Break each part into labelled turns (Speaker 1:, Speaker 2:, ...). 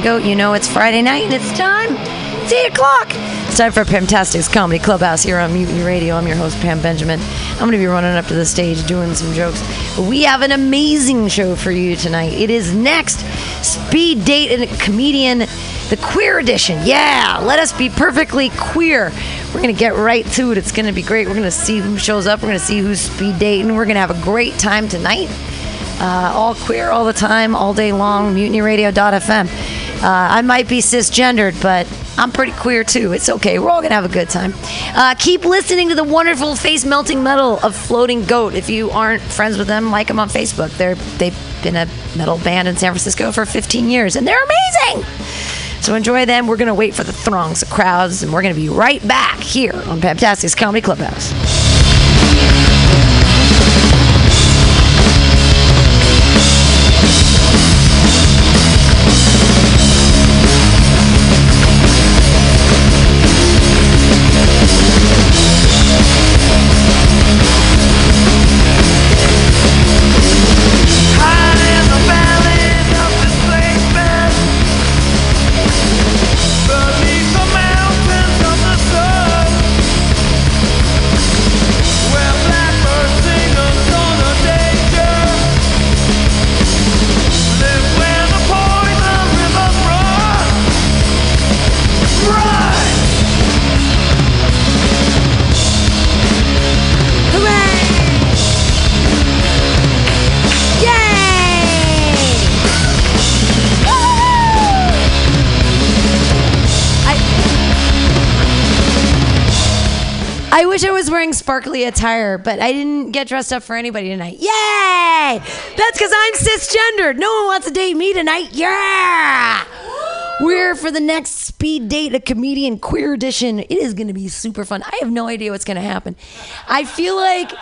Speaker 1: Goat. You know it's Friday night and it's time. It's 8 o'clock. It's time for Pamtastic's Comedy Clubhouse here on Mutiny Radio. I'm your host, Pam Benjamin. I'm going to be running up to the stage doing some jokes. We have an amazing show for you tonight. It is next Speed Date and Comedian, the Queer Edition. Yeah, let us be perfectly queer. We're going to get right to it. It's going to be great. We're going to see who shows up. We're going to see who's speed dating. We're going to have a great time tonight. Uh, all queer all the time, all day long, mutinyradio.fm. Uh, I might be cisgendered, but I'm pretty queer too. It's okay. We're all to have a good time. Uh, keep listening to the wonderful face melting metal of Floating Goat. If you aren't friends with them, like them on Facebook. They're, they've been a metal band in San Francisco for 15 years, and they're amazing. So enjoy them. We're to wait for the throngs of crowds, and we're to be right back here on Pamtastic's Comedy Clubhouse. Sparkly attire, but I didn't get dressed up for anybody tonight. Yay! That's because I'm cisgendered. No one wants to date me tonight. Yeah! We're for the next speed date, a comedian queer edition. It is going to be super fun. I have no idea what's going to happen. I feel like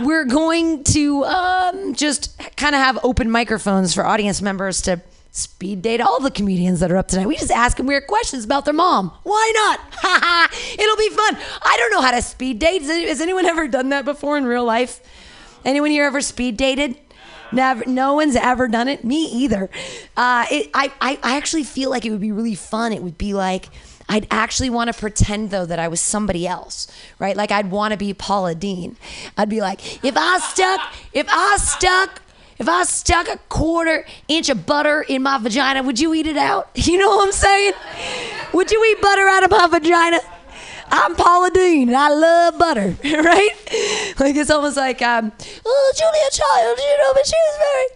Speaker 1: we're going to um, just kind of have open microphones for audience members to speed date all the comedians that are up tonight. We just ask them weird questions about their mom. Why not? It'll be fun. I don't know how to speed date. Has anyone ever done that before in real life? Anyone here ever speed dated? Never. No one's ever done it. Me either. Uh, it, I, I, I actually feel like it would be really fun. It would be like. I'd actually want to pretend though that I was somebody else, right? Like I'd want to be Paula Deen. I'd be like, if I stuck, if I stuck if I stuck a quarter inch of butter in my vagina, would you eat it out? You know what I'm saying? Would you eat butter out of my vagina? I'm Paula Deen and I love butter, right? Like it's almost like, um, oh, Julia Child, you know, but she was very.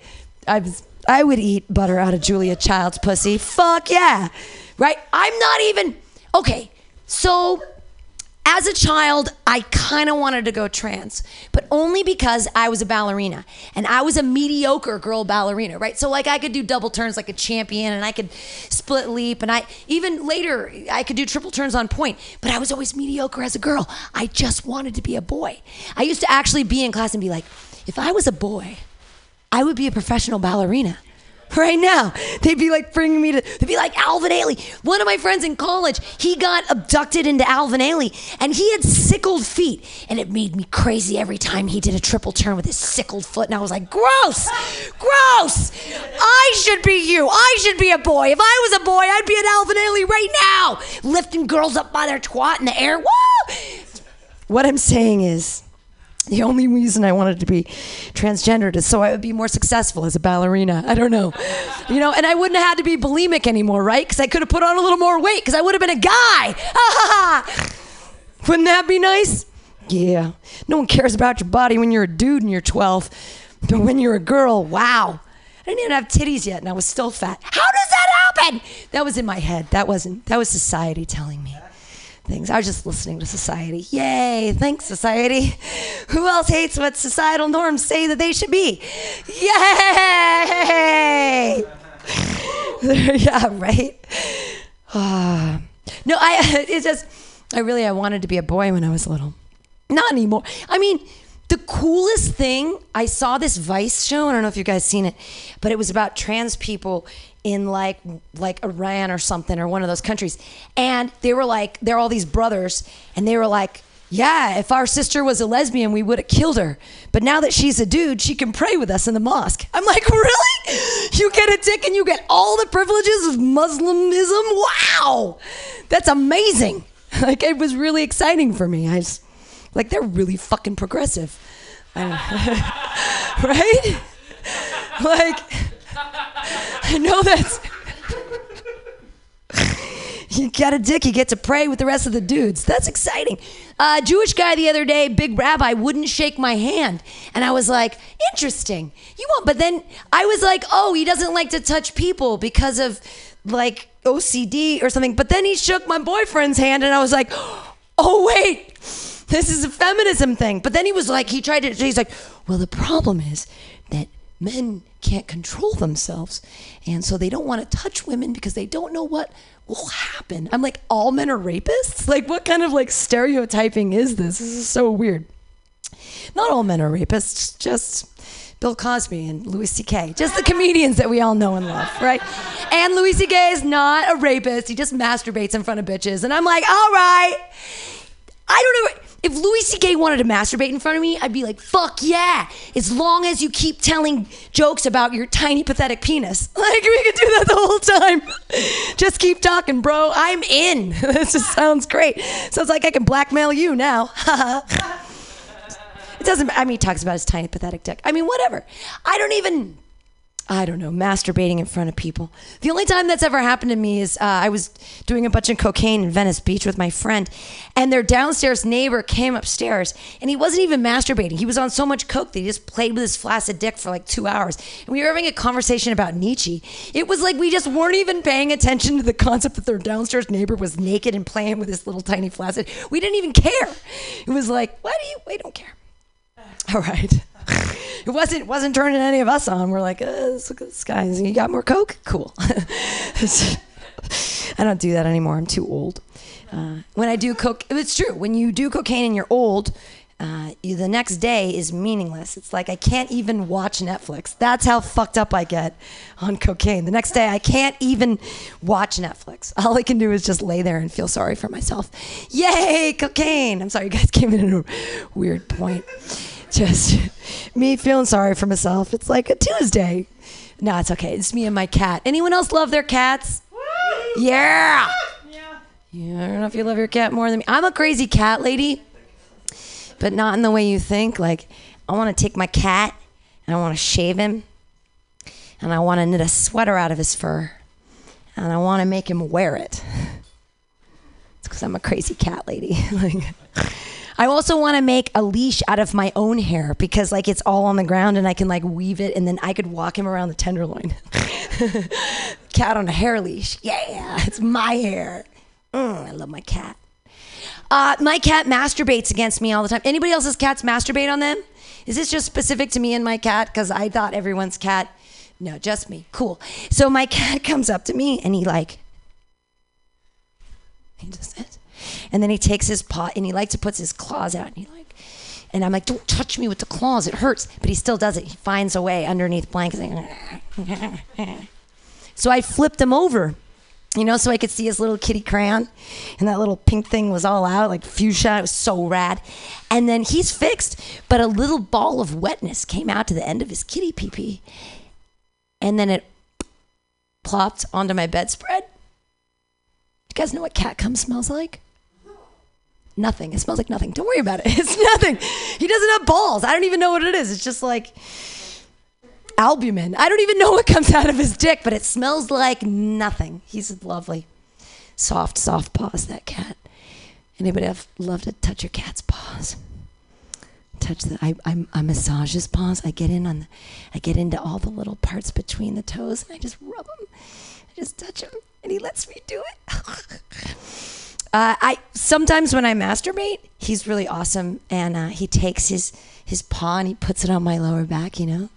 Speaker 1: I was, I would eat butter out of Julia Child's pussy. Fuck yeah, right? I'm not even okay. So as a child, I kind of wanted to go trans, but only because I was a ballerina and I was a mediocre girl ballerina, right? So like I could do double turns like a champion and I could split leap and I even later I could do triple turns on point, but I was always mediocre as a girl. I just wanted to be a boy. I used to actually be in class and be like, if I was a boy, I would be a professional ballerina. Right now, they'd be like bringing me to, they'd be like Alvin Ailey. One of my friends in college, he got abducted into Alvin Ailey and he had sickled feet. And it made me crazy every time he did a triple turn with his sickled foot. And I was like, gross, gross. I should be you. I should be a boy. If I was a boy, I'd be an Alvin Ailey right now, lifting girls up by their twat in the air. Woo! What I'm saying is, the only reason I wanted to be transgendered is so I would be more successful as a ballerina. I don't know. You know, and I wouldn't have had to be bulimic anymore, right? Because I could have put on a little more weight because I would have been a guy. Wouldn't that be nice? Yeah. No one cares about your body when you're a dude and you're 12. But when you're a girl, wow. I didn't even have titties yet and I was still fat. How does that happen? That was in my head. That wasn't, that was society telling me things. I was just listening to society. Yay, thanks, society. Who else hates what societal norms say that they should be? Yay! yeah, right? Ah. no, I, it's just, I really, I wanted to be a boy when I was little. Not anymore. I mean, the coolest thing, I saw this Vice show. I don't know if you guys seen it, but it was about trans people in like like Iran or something or one of those countries. And they were like they're all these brothers and they were like Yeah, if our sister was a lesbian, we would have killed her. But now that she's a dude, she can pray with us in the mosque. I'm like, really? You get a dick and you get all the privileges of Muslimism? Wow, that's amazing. Like, it was really exciting for me. I just, like, they're really fucking progressive. I- right? Like, I know that's. You got a dick, you get to pray with the rest of the dudes. That's exciting. Uh, Jewish guy the other day, big rabbi, wouldn't shake my hand. And I was like, interesting. You won't. But then I was like, oh, he doesn't like to touch people because of like OCD or something. But then he shook my boyfriend's hand and I was like, oh, wait, this is a feminism thing. But then he was like, he tried to, he's like, well, the problem is that men can't control themselves. And so they don't want to touch women because they don't know what will happen. I'm like, all men are rapists? Like, what kind of like stereotyping is this? This is so weird. Not all men are rapists, just Bill Cosby and Louis C.K., just the comedians that we all know and love, right? And Louis C.K. is not a rapist. He just masturbates in front of bitches. And I'm like, all right. I don't know. If Louis C.K. wanted to masturbate in front of me, I'd be like, fuck yeah. As long as you keep telling jokes about your tiny, pathetic penis. Like, we could do that the whole time. Just keep talking, bro. I'm in. this just sounds great. Sounds like I can blackmail you now. it doesn't, I mean, he talks about his tiny, pathetic dick. I mean, whatever. I don't even. I don't know, masturbating in front of people. The only time that's ever happened to me is uh, I was doing a bunch of cocaine in Venice Beach with my friend, and their downstairs neighbor came upstairs, and he wasn't even masturbating. He was on so much coke that he just played with his flaccid dick for like two hours. And we were having a conversation about Nietzsche. It was like we just weren't even paying attention to the concept that their downstairs neighbor was naked and playing with his little tiny flaccid. We didn't even care. It was like, why do you? We don't care. All right. It wasn't wasn't turning any of us on. We're like, uh, this, this guy, you got more coke? Cool. I don't do that anymore. I'm too old. Uh, when I do coke, it's true. When you do cocaine and you're old, uh, you, the next day is meaningless. It's like I can't even watch Netflix. That's how fucked up I get on cocaine. The next day, I can't even watch Netflix. All I can do is just lay there and feel sorry for myself. Yay, cocaine! I'm sorry, you guys came in at a weird point just me feeling sorry for myself. It's like a Tuesday. No, it's okay. It's me and my cat. Anyone else love their cats? Yeah. Yeah. I don't know if you love your cat more than me. I'm a crazy cat lady, but not in the way you think. Like, I want to take my cat and I want to shave him and I want to knit a sweater out of his fur and I want to make him wear it. It's because I'm a crazy cat lady. like, I also want to make a leash out of my own hair because like it's all on the ground and I can like weave it and then I could walk him around the tenderloin. cat on a hair leash. Yeah, it's my hair. Mm, I love my cat. Uh, my cat masturbates against me all the time. Anybody else's cats masturbate on them? Is this just specific to me and my cat? Because I thought everyone's cat. No, just me. Cool. So my cat comes up to me and he like, he does this. And then he takes his paw and he likes to puts his claws out and he like and I'm like, don't touch me with the claws, it hurts. But he still does it. He finds a way underneath blankets. so I flipped him over, you know, so I could see his little kitty crayon. And that little pink thing was all out, like fuchsia. It was so rad. And then he's fixed, but a little ball of wetness came out to the end of his kitty pee pee. And then it plopped onto my bedspread. You guys know what cat cum smells like? Nothing. It smells like nothing. Don't worry about it. It's nothing. He doesn't have balls. I don't even know what it is. It's just like albumin. I don't even know what comes out of his dick, but it smells like nothing. He's lovely. Soft, soft paws, that cat. Anybody have love to touch your cat's paws? Touch the I, I, I massage his paws. I get in on the, I get into all the little parts between the toes and I just rub them. I just touch him and he lets me do it. Uh, I sometimes when I masturbate, he's really awesome, and uh, he takes his his paw and he puts it on my lower back, you know,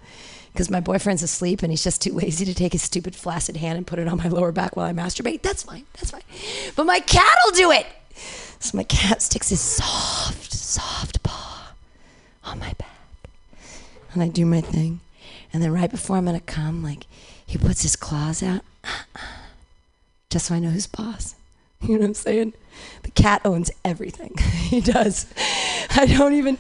Speaker 1: because my boyfriend's asleep and he's just too lazy to take his stupid flaccid hand and put it on my lower back while I masturbate. That's fine, that's fine. But my cat will do it. So my cat sticks his soft, soft paw on my back, and I do my thing, and then right before I'm gonna come, like he puts his claws out, just so I know who's boss You know what I'm saying? The cat owns everything. he does. I don't even.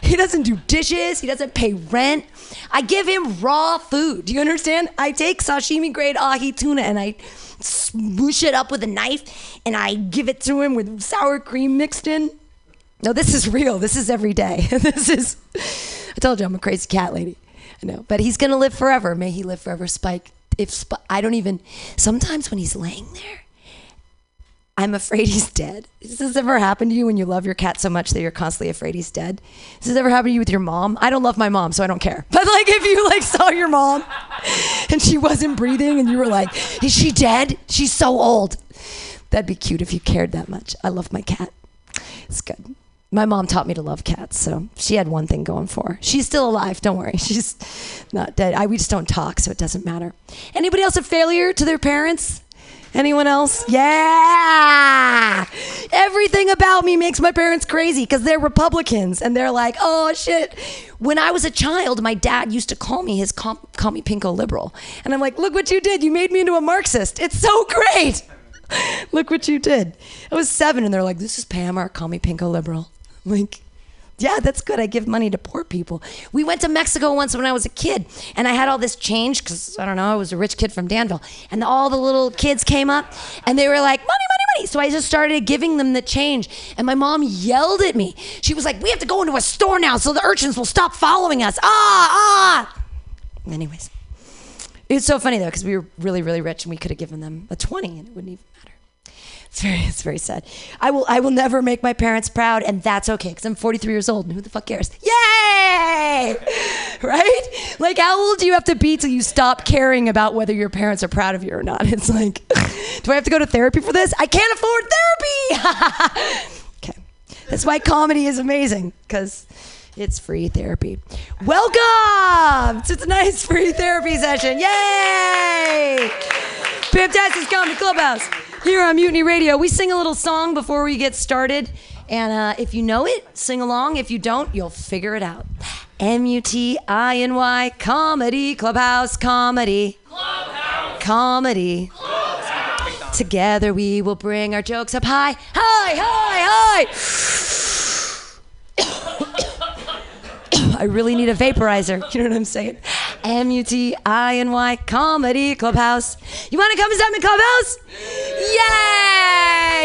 Speaker 1: He doesn't do dishes. He doesn't pay rent. I give him raw food. Do you understand? I take sashimi grade ahi tuna and I smoosh it up with a knife and I give it to him with sour cream mixed in. No, this is real. This is every day. this is. I told you I'm a crazy cat lady. I know, but he's gonna live forever. May he live forever, Spike. If Sp- I don't even. Sometimes when he's laying there, I'm afraid he's dead. Has this ever happened to you when you love your cat so much that you're constantly afraid he's dead? Has this ever happened to you with your mom? I don't love my mom, so I don't care. But like if you like saw your mom and she wasn't breathing and you were like, is she dead? She's so old. That'd be cute if you cared that much. I love my cat. It's good. My mom taught me to love cats, so she had one thing going for her. She's still alive, don't worry. She's not dead. I, we just don't talk, so it doesn't matter. Anybody else a failure to their parents? Anyone else? Yeah. Everything about me makes my parents crazy because they're Republicans and they're like, oh shit. When I was a child, my dad used to call me his call, call me pinko liberal. And I'm like, look what you did. You made me into a Marxist. It's so great. look what you did. I was seven and they're like, this is Pam, call me pinko liberal. I'm like, yeah, that's good. I give money to poor people. We went to Mexico once when I was a kid, and I had all this change because I don't know, I was a rich kid from Danville, and all the little kids came up, and they were like, "Money, money, money!" So I just started giving them the change, and my mom yelled at me. She was like, "We have to go into a store now, so the urchins will stop following us." Ah, ah. Anyways, it's so funny though because we were really, really rich, and we could have given them a twenty, and it wouldn't even matter. It's very, it's very sad. I will, I will never make my parents proud, and that's okay because I'm 43 years old, and who the fuck cares? Yay! Right? Like, how old do you have to be till you stop caring about whether your parents are proud of you or not? It's like, do I have to go to therapy for this? I can't afford therapy. okay, that's why comedy is amazing because. It's free therapy. Welcome to tonight's free therapy session. Yay! Pamtastic Comedy Clubhouse here on Mutiny Radio. We sing a little song before we get started. And uh, if you know it, sing along. If you don't, you'll figure it out. M U T I N Y Comedy Clubhouse Comedy. Clubhouse. Comedy. Clubhouse. Together we will bring our jokes up high. High, high, high. I really need a vaporizer. You know what I'm saying? M U T I N Y Comedy Clubhouse. You want to come inside my clubhouse?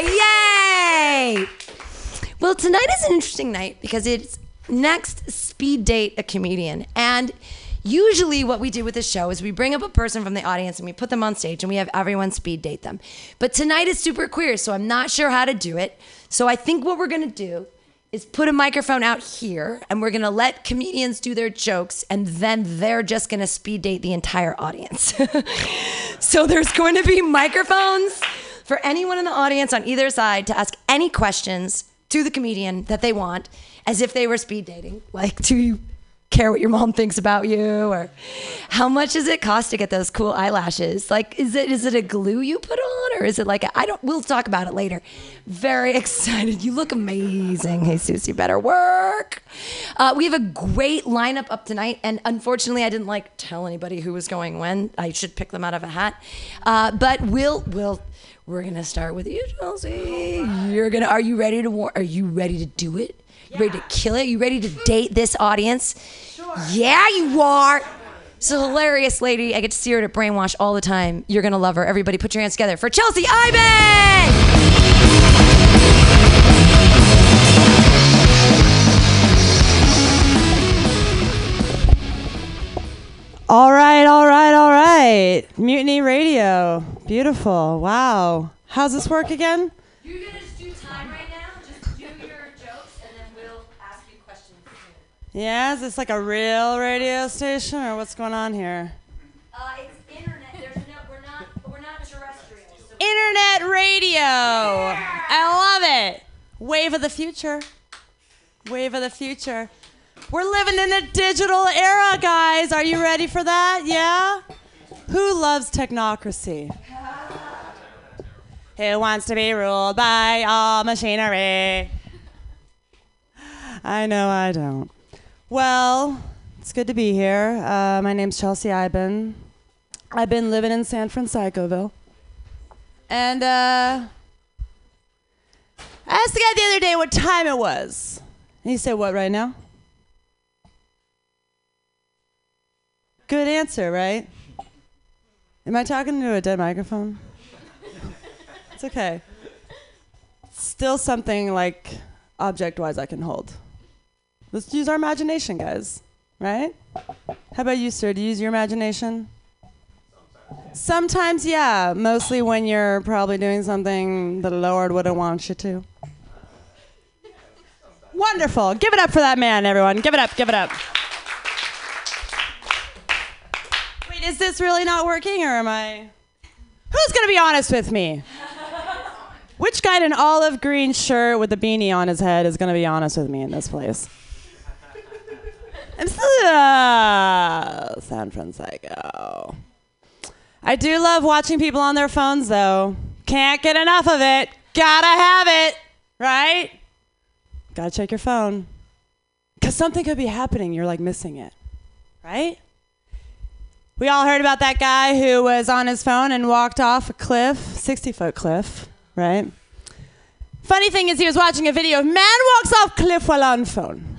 Speaker 1: Yay! Yay! Well, tonight is an interesting night because it's next speed date a comedian. And usually what we do with this show is we bring up a person from the audience and we put them on stage and we have everyone speed date them. But tonight is super queer, so I'm not sure how to do it. So I think what we're going to do is put a microphone out here and we're going to let comedians do their jokes and then they're just going to speed date the entire audience. so there's going to be microphones for anyone in the audience on either side to ask any questions to the comedian that they want as if they were speed dating. Like, you care what your mom thinks about you or how much does it cost to get those cool eyelashes? Like is it is it a glue you put on or is it like I don't we'll talk about it later. Very excited. You look amazing hey susie better work. Uh, we have a great lineup up tonight. And unfortunately i didn't like tell anybody who was going when. I should pick them out of a hat. Uh, but we'll we'll we're gonna start with you chelsea. You're gonna are you ready to war- are you ready to do it you ready to kill it? You ready to date this audience? Sure. Yeah, you are. It's a hilarious lady. I get to see her at Brainwash all the time. You're going to love her. Everybody put your hands together for Chelsea Iben!
Speaker 2: All right, all right, all right. Mutiny Radio. Beautiful. Wow. How's this work again? Yeah, is this like a real radio station or what's going on here?
Speaker 1: Uh, it's internet. There's no, we're not, we're not terrestrial. So
Speaker 2: internet radio. Yeah. I love it. Wave of the future. Wave of the future. We're living in a digital era, guys. Are you ready for that? Yeah? Who loves technocracy? Who wants to be ruled by all machinery? I know I don't. Well, it's good to be here. Uh, my name's Chelsea Iben. I've been living in San Franciscoville. And uh, I asked the guy the other day what time it was. And he said, What, right now? Good answer, right? Am I talking to a dead microphone? it's okay. Still something like object wise I can hold. Let's use our imagination, guys. Right? How about you, sir? Do you use your imagination? Sometimes, yeah. Mostly when you're probably doing something the Lord wouldn't want you to. Wonderful. Give it up for that man, everyone. Give it up. Give it up. Wait, is this really not working or am I. Who's going to be honest with me? Which guy in an olive green shirt with a beanie on his head is going to be honest with me in this place? I'm still uh, San Francisco. I do love watching people on their phones, though. Can't get enough of it. Gotta have it, right? Gotta check your phone. Because something could be happening. You're like missing it, right? We all heard about that guy who was on his phone and walked off a cliff, 60 foot cliff, right? Funny thing is, he was watching a video of man walks off cliff while on phone.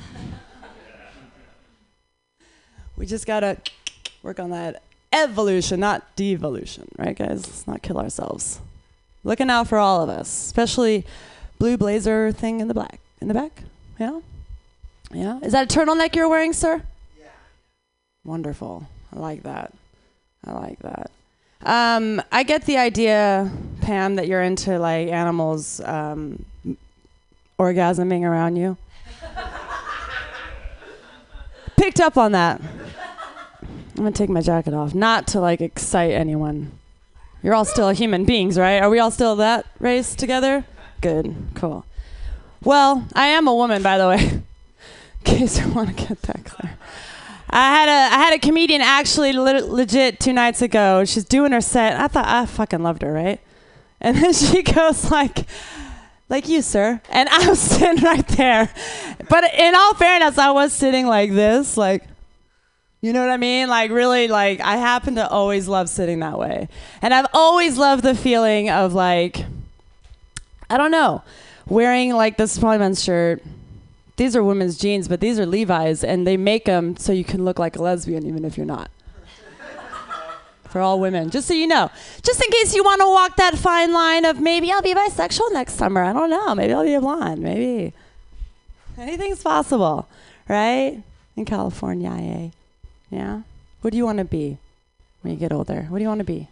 Speaker 2: We just gotta work on that evolution, not devolution, right, guys? Let's not kill ourselves. Looking out for all of us, especially blue blazer thing in the black in the back. Yeah, yeah. Is that a turtleneck you're wearing, sir? Yeah. Wonderful. I like that. I like that. Um, I get the idea, Pam, that you're into like animals um, orgasming around you. Picked up on that. I'm gonna take my jacket off, not to like excite anyone. You're all still human beings, right? Are we all still that race together? Good, cool. Well, I am a woman, by the way, in case you want to get that clear. I had a I had a comedian actually le- legit two nights ago. She's doing her set. I thought I fucking loved her, right? And then she goes like, like you, sir. And I was sitting right there. But in all fairness, I was sitting like this, like, you know what I mean? Like really, like I happen to always love sitting that way, and I've always loved the feeling of like, I don't know, wearing like this probably men's shirt these are women's jeans, but these are Levi's, and they make them so you can look like a lesbian even if you're not. For all women, just so you know, just in case you want to walk that fine line of maybe I'll be bisexual next summer. I don't know. Maybe I'll be a blonde. Maybe anything's possible, right? In California, eh? Yeah. What do you want to be when you get older? What do you want to be?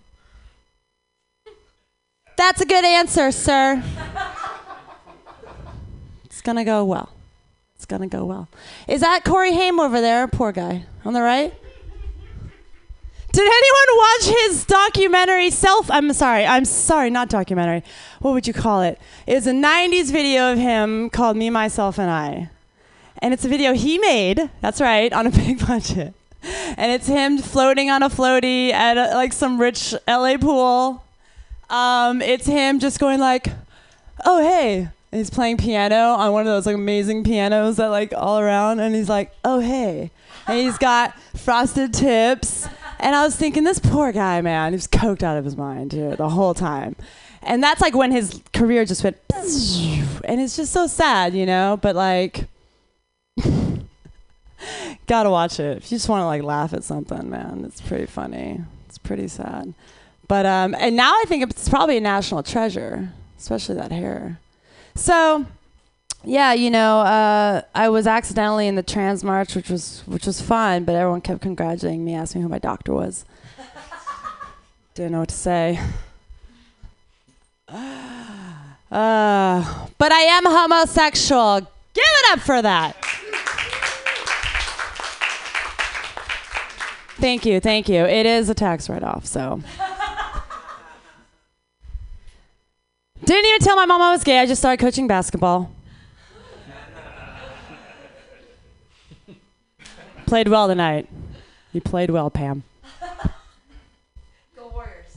Speaker 2: That's a good answer, sir. it's gonna go well. It's gonna go well. Is that Corey Haim over there? Poor guy on the right. Did anyone watch his documentary self? I'm sorry. I'm sorry, not documentary. What would you call it? It's a 90s video of him called Me, Myself, and I. And it's a video he made, that's right, on a big budget. And it's him floating on a floaty at a, like some rich LA pool. Um, it's him just going like, oh, hey, and he's playing piano on one of those like amazing pianos that like all around. And he's like oh hey. And he's got frosted tips. And i was thinking this poor guy man. He was coked out of his mind dude, the whole time. And that's like when his career just went and it's just so sad you know? But like gotta watch it if you just want to like laugh at something man it's pretty funny it's pretty sad but um and now i think it's probably a national treasure especially that hair so, yeah, you know, uh, I was accidentally in the trans march, which was which was fun, but everyone kept congratulating me, asking who my doctor was. Didn't know what to say. Uh, but I am homosexual. Give it up for that. Thank you, thank you. It is a tax write-off, so. Didn't even tell my mom I was gay. I just started coaching basketball. played well tonight. You played well, Pam.
Speaker 1: Go Warriors.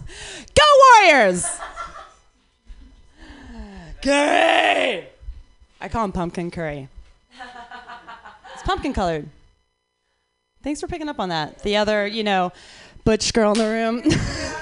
Speaker 2: Go Warriors! Curry! I call him pumpkin curry. It's pumpkin colored. Thanks for picking up on that. The other, you know, butch girl in the room.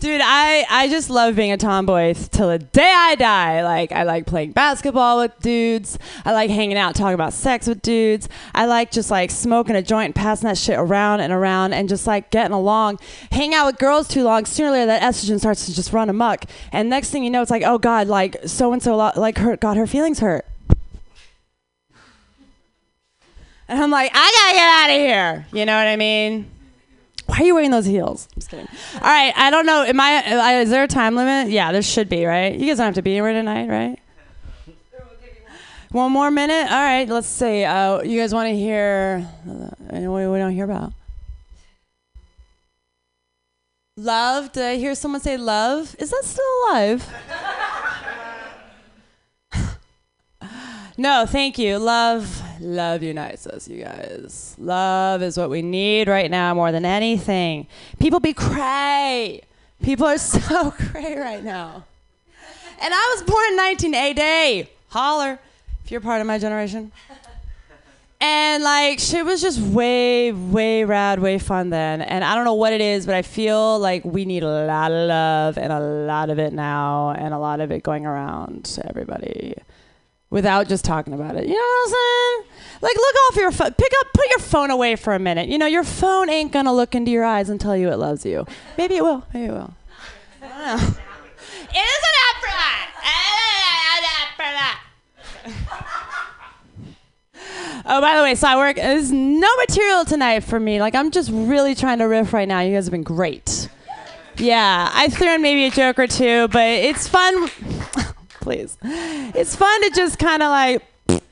Speaker 2: Dude, I, I just love being a tomboy till the day I die. Like, I like playing basketball with dudes. I like hanging out, talking about sex with dudes. I like just like smoking a joint, and passing that shit around and around, and just like getting along. Hang out with girls too long. Sooner or later, that estrogen starts to just run amok. And next thing you know, it's like, oh God, like so and so, like her, got her feelings hurt. And I'm like, I gotta get out of here. You know what I mean? Why are you wearing those heels? I'm just kidding. All right, I don't know. Am I? I is there a time limit? Yeah, there should be, right? You guys don't have to be anywhere tonight, right? One more minute. All right, let's see. Uh, you guys want to hear? Uh, what we don't hear about? Love. Did I hear someone say love? Is that still alive? no, thank you. Love Love unites us, you guys. Love is what we need right now more than anything. People be cray. People are so cray right now. And I was born in 1980. Holler, if you're part of my generation. And like shit was just way, way rad, way fun then. And I don't know what it is, but I feel like we need a lot of love and a lot of it now and a lot of it going around to everybody without just talking about it. You know what I'm saying? Like, look off your phone. Pick up, put your phone away for a minute. You know, your phone ain't gonna look into your eyes and tell you it loves you. Maybe it will. Maybe it will. I don't know. It up for that. oh, by the way, so I work. There's no material tonight for me. Like, I'm just really trying to riff right now. You guys have been great. Yeah, I threw in maybe a joke or two, but it's fun. Please, it's fun to just kind of like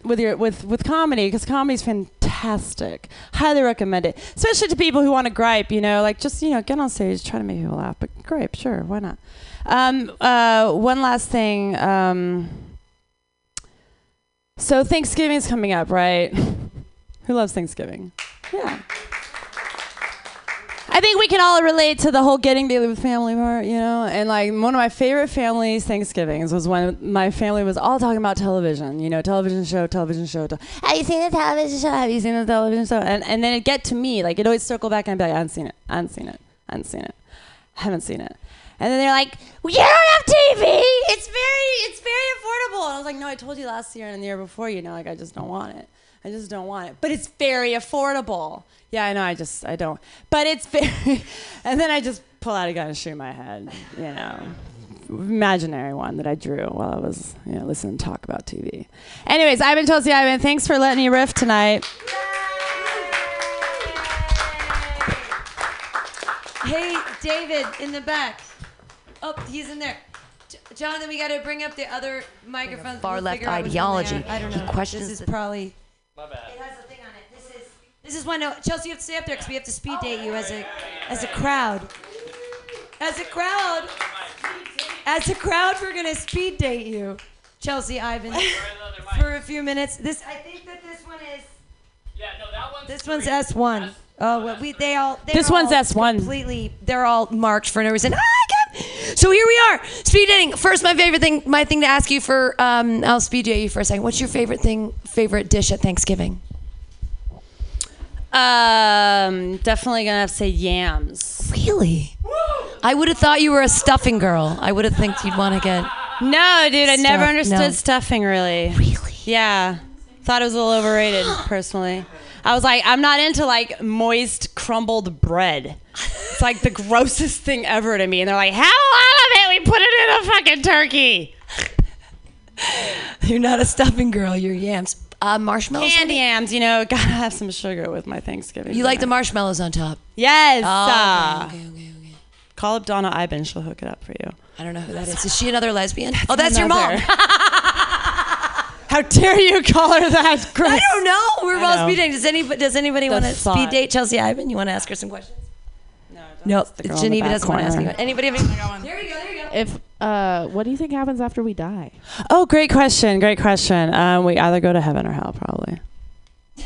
Speaker 2: with your with with comedy because comedy's fantastic. Highly recommend it, especially to people who want to gripe. You know, like just you know get on stage, try to make people laugh, but gripe, sure, why not? Um, uh, one last thing. Um, so Thanksgiving is coming up, right? who loves Thanksgiving? Yeah. I think we can all relate to the whole getting together with family part, you know. And like one of my favorite families Thanksgivings was when my family was all talking about television, you know, television show, television show. Te- Have you seen the television show? Have you seen the television show? And and then it get to me, like it always circle back and I'd be like, I haven't seen it, I haven't seen it, I haven't seen it, I haven't seen it. And then they're like, "You don't have TV. It's very, it's very affordable." And I was like, "No, I told you last year and the year before. You know, like I just don't want it. I just don't want it. But it's very affordable." Yeah, I know. I just I don't. But it's very. and then I just pull out a gun and shoot my head. You know, imaginary one that I drew while I was you know listening to talk about TV. Anyways, I've been Tulsi Ivan. Thanks for letting me riff tonight.
Speaker 1: Hey, David, in the back. Oh, he's in there. J- Jonathan, we got to bring up the other microphone.
Speaker 3: Far left
Speaker 1: figure out which one they
Speaker 3: ideology.
Speaker 1: I don't
Speaker 3: He
Speaker 1: know.
Speaker 3: questions
Speaker 1: This is
Speaker 3: the-
Speaker 1: probably.
Speaker 4: My bad.
Speaker 1: It has a thing on it. This is. This is one. No, Chelsea, you have to stay up there because we have to speed date you as a, as a crowd. As a crowd. As a crowd, we're gonna speed date you, Chelsea Iben, for a few minutes. This. I think that this one is.
Speaker 4: Yeah, no, that one's.
Speaker 1: This one's S one. Oh, well, we they all. they're
Speaker 2: This one's S1.
Speaker 1: Completely, they're all marked for no reason. Ah, I got- So here we are, speed dating. First, my favorite thing, my thing to ask you for, um, I'll speed date you for a second. What's your favorite thing, favorite dish at Thanksgiving?
Speaker 2: Um, definitely gonna have to say yams.
Speaker 1: Really? I would have thought you were a stuffing girl. I would have think you'd want to get.
Speaker 2: No, dude, I never understood
Speaker 1: no.
Speaker 2: stuffing really.
Speaker 1: Really?
Speaker 2: Yeah. Thought it was a little overrated, personally. I was like, I'm not into like moist crumbled bread. It's like the grossest thing ever to me. And they're like, have a lot of it. We put it in a fucking turkey.
Speaker 1: You're not a stuffing girl. You're yams. Uh, marshmallows.
Speaker 2: Candy yams, you know, gotta have some sugar with my Thanksgiving.
Speaker 1: You like the
Speaker 2: dinner.
Speaker 1: marshmallows on top.
Speaker 2: Yes.
Speaker 1: Oh,
Speaker 2: uh,
Speaker 1: okay, okay, okay, okay.
Speaker 2: Call up Donna Iben. She'll hook it up for you.
Speaker 1: I don't know who that is. Is she another lesbian? oh, that's your
Speaker 2: Another.
Speaker 1: mom.
Speaker 2: How dare you call her that? Gross.
Speaker 1: I don't know. We're
Speaker 2: I
Speaker 1: all
Speaker 2: know.
Speaker 1: speed dating. Does anybody does anybody want to speed date Chelsea Iben? You want to ask her some questions?
Speaker 2: No,
Speaker 1: Nope.
Speaker 2: the girl in the
Speaker 1: Geneva doesn't want to ask
Speaker 2: corner.
Speaker 1: you. Anybody have any? There you go. There you go.
Speaker 3: If uh, what do you think happens after we die?
Speaker 2: Oh, great question. Great question. Um, we either go to heaven or hell, probably.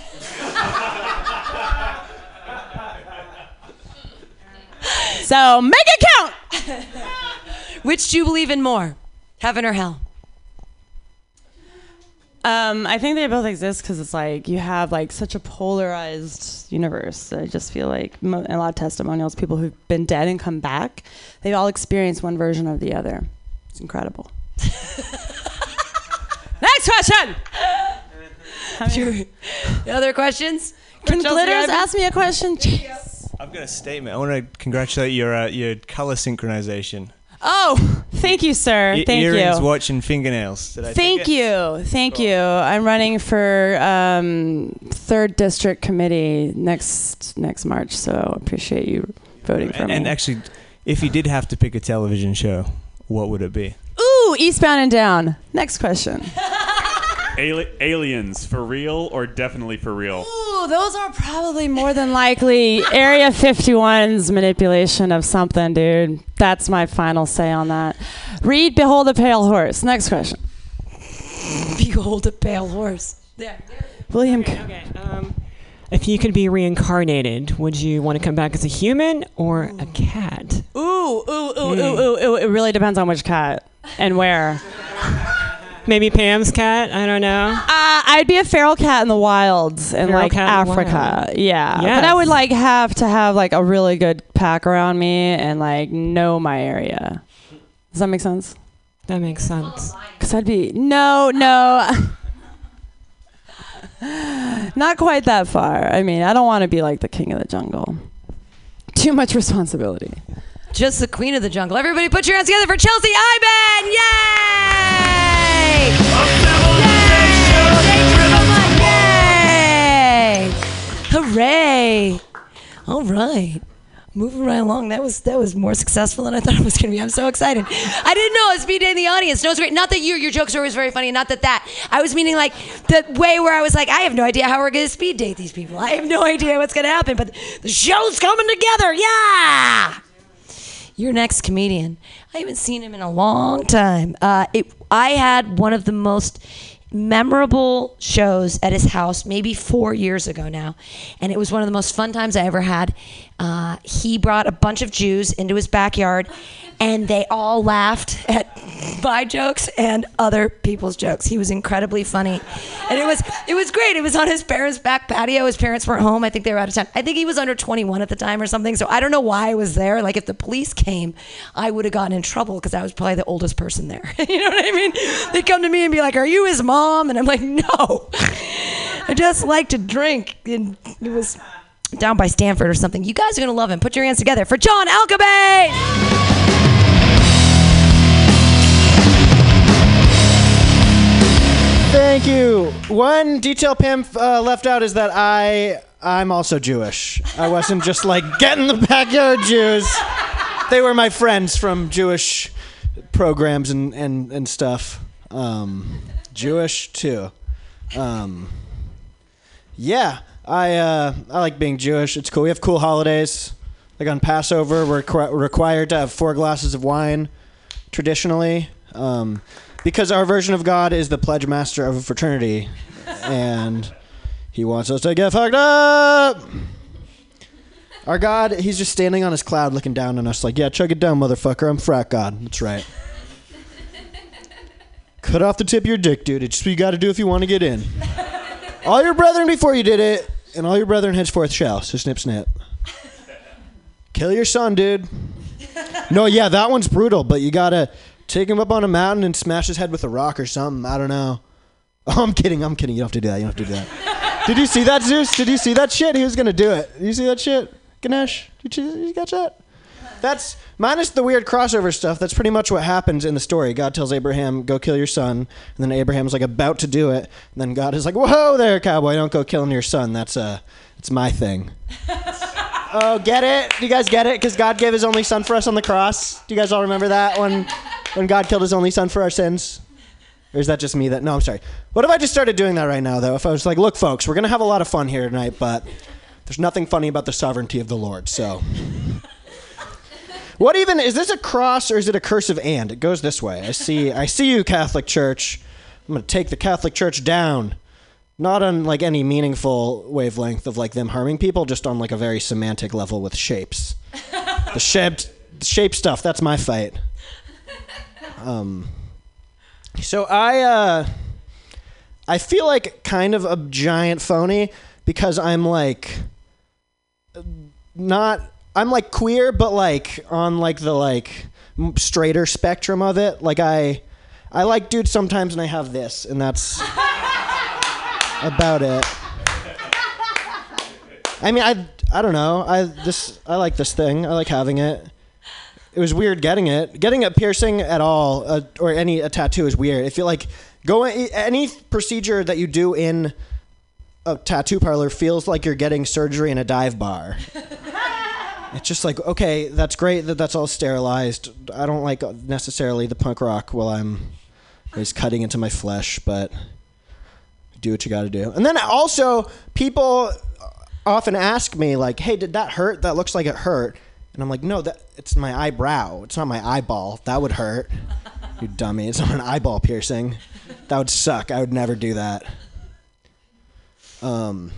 Speaker 2: so make it count.
Speaker 1: Which do you believe in more, heaven or hell?
Speaker 2: Um, I think they both exist because it's like you have like such a polarized universe. I just feel like mo- a lot of testimonials, people who've been dead and come back, they all experience one version of the other. It's incredible. Next question.
Speaker 1: Other questions?
Speaker 2: Can Glitters ask me a question?
Speaker 5: I've got a statement. I want to congratulate your uh, your color synchronization.
Speaker 2: Oh, thank you, sir.
Speaker 5: E-
Speaker 2: thank
Speaker 5: earrings,
Speaker 2: you.
Speaker 5: watch, and fingernails.
Speaker 2: Thank you. Thank you. I'm running for um, third district committee next next March, so appreciate you voting for
Speaker 5: And,
Speaker 2: me.
Speaker 5: and actually, if you did have to pick a television show, what would it be?
Speaker 2: Ooh, Eastbound and Down. Next question.
Speaker 6: Ali- aliens for real or definitely for real?
Speaker 2: Ooh, those are probably more than likely Area 51's manipulation of something, dude. That's my final say on that. Read Behold a Pale Horse. Next question.
Speaker 1: Behold a pale horse. There.
Speaker 2: William.
Speaker 7: Okay. Um, if you could be reincarnated, would you want to come back as a human or a cat?
Speaker 2: Ooh, ooh, ooh, ooh, ooh, ooh. It really depends on which cat and where.
Speaker 7: Maybe Pam's cat. I don't know.
Speaker 2: Uh, I'd be a feral cat in the wilds in
Speaker 7: Feral
Speaker 2: like
Speaker 7: cat in the
Speaker 2: Africa.
Speaker 7: wild.
Speaker 2: Yeah. But I
Speaker 7: Yes.
Speaker 2: would like have to have like a really good pack around me and like know my area. Does that make sense?
Speaker 7: That makes sense.
Speaker 2: Because I'd be no, no. Not quite that far. I mean, I don't want to be like the king of the jungle. Too much responsibility.
Speaker 1: Just the queen of the jungle. Everybody put your hands together for Chelsea Iben! Yay! Hooray! All right. Moving right along. That was that was more successful than I thought it was going to be. I'm so excited. I didn't know it was speed day in the audience. No, it's great. Not that you, your jokes are always very funny. Not that that. I was meaning like the way where I was like, I have no idea how we're going to speed date these people. I have no idea what's going to happen. But the show's coming together. Yeah your next comedian. I haven't seen him in a long time. Uh, it, I had one of the most memorable shows at his house maybe four years ago now, and it was one of the most fun times I ever had. Uh, he brought a bunch of Jews into his backyard, and they all laughed at my jokes and other people's jokes. He was incredibly funny, and it was it was great. It was on his parents' back patio. His parents weren't home. I think they were out of town. I think he was under 21 at the time or something. So I don't know why I was there. Like if the police came, I would have gotten in trouble because I was probably the oldest person there. you know what I mean? They'd come to me and be like, "Are you his mom?" And I'm like, "No, I just like to drink." And it was down by Stanford or something. You guys are gonna love him. Put your hands together for John Alcabe.
Speaker 8: Thank you. One detail Pam uh, left out is that I I'm also Jewish. I wasn't just like get in the backyard Jews. They were my friends from Jewish programs and and and stuff. Um, Jewish too. Um, yeah, I uh, I like being Jewish. It's cool. We have cool holidays. Like on Passover, we're requ- required to have four glasses of wine traditionally. Um, because our version of God is the pledge master of a fraternity, and he wants us to get fucked up. Our God, he's just standing on his cloud looking down on us, like, yeah, chug it down, motherfucker. I'm frat God. That's right. Cut off the tip of your dick, dude. It's what you got to do if you want to get in. All your brethren before you did it, and all your brethren henceforth shall. So snip, snip. Kill your son, dude. No, yeah, that one's brutal, but you gotta take him up on a mountain and smash his head with a rock or something. I don't know. Oh, I'm kidding. I'm kidding. You don't have to do that. You don't have to do that. Did you see that, Zeus? Did you see that shit? He was gonna do it. Did you see that shit, Ganesh? Did you, did you catch that? That's minus the weird crossover stuff. That's pretty much what happens in the story. God tells Abraham, "Go kill your son," and then Abraham's like about to do it, and then God is like, "Whoa, there, cowboy! Don't go killing your son. That's uh, it's my thing." Oh, get it? Do you guys get it? Because God gave His only Son for us on the cross. Do you guys all remember that when, when God killed His only Son for our sins? Or is that just me? That no, I'm sorry. What if I just started doing that right now, though? If I was like, look, folks, we're gonna have a lot of fun here tonight, but there's nothing funny about the sovereignty of the Lord. So, what even is this a cross or is it a cursive and? It goes this way. I see. I see you, Catholic Church. I'm gonna take the Catholic Church down not on like any meaningful wavelength of like them harming people, just on like a very semantic level with shapes. the shape, shape stuff. That's my fight. Um, so I, uh, I feel like kind of a giant phony because I'm like not I'm like queer but like on like the like straighter spectrum of it. Like I I like dudes sometimes and I have this and that's about it. I mean I I don't know. I this I like this thing. I like having it. It was weird getting it. Getting a piercing at all uh, or any a tattoo is weird. I feel like going any procedure that you do in a tattoo parlor feels like you're getting surgery in a dive bar. it's just like okay, that's great that that's all sterilized. I don't like necessarily the punk rock while I'm is cutting into my flesh, but do what you got to do. And then also people often ask me like, "Hey, did that hurt? That looks like it hurt." And I'm like, "No, that it's my eyebrow. It's not my eyeball. That would hurt." you dummy. It's not an eyeball piercing. That would suck. I would never do that. Um,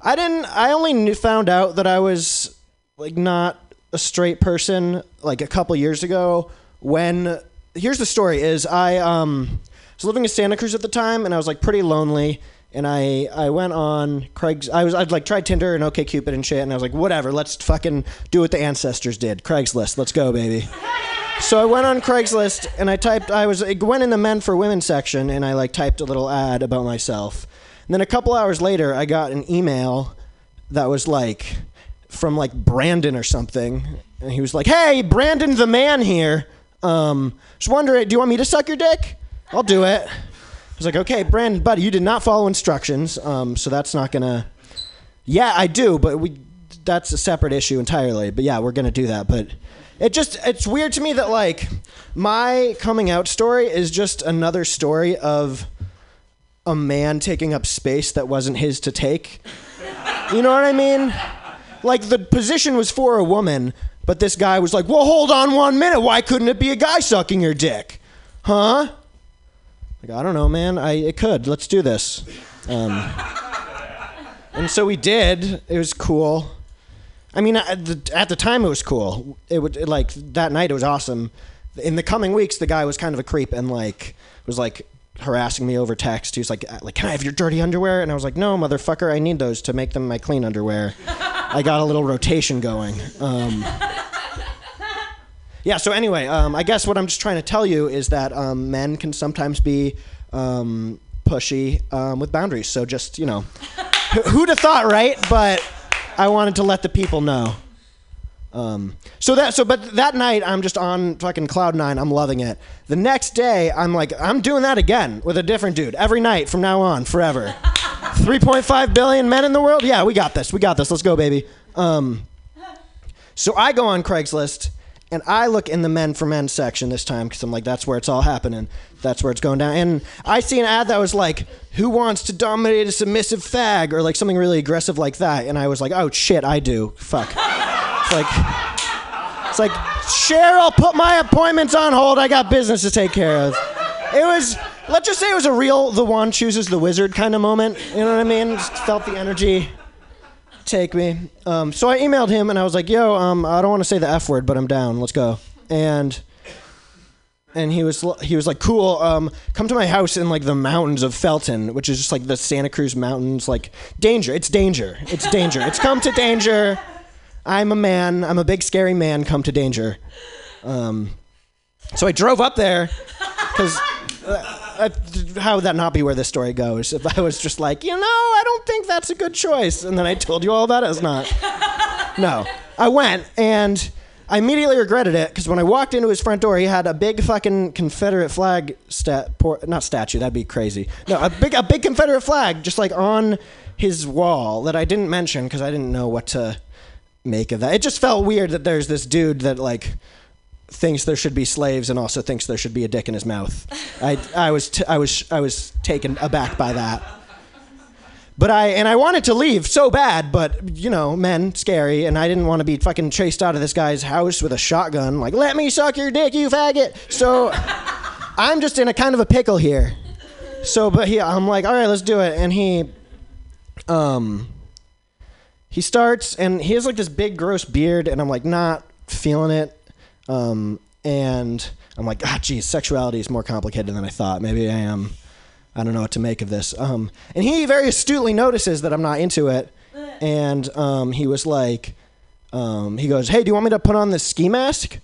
Speaker 8: I didn't. I only knew, found out that I was like not a straight person like a couple years ago when. Here's the story: is I um was living in Santa Cruz at the time, and I was like pretty lonely. And I, I went on Craig's. I was I'd like tried Tinder and OkCupid and shit, and I was like, whatever, let's fucking do what the ancestors did. Craigslist, let's go, baby. So I went on Craigslist and I typed. I was went in the men for women section and I like typed a little ad about myself. And then a couple hours later, I got an email that was like from like Brandon or something, and he was like, "Hey, Brandon the man here. Um, just wondering, do you want me to suck your dick? I'll do it." Was like, "Okay, Brandon, buddy, you did not follow instructions, um, so that's not gonna." Yeah, I do, but we that's a separate issue entirely. But yeah, we're gonna do that. But it just it's weird to me that like my coming out story is just another story of a man taking up space that wasn't his to take. You know what I mean? Like the position was for a woman, but this guy was like, "Well, hold on one minute. Why couldn't it be a guy sucking your dick?" Huh? Like I don't know, man. I it could. Let's do this. Um, and so we did. It was cool. I mean, at the, at the time it was cool. It would it, like that night it was awesome. In the coming weeks, the guy was kind of a creep and like was like harassing me over text. He was like, like, can I have your dirty underwear? And I was like, no, motherfucker, I need those to make them my clean underwear. I got a little rotation going. Um, yeah. So anyway, um, I guess what I'm just trying to tell you is that um, men can sometimes be um, pushy um, with boundaries. So just you know, who- who'd have thought, right? But I wanted to let the people know. Um, so that so but that night I'm just on fucking cloud nine. I'm loving it. The next day I'm like I'm doing that again with a different dude every night from now on forever. 3.5 billion men in the world. Yeah, we got this. We got this. Let's go, baby. Um, so I go on Craigslist and I look in the men for men section this time because I'm like, that's where it's all happening. That's where it's going down. And I see an ad that was like, who wants to dominate a submissive fag or like something really aggressive like that. And I was like, oh shit, I do. Fuck. It's like, it's like, Cheryl, put my appointments on hold. I got business to take care of. It was, let's just say it was a real the one chooses the wizard kind of moment. You know what I mean? Just felt the energy take me. Um, so I emailed him and I was like, "Yo, um, I don't want to say the f word, but I'm down. Let's go." And and he was he was like, "Cool. Um, come to my house in like the mountains of Felton, which is just like the Santa Cruz mountains. Like danger. It's danger. It's danger. it's come to danger. I'm a man. I'm a big scary man. Come to danger." Um, so I drove up there because. Uh, Uh, how would that not be where this story goes? If I was just like, you know, I don't think that's a good choice, and then I told you all about it, it's not. No, I went and I immediately regretted it because when I walked into his front door, he had a big fucking Confederate flag stat, por- not statue, that'd be crazy. No, a big a big Confederate flag just like on his wall that I didn't mention because I didn't know what to make of that. It just felt weird that there's this dude that like thinks there should be slaves and also thinks there should be a dick in his mouth. I, I was t- I was I was taken aback by that. But I and I wanted to leave so bad, but you know, men scary, and I didn't want to be fucking chased out of this guy's house with a shotgun. Like, let me suck your dick, you faggot. So I'm just in a kind of a pickle here. So, but he, I'm like, all right, let's do it, and he, um, he starts, and he has like this big gross beard, and I'm like, not feeling it. Um, and I'm like, ah, geez, sexuality is more complicated than I thought. Maybe I am I don't know what to make of this. Um, and he very astutely notices that I'm not into it, and um, he was like, um, he goes, "Hey, do you want me to put on this ski mask?"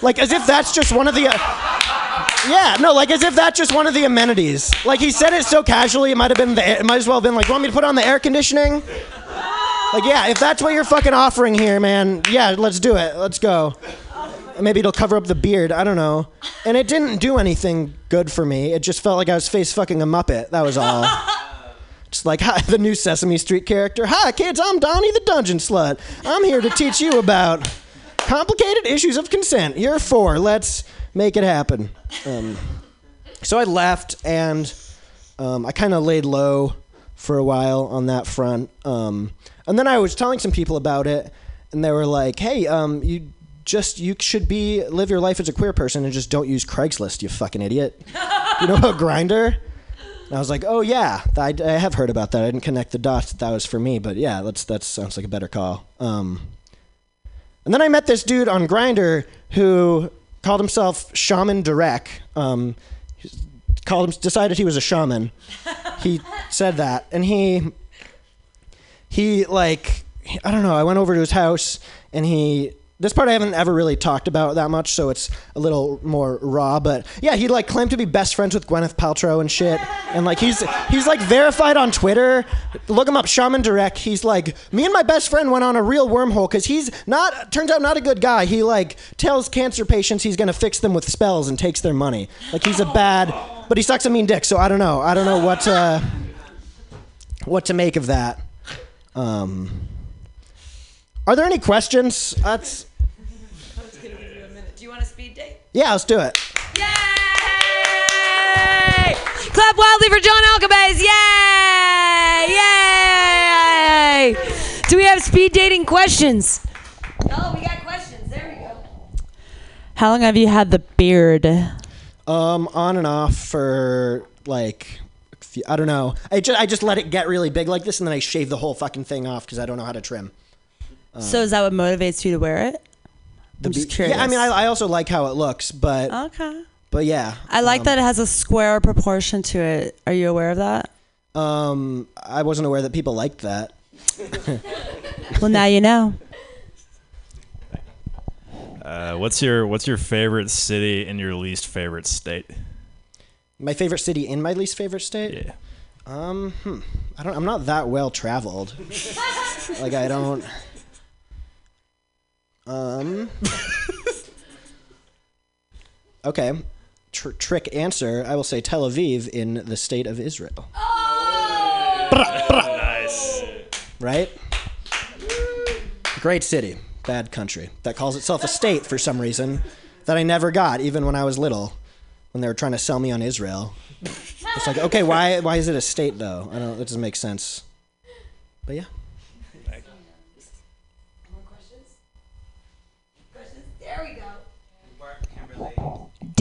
Speaker 8: Like as if that's just one of the. yeah, no, like as if that's just one of the amenities. Like he said it so casually, it might have been the. It might as well have been like, you "Want me to put on the air conditioning?" Like, yeah, if that's what you're fucking offering here, man, yeah, let's do it. Let's go. Maybe it'll cover up the beard. I don't know. And it didn't do anything good for me. It just felt like I was face fucking a Muppet. That was all. Just like, hi, the new Sesame Street character. Hi, kids, I'm Donnie the Dungeon Slut. I'm here to teach you about complicated issues of consent. You're four. Let's make it happen. Um, so I left, and um, I kind of laid low for a while on that front. Um, and then I was telling some people about it, and they were like, "Hey, um, you just you should be live your life as a queer person and just don't use Craigslist, you fucking idiot. you know about Grindr?" And I was like, "Oh yeah, I, I have heard about that. I didn't connect the dots that, that was for me, but yeah, that's that sounds like a better call." Um, and then I met this dude on Grindr who called himself Shaman Direct. Um, called him, decided he was a shaman. He said that, and he he like I don't know. I went over to his house, and he. This part I haven't ever really talked about that much, so it's a little more raw. But yeah, he like claimed to be best friends with Gwyneth Paltrow and shit, and like he's he's like verified on Twitter. Look him up, Shaman Direct. He's like me and my best friend went on a real wormhole because he's not turns out not a good guy. He like tells cancer patients he's gonna fix them with spells and takes their money. Like he's a bad, but he sucks a mean dick. So I don't know. I don't know what to what to make of that. Um, are there any questions? That's yeah. Let's do it.
Speaker 1: Yay! Clap wildly for John Alcabez. Yay! Yay! Do we have speed dating questions? Oh, we got questions. There we go.
Speaker 2: How long have you had the beard?
Speaker 8: Um, on and off for like I don't know. I just I just let it get really big like this, and then I shave the whole fucking thing off because I don't know how to trim.
Speaker 2: so is that what motivates you to wear it?
Speaker 8: The
Speaker 2: I'm just
Speaker 8: be-
Speaker 2: curious.
Speaker 8: Yeah, I mean, I, I also like how it looks, but
Speaker 2: Okay.
Speaker 8: but yeah.
Speaker 2: I like
Speaker 8: um,
Speaker 2: that it has a square proportion to it. Are you aware of that?
Speaker 8: Um, I wasn't aware that people liked that.
Speaker 2: Well, now you know.
Speaker 9: Uh, what's your What's your favorite city and your least favorite state?
Speaker 8: My favorite city in my least favorite state.
Speaker 9: Yeah.
Speaker 8: Um, hmm. I don't. I'm not that well traveled. like I don't. Um. okay. Tr- trick answer. I will say Tel Aviv in the state of Israel.
Speaker 9: Nice.
Speaker 8: Right. Great city, bad country that calls itself a state for some reason that I never got, even when I was little, when they were trying to sell me on Israel. It's like, okay, why why is it a state though? I don't. That doesn't make sense. But yeah.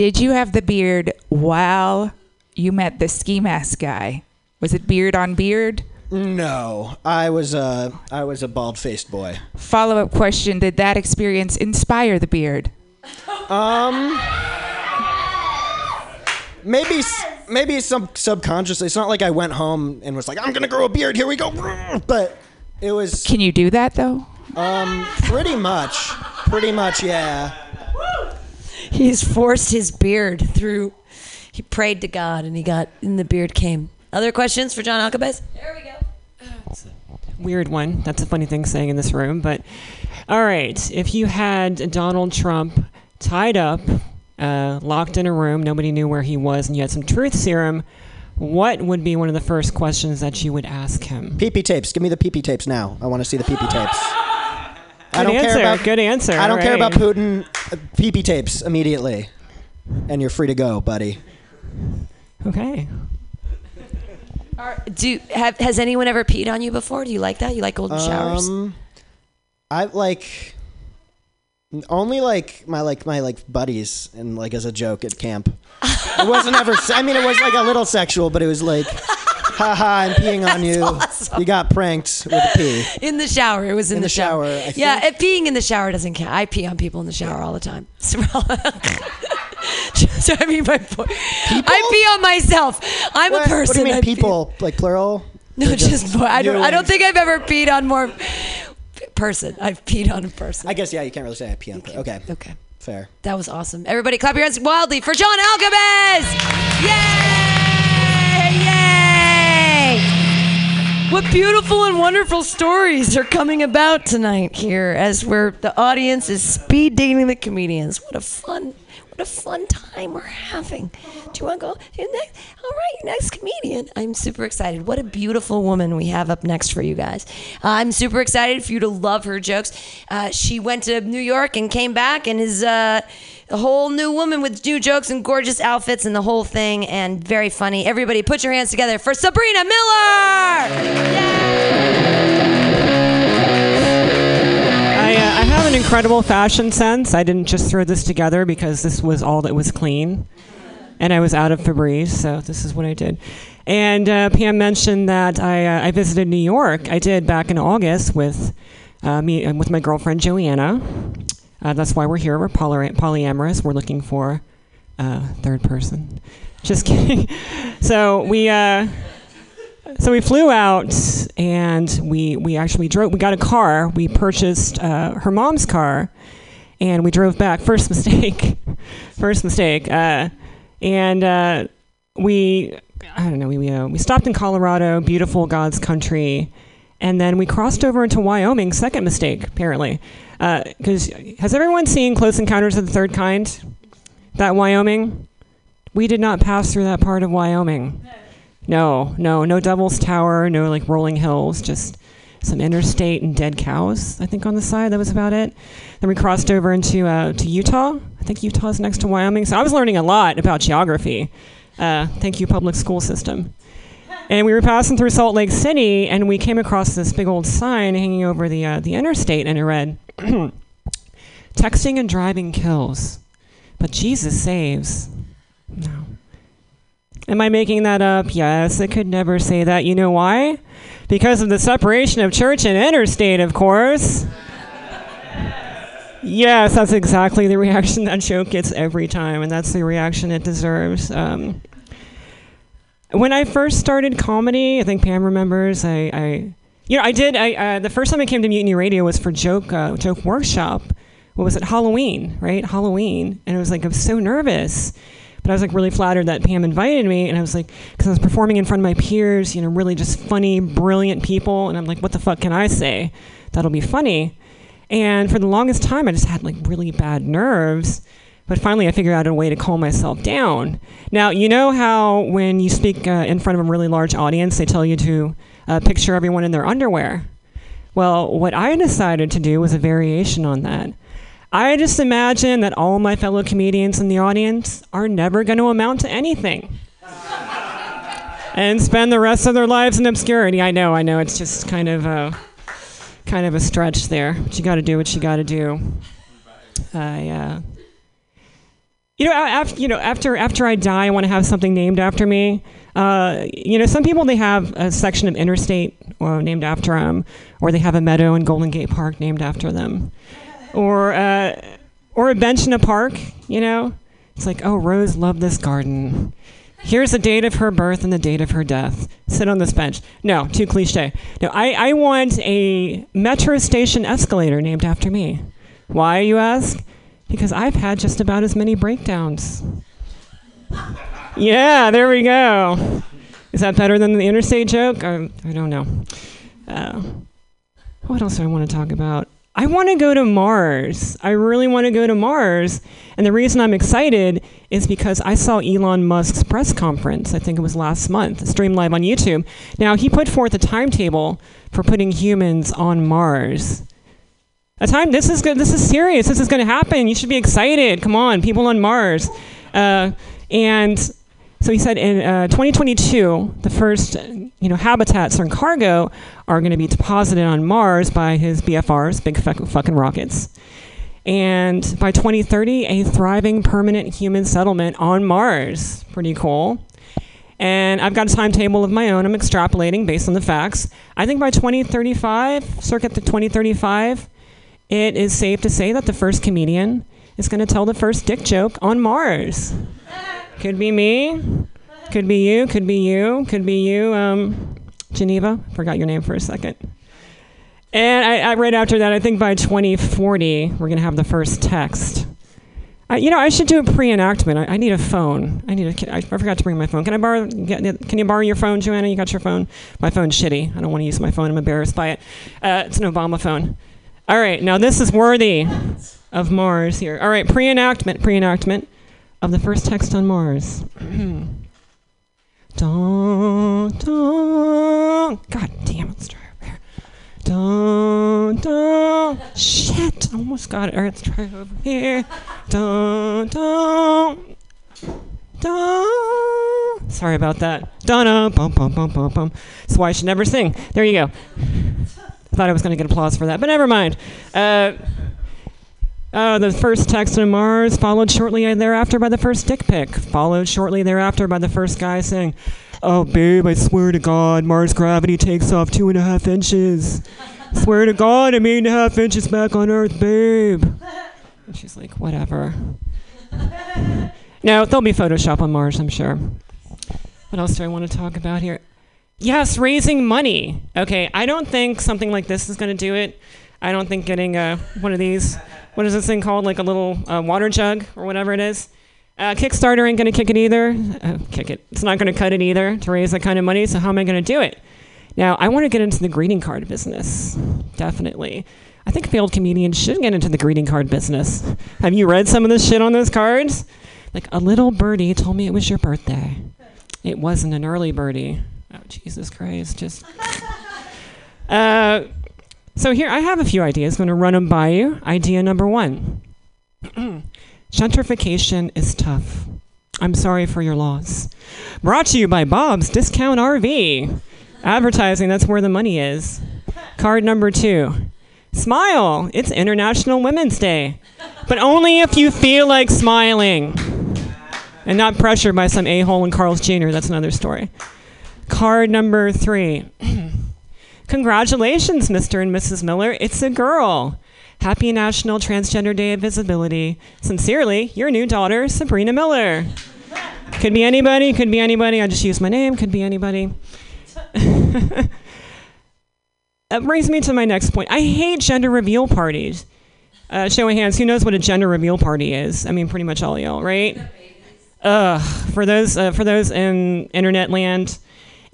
Speaker 10: Did you have the beard while you met the ski mask guy? Was it beard on beard?
Speaker 8: No, I was a I was a bald faced boy.
Speaker 10: Follow up question Did that experience inspire the beard?
Speaker 8: Um, maybe s- maybe some subconsciously. It's not like I went home and was like, I'm gonna grow a beard. Here we go. But it was
Speaker 10: Can you do that though?
Speaker 8: um pretty much, pretty much, yeah.
Speaker 1: He's forced his beard through. He prayed to God, and he got, and the beard came. Other questions for John Alcabez? There we go.
Speaker 7: Weird one. That's a funny thing saying in this room. But all right, if you had Donald Trump tied up, uh, locked in a room, nobody knew where he was, and you had some truth serum, what would be one of the first questions that you would ask him?
Speaker 8: PP tapes. Give me the PP tapes now. I want to see the PP tapes. I
Speaker 7: Good
Speaker 8: don't
Speaker 7: answer.
Speaker 8: care about
Speaker 7: Good answer.
Speaker 8: I don't
Speaker 7: All
Speaker 8: care about. Putin. Uh, PP tapes immediately, and you're free to go, buddy.
Speaker 7: Okay.
Speaker 1: Are, do have has anyone ever peed on you before? Do you like that? You like golden showers?
Speaker 8: Um, I like only like my like my like buddies and like as a joke at camp. It wasn't ever. se- I mean, it was like a little sexual, but it was like, haha, I'm peeing on you.
Speaker 1: awesome.
Speaker 8: You got pranked with a pee.
Speaker 1: In the shower. It was in,
Speaker 8: In the shower, I
Speaker 1: yeah,
Speaker 8: think.
Speaker 1: if peeing in the shower doesn't count. I pee on people in the shower all the time. So I mean my point. I pee on myself. I'm
Speaker 11: What,
Speaker 1: a person.
Speaker 11: what do you mean,
Speaker 1: I pee-
Speaker 11: people? Like plural?
Speaker 1: No, just boy. I don't. I don't think I've ever peed on more person. I've peed on a person.
Speaker 11: I guess, yeah, you can't really say I pee on. Okay.
Speaker 1: Okay.
Speaker 11: Fair.
Speaker 1: That was awesome. Everybody clap your hands wildly for John Alchemist! Yay! Yay! What beautiful and wonderful stories are coming about tonight here as we're the audience is speed dating the comedians. What a fun a fun time we're having. Do you want to go? Next? All right, next comedian. I'm super excited. What a beautiful woman we have up next for you guys. Uh, I'm super excited for you to love her jokes. Uh, she went to New York and came back and is uh, a whole new woman with new jokes and gorgeous outfits and the whole thing and very funny. Everybody, put your hands together for Sabrina Miller.
Speaker 7: Uh, I have an incredible fashion sense. I didn't just throw this together because this was all that was clean. And I was out of Febreze, so this is what I did. And uh, Pam mentioned that I, uh, I visited New York. I did back in August with uh, me uh, with my girlfriend Joanna. Uh, that's why we're here. We're poly- polyamorous. We're looking for a third person. Just kidding. so we uh, so we flew out and we we actually drove. We got a car. We purchased uh, her mom's car, and we drove back. First mistake. First mistake. Uh, and uh, we I don't know. We we, uh, we stopped in Colorado, beautiful God's country, and then we crossed over into Wyoming. Second mistake, apparently. Because has everyone seen Close Encounters of the Third Kind? That Wyoming. We did not pass through that part of Wyoming. No, no, no Devil's Tower, no like rolling hills, just some interstate and dead cows. I think on the side. That was about it. Then we crossed over into uh, to Utah. I think Utah's next to Wyoming. So I was learning a lot about geography. Uh, thank you, public school system. And we were passing through Salt Lake City, and we came across this big old sign hanging over the uh, the interstate, and it read, "Texting and driving kills, but Jesus saves." No. Am I making that up? Yes, I could never say that. You know why? Because of the separation of church and interstate, of course. Yes, that's exactly the reaction that joke gets every time, and that's the reaction it deserves. Um, when I first started comedy, I think Pam remembers. I, I you know, I did. I uh, the first time I came to Mutiny Radio was for joke uh, joke workshop. What was it? Halloween, right? Halloween, and it was like I was so nervous, but I was like really flattered that Pam invited me, and I was like, because I was performing in front of my peers, you know, really just funny, brilliant people, and I'm like, what the fuck can I say that'll be funny? And for the longest time, I just had like really bad nerves. But finally, I figured out a way to calm myself down. Now, you know how when you speak uh, in front of a really large audience, they tell you to uh, picture everyone in their underwear? Well, what I decided to do was a variation on that. I just imagine that all my fellow comedians in the audience are never going to amount to anything. and spend the rest of their lives in obscurity. I know, I know, it's just kind of a, kind of a stretch there. But you got to do what you got to do. I, uh, you know, after you know, after after I die, I want to have something named after me. Uh, you know, some people they have a section of interstate uh, named after them, or they have a meadow in Golden Gate Park named after them, or uh, or a bench in a park. You know, it's like, oh, Rose loved this garden. Here's the date of her birth and the date of her death. Sit on this bench. No, too cliche. No, I, I want a metro station escalator named after me. Why, you ask? Because I've had just about as many breakdowns. Yeah, there we go. Is that better than the interstate joke? I, I don't know. Uh, what else do I want to talk about? I want to go to Mars. I really want to go to Mars. And the reason I'm excited is because I saw Elon Musk's press conference, I think it was last month, streamed live on YouTube. Now, he put forth a timetable for putting humans on Mars. A time, this is good, this is serious, this is going to happen. You should be excited. Come on, people on Mars. Uh, and so he said in uh, 2022, the first you know habitats and cargo are going to be deposited on Mars by his BFRs, big fuck- fucking rockets. And by 2030, a thriving permanent human settlement on Mars. Pretty cool. And I've got a timetable of my own. I'm extrapolating based on the facts. I think by 2035, circa to 2035, it is safe to say that the first comedian is going to tell the first dick joke on Mars. Could be me. Could be you. Could be you. Could be you. Um, Geneva. Forgot your name for a second. And I, I right after that, I think by 2040, we're gonna have the first text. I, you know, I should do a pre-enactment. I, I need a phone. I need a. I forgot to bring my phone. Can I borrow? Get, can you borrow your phone, Joanna? You got your phone? My phone's shitty. I don't want to use my phone. I'm embarrassed by it. Uh, it's an Obama phone. All right, now this is worthy of Mars here. All right, pre-enactment. Pre-enactment of the first text on Mars. dun, dun. God damn it! Try over here. Dun, dun. Shit, almost got it. Let's try over here. Dun, dun. Dun. Sorry about that. Dun, bum, bum, bum, bum, bum. That's why I should never sing. There you go. I thought I was going to get applause for that, but never mind. Uh, uh, the first text on Mars, followed shortly thereafter by the first dick pic, followed shortly thereafter by the first guy saying, Oh, babe, I swear to God, Mars gravity takes off two and a half inches. swear to God, I'm eight and a half inches back on Earth, babe. And she's like, Whatever. no, there'll be Photoshop on Mars, I'm sure. What else do I want to talk about here? Yes, raising money. Okay, I don't think something like this is going to do it. I don't think getting uh, one of these, what is this thing called? Like a little uh, water jug or whatever it is. Uh, Kickstarter ain't going to kick it either. Uh, kick it. It's not going to cut it either to raise that kind of money. So how am I going to do it? Now, I want to get into the greeting card business. Definitely. I think failed comedians should get into the greeting card business. Have you read some of the shit on those cards? Like a little birdie told me it was your birthday. It wasn't an early birdie. Oh, Jesus Christ. Just. Uh, so here, I have a few ideas. I'm going to run them by you. Idea number one Gentrification is tough. I'm sorry for your loss. Brought to you by Bob's Discount RV. Advertising, that's where the money is. Card number two Smile. It's International Women's Day. But only if you feel like smiling and not pressured by some a hole in Carl's Jr. That's another story. Card number three. Congratulations, Mr. and Mrs. Miller. It's a girl. Happy National Transgender Day of Visibility. Sincerely, your new daughter, Sabrina Miller. Could be anybody, could be anybody. I just used my name, could be anybody. that brings me to my next point. I hate gender reveal parties. Uh, show of hands, who knows what a gender reveal party is? I mean, pretty much all y'all, right? Ugh. For those, uh, for those in internet land,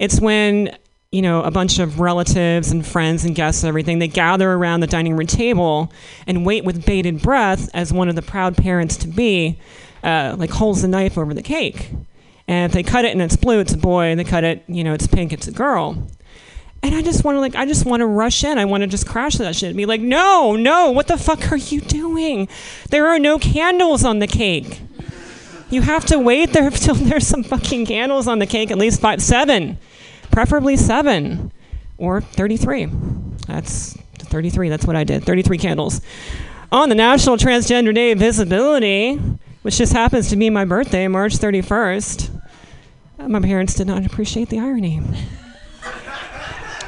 Speaker 7: it's when you know a bunch of relatives and friends and guests and everything they gather around the dining room table and wait with bated breath as one of the proud parents to be uh, like holds the knife over the cake. And if they cut it and it's blue it's a boy. And they cut it you know it's pink it's a girl. And i just want to like i just want to rush in. I want to just crash that shit and be like no no what the fuck are you doing? There are no candles on the cake. You have to wait there till there's some fucking candles on the cake at least five seven preferably seven or 33. That's 33. That's what I did. 33 candles. On the National Transgender Day of Visibility, which just happens to be my birthday, March 31st, uh, my parents did not appreciate the irony.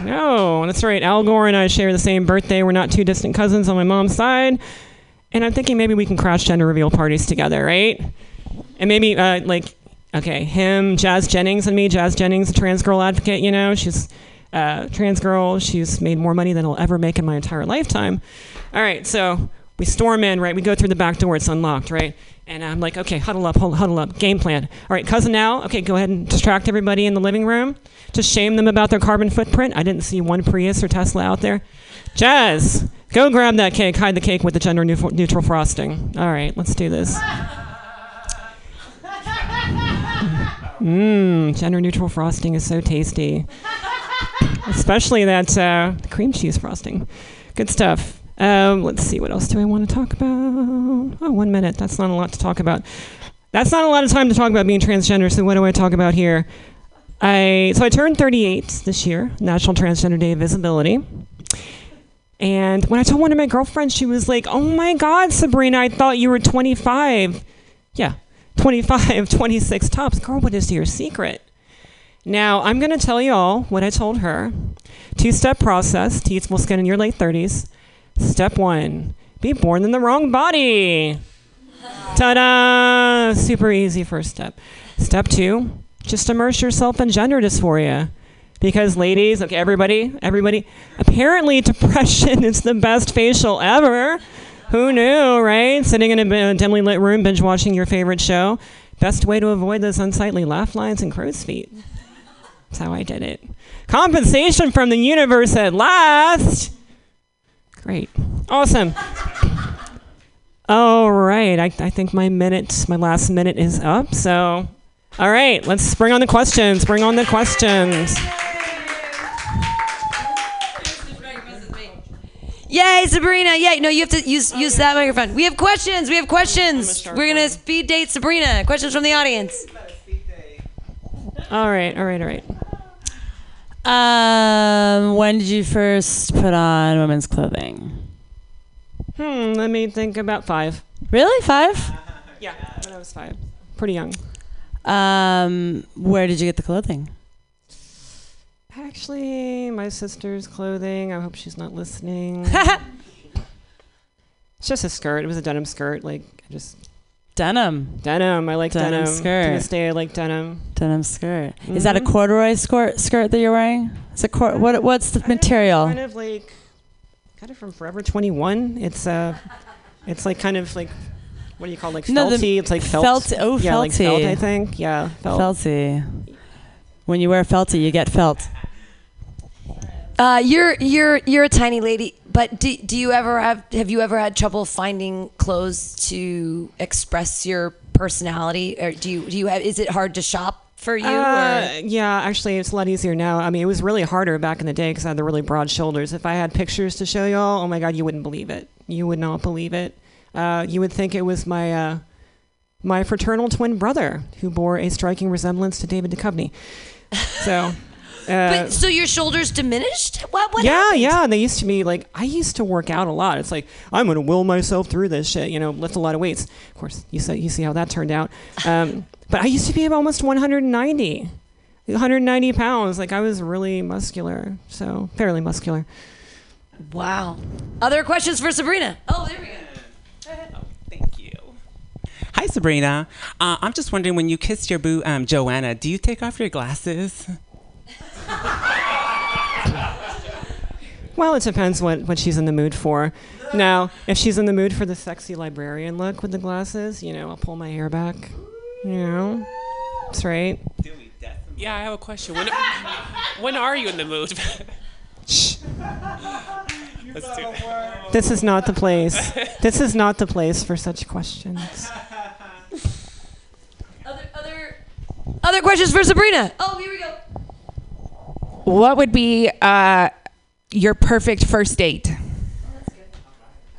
Speaker 7: No, that's right. Al Gore and I share the same birthday. We're not two distant cousins on my mom's side. And I'm thinking maybe we can crash gender reveal parties together, right? And maybe, uh, like, okay, him, Jazz Jennings, and me. Jazz Jennings, a trans girl advocate, you know, she's a trans girl. She's made more money than I'll ever make in my entire lifetime. All right, so we storm in, right? We go through the back door, it's unlocked, right? And I'm like, okay, huddle up, huddle up, game plan. All right, cousin Al, okay, go ahead and distract everybody in the living room. Just shame them about their carbon footprint. I didn't see one Prius or Tesla out there. Jazz, go grab that cake, hide the cake with the gender neutral frosting. All right, let's do this. Mmm, gender neutral frosting is so tasty. Especially that uh, cream cheese frosting. Good stuff. Um, let's see, what else do I want to talk about? Oh, one minute. That's not a lot to talk about. That's not a lot of time to talk about being transgender, so what do I talk about here? I so I turned 38 this year, National Transgender Day of Visibility. And when I told one of my girlfriends, she was like, "Oh my God, Sabrina, I thought you were 25." Yeah, 25, 26 tops. Girl, what is your secret? Now, I'm going to tell you all what I told her. Two step process, teachable skin in your late 30s. Step one be born in the wrong body. Ta da! Super easy first step. Step two, just immerse yourself in gender dysphoria. Because ladies, okay, everybody, everybody, apparently depression is the best facial ever. Who knew, right? Sitting in a dimly lit room, binge watching your favorite show. Best way to avoid those unsightly laugh lines and crow's feet. That's how I did it. Compensation from the universe at last. Great. Awesome. All right. I, I think my minute, my last minute is up. So, all right, let's bring on the questions. Bring on the questions.
Speaker 1: Yay, Sabrina! Yay! No, you have to use use that microphone. We have questions. We have questions. We're gonna speed date Sabrina. Questions from the audience.
Speaker 7: All right, all right, all right.
Speaker 2: Um, when did you first put on women's clothing?
Speaker 7: Hmm, let me think about five.
Speaker 2: Really, five?
Speaker 7: Yeah, when I was five. Pretty young.
Speaker 2: Um, where did you get the clothing?
Speaker 7: Actually, my sister's clothing. I hope she's not listening. it's just a skirt. It was a denim skirt. Like, I just.
Speaker 2: Denim.
Speaker 7: Denim. I like
Speaker 2: Denim
Speaker 7: denim.
Speaker 2: skirt.
Speaker 7: To this day, I like denim.
Speaker 2: Denim skirt. Is that a
Speaker 7: Mhm.
Speaker 2: corduroy skirt skirt that you're wearing? Is it cor- what? What's the material?
Speaker 7: Kind of like. Got it from Forever 21. It's uh, it's like kind of like. What do you call it? like
Speaker 2: No, the
Speaker 7: felty? it's like felt.
Speaker 2: felt- oh,
Speaker 7: yeah, like felt.
Speaker 2: felty.
Speaker 7: I think. Yeah, felt.
Speaker 2: Felty. When you wear felty, you get felt.
Speaker 1: Uh, you're you're you're a tiny lady, but do, do you ever have have you ever had trouble finding clothes to express your personality, or do you do you have? Is it hard to shop for you?
Speaker 7: Uh, yeah, actually, it's a lot easier now. I mean, it was really harder back in the day because I had the really broad shoulders. If I had pictures to show y'all, oh my God, you wouldn't believe it. You would not believe it. Uh, you would think it was my uh, my fraternal twin brother who bore a striking resemblance to David Duchovny. So. Uh,
Speaker 1: But so your shoulders diminished? What? What?
Speaker 7: yeah,
Speaker 1: happened?
Speaker 7: yeah. They used to be like I used to work out a lot. It's like I'm gonna will myself through this shit. You know, lift a lot of weights. Of course, you see you see how that turned out. Um, but I used to be almost 190, 190 pounds. Like I was really muscular, so fairly muscular.
Speaker 1: Wow. Other questions for Sabrina? Oh, there we go.
Speaker 12: Thank you. Hi, Sabrina. Uh, I'm just wondering when you kiss your boo, um, Joanna, do you take off your glasses?
Speaker 7: Well, it depends what, what she's in the mood for. Now, if she's in the mood for the sexy librarian look with the glasses, you know, I'll pull my hair back. You know, that's right.
Speaker 13: Yeah, I have a question. When, when are you in the mood? Shh. Let's do it.
Speaker 7: This is not the place. This is not the place for such questions.
Speaker 1: Other questions for Sabrina? Oh, here we go.
Speaker 10: What would be uh, your perfect first date?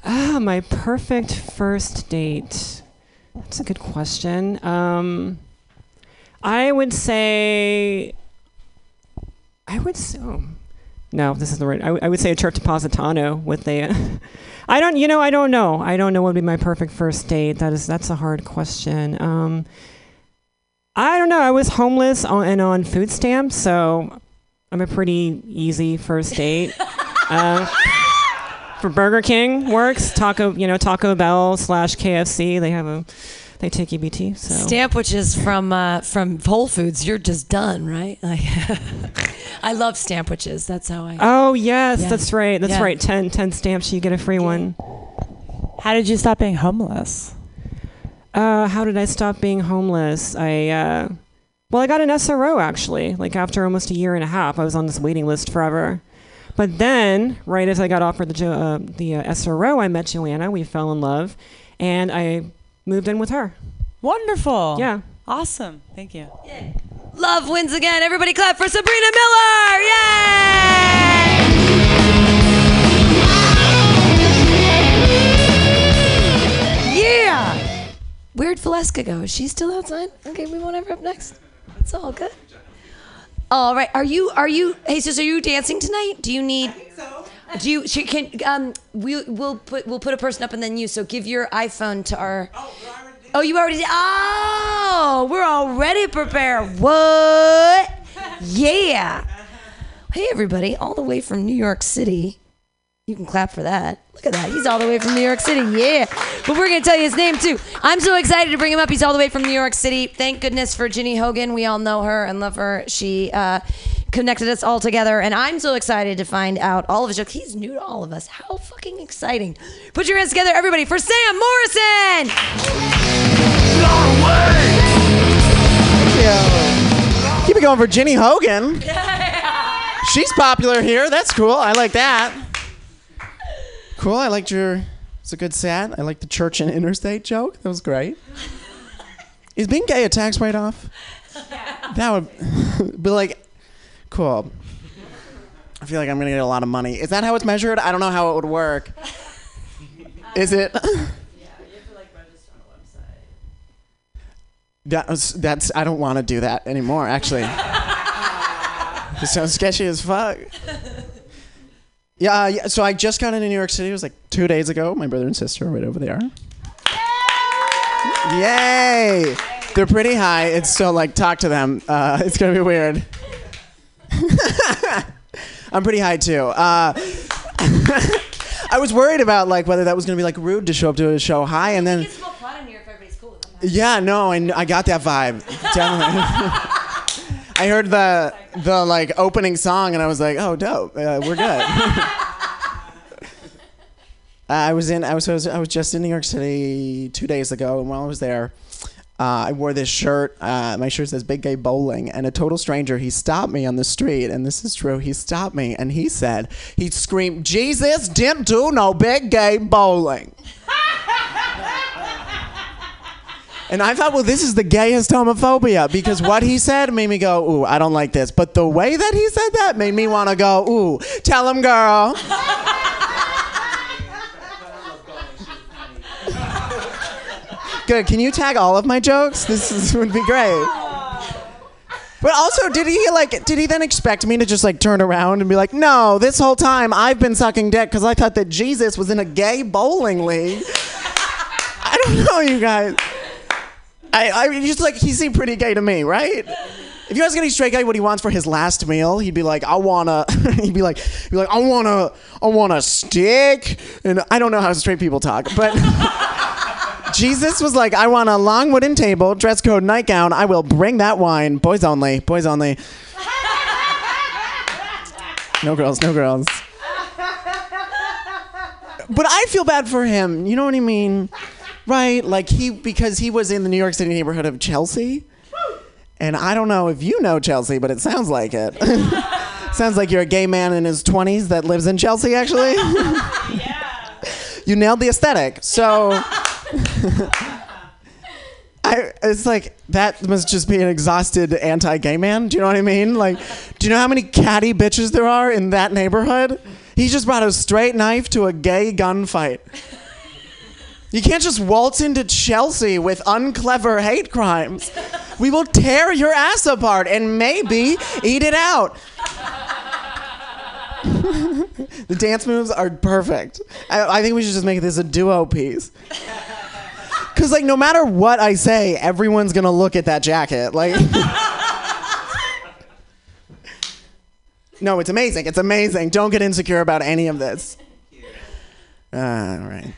Speaker 7: Ah, my perfect first date. That's a good question. Um, I would say. I would say. Oh, no, this is the right. I would say a trip to Positano with a. I don't. You know. I don't know. I don't know what would be my perfect first date. That is. That's a hard question. Um, I don't know. I was homeless on, and on food stamps, so I'm a pretty easy first date. uh, for Burger King works. Taco, you know, Taco Bell slash KFC. They have a, they take EBT. So
Speaker 1: Stamp from uh, from Whole Foods. You're just done, right? Like, I love stamp That's how I.
Speaker 7: Oh yes,
Speaker 1: Yeah.
Speaker 7: that's right. That's
Speaker 1: Yeah.
Speaker 7: right. 10, 10 stamps, you get a free one.
Speaker 2: How did you stop being homeless?
Speaker 7: Uh, how did I stop being homeless? I uh, well, I got an SRO actually. Like after almost a year and a half, I was on this waiting list forever. But then, right as I got offered the jo- uh, the uh, SRO, I met Joanna. We fell in love, and I moved in with her.
Speaker 2: Wonderful.
Speaker 7: Yeah.
Speaker 2: Awesome. Thank you.
Speaker 1: Love wins again. Everybody clap for Sabrina Miller. Yay! Yeah. Where'd Valeska go? Is she still outside? Okay, we won't have her up next. It's all good. All right. Are you? Are you? Hey, sis, are you dancing tonight? Do you need? Do you? She can. Um. We we'll put we'll put a person up and then you. So give your iPhone to our. Oh, you already did. Oh, we're already prepared. What? Yeah. Hey, everybody, all the way from New York City. You can clap for that. Look at that. He's all the way from New York City. Yeah. But we're going to tell you his name too. I'm so excited to bring him up. He's all the way from New York City. Thank goodness for Ginny Hogan. We all know her and love her. She uh, connected us all together. And I'm so excited to find out all of his jokes. He's new to all of us. How fucking exciting. Put your hands together, everybody, for Sam Morrison.
Speaker 8: Keep it going for Ginny Hogan. She's popular here. That's cool. I like that. Cool. I liked your. It's a good set. I like the church and interstate joke. That was great. Is being gay a tax write off? Yeah. That would be like, cool. I feel like I'm gonna get a lot of money. Is that how it's measured? I don't know how it would work. Is it? That was, that's that's I don't want to do that anymore. Actually, it sounds sketchy as fuck. Yeah, uh, yeah. So I just got into New York City. It was like two days ago. My brother and sister are right over there. Yay! Yay. They're pretty high. It's so like talk to them. Uh, it's gonna be weird. I'm pretty high too. Uh, I was worried about like whether that was gonna be like rude to show up to a show high, and then yeah, no, and I got that vibe. Definitely. I heard the the like opening song, and I was like, oh, dope. Uh, we're good. I was in. I was, I was. I was just in New York City two days ago, and while I was there, uh, I wore this shirt. Uh, my shirt says "Big Gay Bowling," and a total stranger he stopped me on the street, and this is true. He stopped me, and he said, he screamed, "Jesus didn't do no big gay bowling." And I thought, well, this is the gayest homophobia because what he said made me go, ooh, I don't like this. But the way that he said that made me want to go, ooh, tell him, girl. Good. Can you tag all of my jokes? This is, would be great. But also, did he like? Did he then expect me to just like turn around and be like, "No, this whole time I've been sucking dick because I thought that Jesus was in a gay bowling league." I don't know, you guys. I, I just like he seemed pretty gay to me, right? If you ask any straight guy what he wants for his last meal, he'd be like, "I wanna," he'd be like, he'd be like, "I wanna, I want a stick. and I don't know how straight people talk, but Jesus was like, "I want a long wooden table, dress code nightgown. I will bring that wine, boys only, boys only." No girls, no girls. But I feel bad for him. You know what I mean? Right? Like he because he was in the New York City neighborhood of Chelsea. And I don't know if you know Chelsea, but it sounds like it. sounds like you're a gay man in his 20s that lives in Chelsea actually. yeah. you nailed the aesthetic. So I, it's like that must just be an exhausted anti-gay man. Do you know what I mean? Like, do you know how many catty bitches there are in that neighborhood? He just brought a straight knife to a gay gunfight. You can't just waltz into Chelsea with unclever hate crimes. We will tear your ass apart and maybe eat it out. the dance moves are perfect. I, I think we should just make this a duo piece. Cause like no matter what I say, everyone's gonna look at that jacket. Like No, it's amazing. It's amazing. Don't get insecure about any of this. Uh, all right.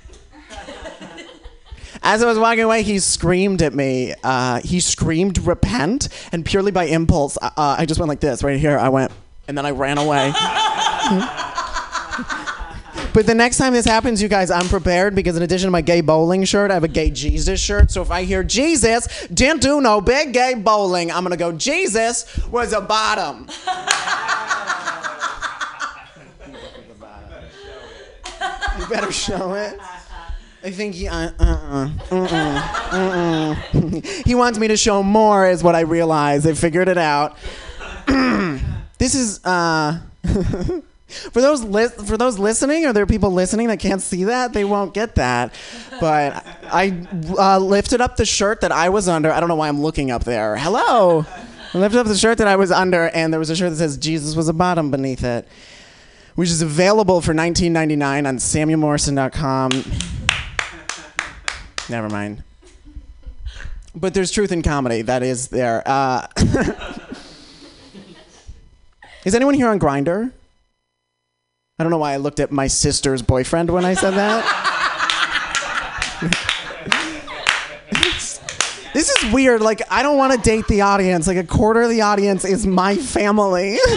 Speaker 8: As I was walking away, he screamed at me. Uh, he screamed, repent, and purely by impulse, uh, I just went like this, right here. I went, and then I ran away. but the next time this happens, you guys, I'm prepared because in addition to my gay bowling shirt, I have a gay Jesus shirt. So if I hear Jesus didn't do no big gay bowling, I'm gonna go, Jesus was a bottom. you better show it. I think he, uh, uh, uh, uh, uh, he wants me to show more, is what I realize. I figured it out. this is uh, for those li- for those listening. Are there people listening that can't see that? They won't get that. But I uh, lifted up the shirt that I was under. I don't know why I'm looking up there. Hello. I lifted up the shirt that I was under, and there was a shirt that says Jesus was a bottom beneath it, which is available for $19.99 on SamuelMorrison.com. Never mind. But there's truth in comedy. That is there. Uh, is anyone here on Grindr? I don't know why I looked at my sister's boyfriend when I said that. this is weird. Like, I don't want to date the audience. Like, a quarter of the audience is my family.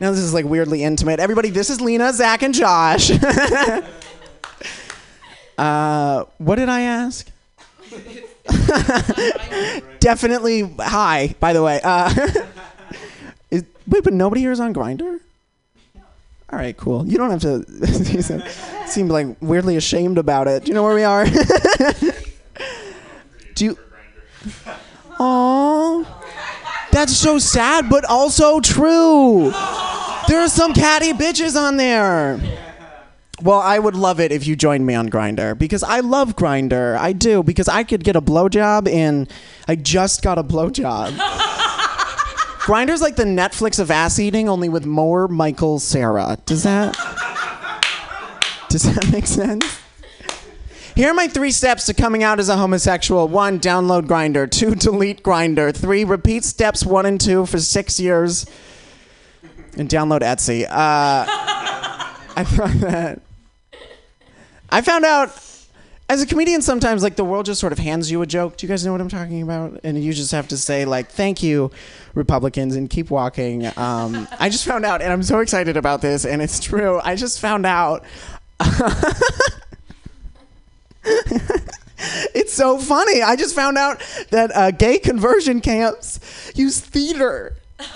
Speaker 8: now, this is like weirdly intimate. Everybody, this is Lena, Zach, and Josh. Uh, what did I ask? Definitely hi, by the way. Uh, is, wait, but nobody here is on Grindr. All right, cool. You don't have to seem- seem like weirdly ashamed about it. Do you know where we are? Do you? Aww. That's so sad, but also true. There are some catty bitches on there. Well, I would love it if you joined me on Grindr because I love Grindr. I do because I could get a blowjob in. I just got a blowjob. Grindr's like the Netflix of ass eating, only with more Michael Cera. Does that? Does that make sense? Here are my three steps to coming out as a homosexual. One, download Grindr. Two, delete Grindr. Three, repeat steps one and two for six years. And download Etsy. Uh, I found that. I found out as a comedian sometimes like the world just sort of hands you a joke. Do you guys know what I'm talking about? And you just have to say like thank you Republicans and keep walking. Um, I just found out and I'm so excited about this and it's true. I just found out It's so funny. I just found out that uh, gay conversion camps use theater. Isn't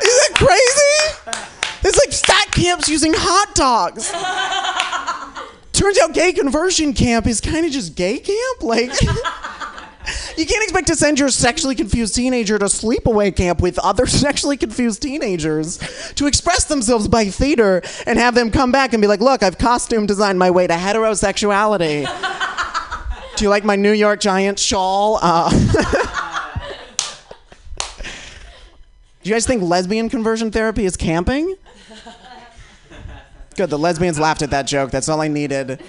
Speaker 8: that crazy? It's like camps using hot dogs. Turns out gay conversion camp is kind of just gay camp. Like, you can't expect to send your sexually confused teenager to sleepaway camp with other sexually confused teenagers to express themselves by theater and have them come back and be like, look, I've costume designed my way to heterosexuality. Do you like my New York Giant shawl? Uh, Do you guys think lesbian conversion therapy is camping? Good, the lesbians laughed at that joke. That's all I needed.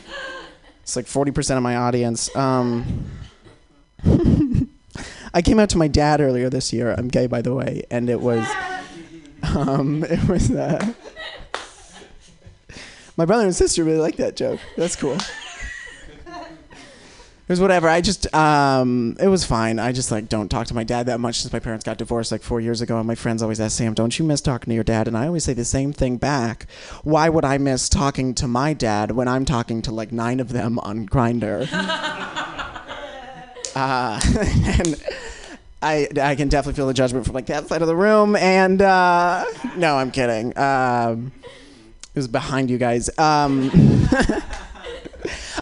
Speaker 8: It's like 40% of my audience. Um, I came out to my dad earlier this year. I'm gay, by the way, and it was, um, it was. Uh, my brother and sister really like that joke. That's cool. It was whatever. I just, um, it was fine. I just like don't talk to my dad that much since my parents got divorced like four years ago. And my friends always ask Sam, "Don't you miss talking to your dad?" And I always say the same thing back. Why would I miss talking to my dad when I'm talking to like nine of them on Grindr? uh, and I, I can definitely feel the judgment from like that side of the room. And uh, no, I'm kidding. Um, it was behind you guys. Um,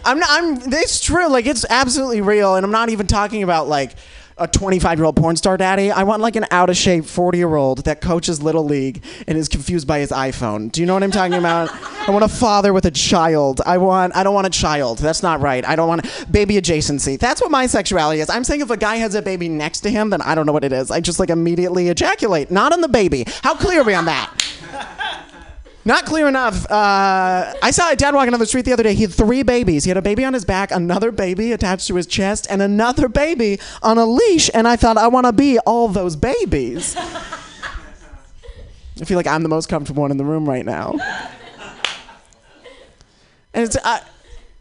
Speaker 8: I'm not, I'm it's true like it's absolutely real and I'm not even talking about like a 25 year old porn star daddy. I want like an out of shape 40 year old that coaches little league and is confused by his iPhone. Do you know what I'm talking about? I want a father with a child. I want I don't want a child. That's not right. I don't want baby adjacency. That's what my sexuality is. I'm saying if a guy has a baby next to him, then I don't know what it is. I just like immediately ejaculate. Not on the baby. How clear are we on that? Not clear enough. Uh, I saw a dad walking down the street the other day. He had three babies. He had a baby on his back, another baby attached to his chest, and another baby on a leash. And I thought, I want to be all those babies. I feel like I'm the most comfortable one in the room right now. And it's, I,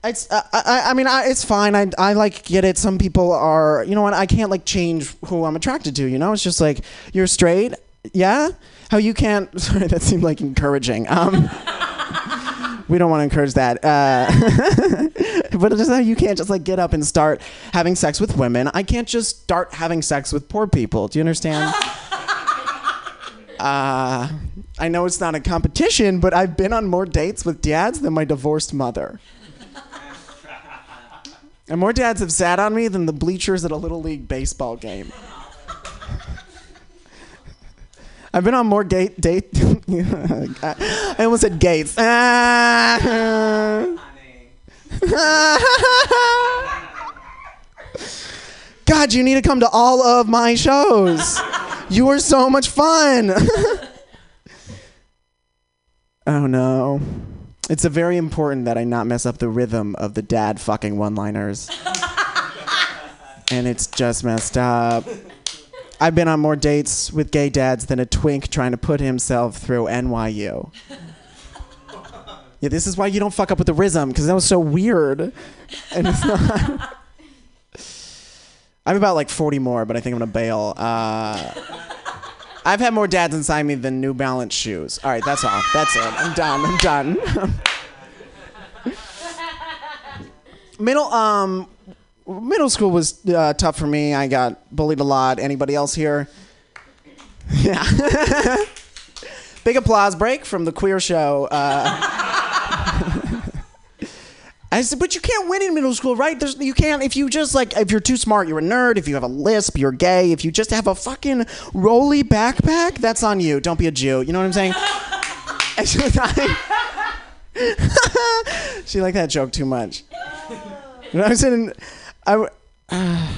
Speaker 8: it's, uh, I, I mean, I, it's fine. I, I like get it. Some people are, you know what? I can't like change who I'm attracted to. You know, it's just like you're straight, yeah. How you can't? Sorry, that seemed like encouraging. Um, we don't want to encourage that. Uh, but just how you can't just like get up and start having sex with women. I can't just start having sex with poor people. Do you understand? Uh, I know it's not a competition, but I've been on more dates with dads than my divorced mother. And more dads have sat on me than the bleachers at a little league baseball game. I've been on more gate date. I almost said gates. Ah. God, you need to come to all of my shows. You are so much fun. oh no. It's a very important that I not mess up the rhythm of the dad fucking one liners. and it's just messed up. I've been on more dates with gay dads than a twink trying to put himself through NYU. Yeah, this is why you don't fuck up with the rhythm because that was so weird. And it's not. I'm about like 40 more, but I think I'm gonna bail. Uh, I've had more dads inside me than New Balance shoes. All right, that's all. That's it. I'm done. I'm done. middle um, middle school was uh, tough for me. I got bullied a lot. Anybody else here? Yeah. Big applause break from the queer show. Uh, I said, but you can't win in middle school, right? There's, you can't if you just like if you're too smart, you're a nerd. If you have a lisp, you're gay. If you just have a fucking rolly backpack, that's on you. Don't be a Jew. You know what I'm saying? She liked that joke too much. I was in, I. uh,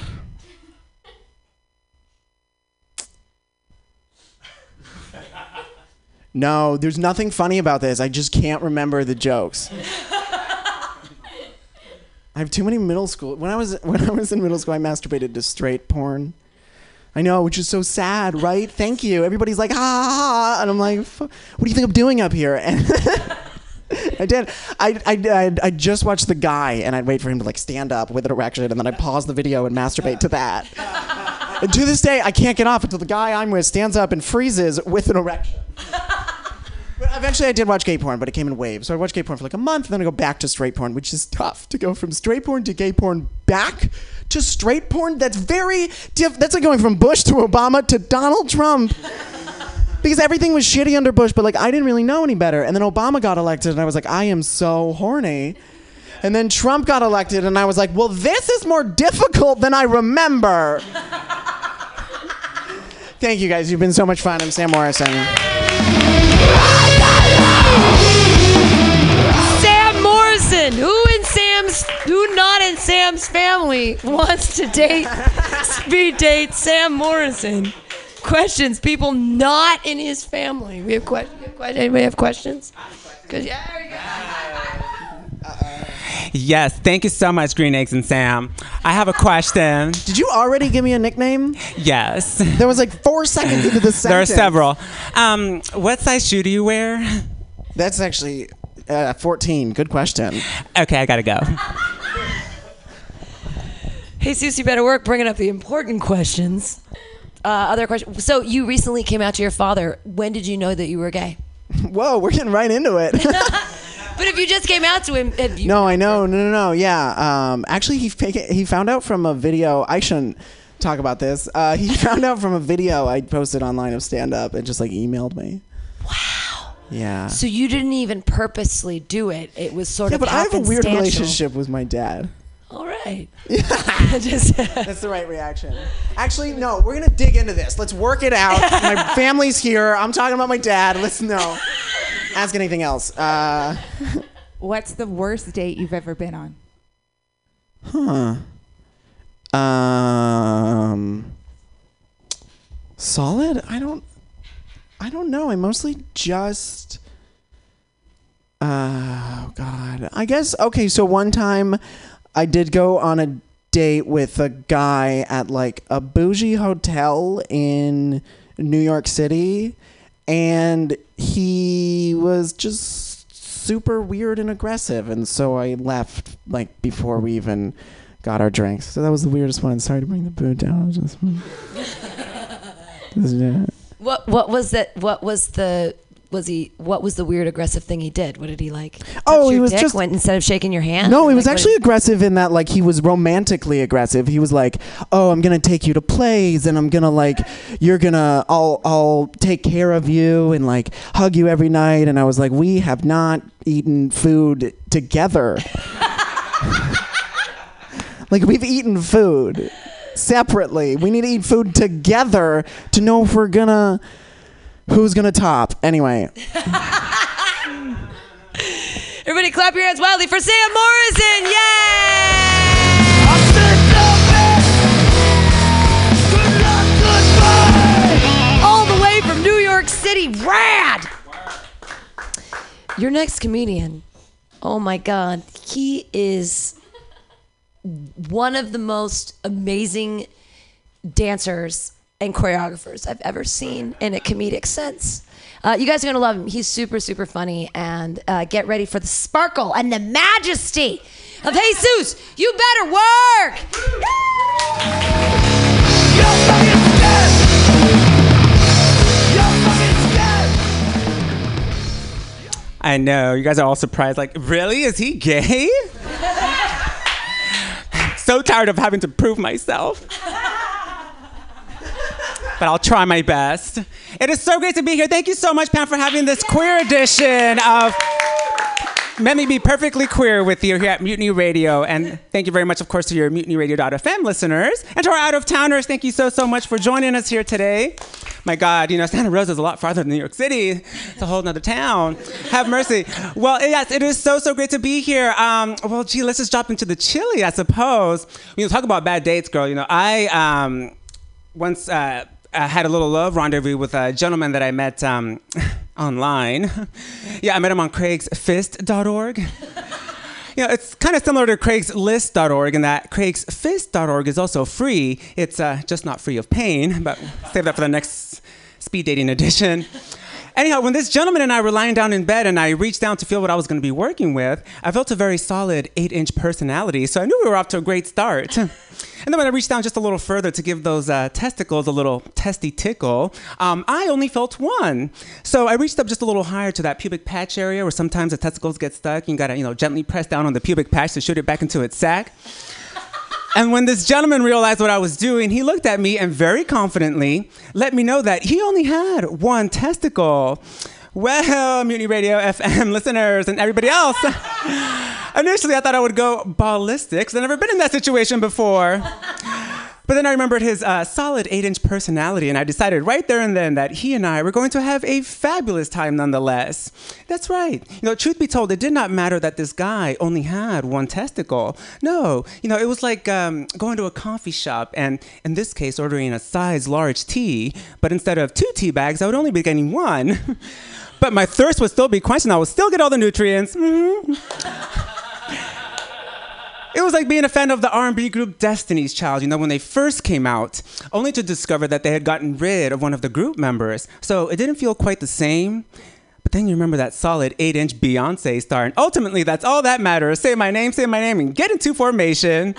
Speaker 8: no, there's nothing funny about this. I just can't remember the jokes. I have too many middle school. When I was when I was in middle school, I masturbated to straight porn. I know, which is so sad, right? Thank you. Everybody's like, ha ha, ha. and I'm like, "F- what do you think I'm doing up here? And I did. I, I, I, just watched the guy, and I'd wait for him to like stand up with an erection, and then I'd pause the video and masturbate to that. and to this day, I can't get off until the guy I'm with stands up and freezes with an erection. But eventually, I did watch gay porn, but it came in waves. So I watched gay porn for like a month, and then I go back to straight porn, which is tough to go from straight porn to gay porn back to straight porn. That's very diff- That's like going from Bush to Obama to Donald Trump. Because everything was shitty under Bush, but like I didn't really know any better. And then Obama got elected, and I was like, I am so horny. And then Trump got elected, and I was like, well, this is more difficult than I remember. Thank you guys. You've been so much fun. I'm Sam Morrison.
Speaker 1: Sam Morrison. Who in Sam's, who not in Sam's family wants to date, speed date Sam Morrison? Questions. People not in his family. We have questions. Anybody have questions? 'Cause- yeah, there you go.
Speaker 12: Yes, thank you so much, Green Eggs and Sam. I have a question.
Speaker 8: Did you already give me a nickname?
Speaker 12: Yes.
Speaker 8: There was like four seconds into the
Speaker 12: There are several. Um, what size shoe do you wear?
Speaker 8: That's actually uh, 14. Good question.
Speaker 12: Okay, I gotta go.
Speaker 1: Hey, Susie, you better work bringing up the important questions. Uh, other question. So you recently came out to your father. When did you know that you were gay?
Speaker 8: Whoa, we're getting right into it.
Speaker 1: But if you just came out to him, have you,
Speaker 8: no, I know. No, no, no. Yeah. Um, actually, he he found out from a video. I shouldn't talk about this. Uh, he found out from a video I posted online of stand up and just like emailed me. Wow. Yeah.
Speaker 1: So you didn't even purposely do it. It was sort
Speaker 8: yeah,
Speaker 1: of
Speaker 8: but I have a weird relationship with my dad.
Speaker 1: All right.
Speaker 8: That's the right reaction. Actually, no, we're gonna dig into this. Let's work it out. my family's here. I'm talking about my dad. Let's know. Ask anything else. Uh,
Speaker 10: What's the worst date you've ever been on?
Speaker 8: huh. Um. Solid. I don't. I don't know. I mostly just. Oh God. I guess okay. So one time, I did go on a date with a guy at like a bougie hotel in New York City, and he was just super weird and aggressive, and so I left like before we even got our drinks. So that was the weirdest one. Sorry to bring the booze down. Just-.
Speaker 1: What What was that? What was the was he? What was the weird aggressive thing he did? What did he like?
Speaker 8: Oh, he was
Speaker 1: dick
Speaker 8: just-
Speaker 1: went instead of shaking your hand.
Speaker 8: No, he
Speaker 1: Like,
Speaker 8: was actually
Speaker 1: did-
Speaker 8: aggressive in that like he was romantically aggressive. He was like, "Oh, I'm gonna take you to plays, and I'm gonna like, you're gonna, I'll, I'll take care of you and like hug you every night." And I was like, "We have not eaten food together. like we've eaten food separately. We need to eat food together to know if we're gonna, who's gonna top." Anyway.
Speaker 1: Everybody, clap your hands wildly for Sam Morrison! Yay! All the way from New York City, rad! Your next comedian, oh my God, he is one of the most amazing dancers and choreographers I've ever seen in a comedic sense. Uh, you guys are gonna love him. He's super, super funny, and uh, get ready for the sparkle and the majesty of Jesus. You better work.
Speaker 12: I know. You guys are all surprised. Like, really? Is he gay? so tired of having to prove myself. But I'll try my best. It is so great to be here. Thank you so much, Pam, for having this queer edition of Let Me Be Perfectly Queer with you here at Mutiny Radio. And thank you very much, of course, to your mutinyradio.fm listeners. And to our out of towners, thank you so, so much for joining us here today. My God, you know, Santa Rosa is a lot farther than New York City. It's a whole nother town. Have mercy. Well, yes, it is so, so great to be here. Um, well, gee, let's just drop into the chili, I suppose. You know, talk about bad dates, girl. You know, I um, once uh, I had a little love rendezvous with a gentleman that I met um, online. yeah, I met him on craigsfist.org. You know, it's kind of similar to craigslist.org in that craigsfist.org is also free. It's uh, just not free of pain, but save that for the next speed dating edition. Anyhow, when this gentleman and I were lying down in bed and I reached down to feel what I was going to be working with, I felt a very solid eight inch personality, so I knew we were off to a great start. And then when I reached down just a little further to give those uh, testicles a little testy tickle, um, I only felt one. So I reached up just a little higher to that pubic patch area where sometimes the testicles get stuck. You gotta, you know, gently press down on the pubic patch to shoot it back into its sack. And when this gentleman realized what I was doing, he looked at me and very confidently let me know that he only had one testicle. Well, Mutiny Radio FM listeners and everybody else, initially I thought I would go ballistics. I've never been in that situation before. But then I remembered his uh, solid eight inch personality, and I decided right there and then that he and I were going to have a fabulous time nonetheless. That's right. You know, truth be told, it did not matter that this guy only had one testicle. No, you know, it was like um, going to a coffee shop and, in this case, ordering a size large tea, but instead of two tea bags, I would only be getting one. but my thirst would still be quenched, and I would still get all the nutrients. Mhm. It was like being a fan of the R&B group Destiny's Child, you know, when they first came out, only to discover that they had gotten rid of one of the group members. So it didn't feel quite the same. But then you remember that solid 8-inch Beyonce star, and ultimately that's all that matters. Say my name, say my name, and get into formation.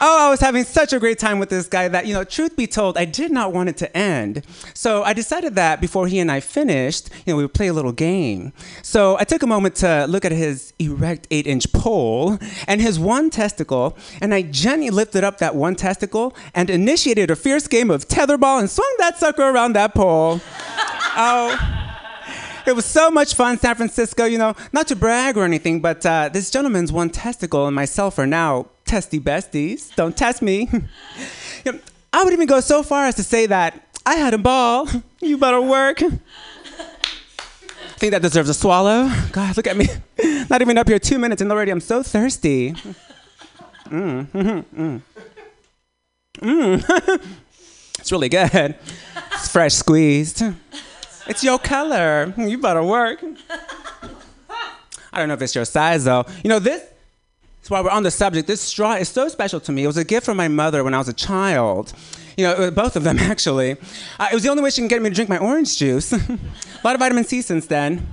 Speaker 12: Oh, I was having such a great time with this guy that, you know, truth be told, I did not want it to end. So I decided that before he and I finished, you know, we would play a little game. So I took a moment to look at his erect eight inch pole and his one testicle, and I gently lifted up that one testicle and initiated a fierce game of tetherball and swung that sucker around that pole. oh. It was so much fun, San Francisco. You know, not to brag or anything, but uh, this gentleman's one testicle and myself are now testy besties. Don't test me. I would even go so far as to say that I had a ball. You better work. I think that deserves a swallow. God, look at me. Not even up here two minutes and already I'm so thirsty. Mm, mm, mm. Mm. it's really good. It's fresh squeezed. It's your color. You better work. I don't know if it's your size though. You know, this, so while we're on the subject, this straw is so special to me. It was a gift from my mother when I was a child. You know, uh, both of them actually. Uh, it was the only way she can get me to drink my orange juice. a lot of vitamin C since then.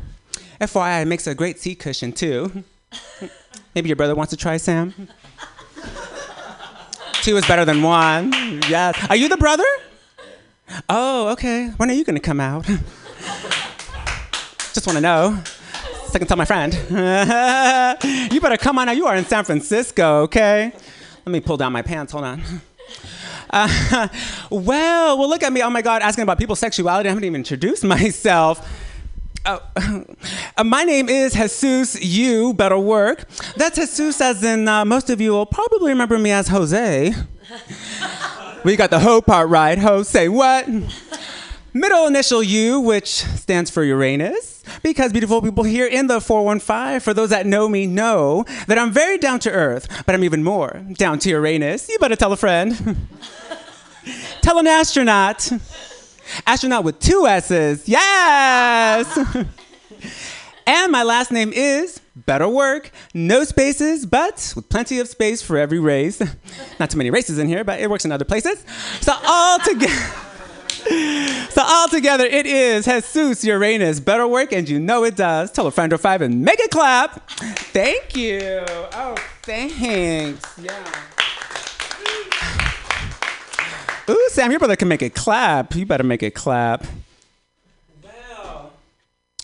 Speaker 12: FYI, it makes a great seat cushion too. Maybe your brother wants to try, Sam? Two is better than one. Yes. Are you the brother? Oh, okay. When are you going to come out? Just want to know. I can tell my friend. you better come on now. You are in San Francisco, okay? Let me pull down my pants. Hold on. Uh, well, well, look at me. Oh my God, asking about people's sexuality. I haven't even introduced myself. Oh, uh, my name is Jesus. You better work. That's Jesus, as in uh, most of you will probably remember me as Jose. we got the ho part right. Ho, say what? Middle initial U, which stands for Uranus, because beautiful people here in the 415, for those that know me, know that I'm very down to earth, but I'm even more down to Uranus. You better tell a friend. tell an astronaut. Astronaut with two S's. Yes! and my last name is better work, no spaces, but with plenty of space for every race. Not too many races in here, but it works in other places. So all together. So all together, it is Jesus Uranus. Better work, and you know it does. Tell a friend or five and make it clap. Thank you. Oh, thanks. Yeah. Ooh, Sam, your brother can make it clap. You better make it clap.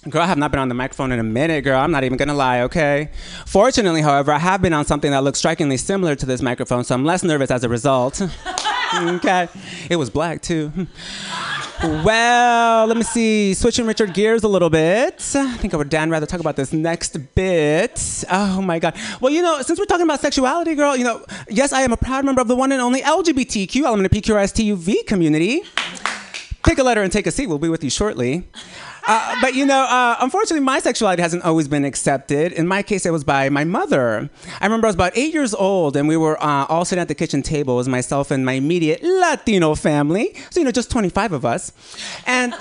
Speaker 12: Girl, I have not been on the microphone in a minute, girl. I'm not even gonna lie, okay? Fortunately, however, I have been on something that looks strikingly similar to this microphone, so I'm less nervous as a result. okay? It was black, too. Well, let me see. Switching Richard gears a little bit. I think I would Dan rather talk about this next bit. Oh my God. Well, you know, since we're talking about sexuality, girl, you know, yes, I am a proud member of the one and only LGBTQ PQRSTUV community. Pick a letter and take a seat. We'll be with you shortly. Uh, but you know, uh, unfortunately, my sexuality hasn't always been accepted. In my case, it was by my mother. I remember I was about eight years old, and we were uh, all sitting at the kitchen table. It was myself and my immediate Latino family. So you know, just 25 of us, and.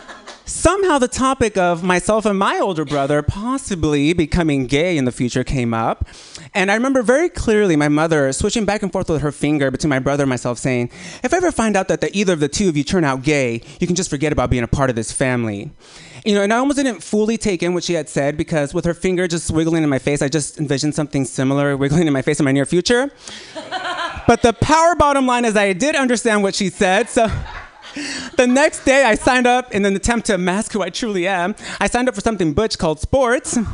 Speaker 12: Somehow the topic of myself and my older brother possibly becoming gay in the future came up. And I remember very clearly my mother switching back and forth with her finger between my brother and myself saying, If I ever find out that the, either of the two of you turn out gay, you can just forget about being a part of this family. You know, and I almost didn't fully take in what she had said because with her finger just wiggling in my face, I just envisioned something similar wiggling in my face in my near future. but the power bottom line is I did understand what she said, so the next day I signed up in an attempt to mask who I truly am. I signed up for something butch called sports.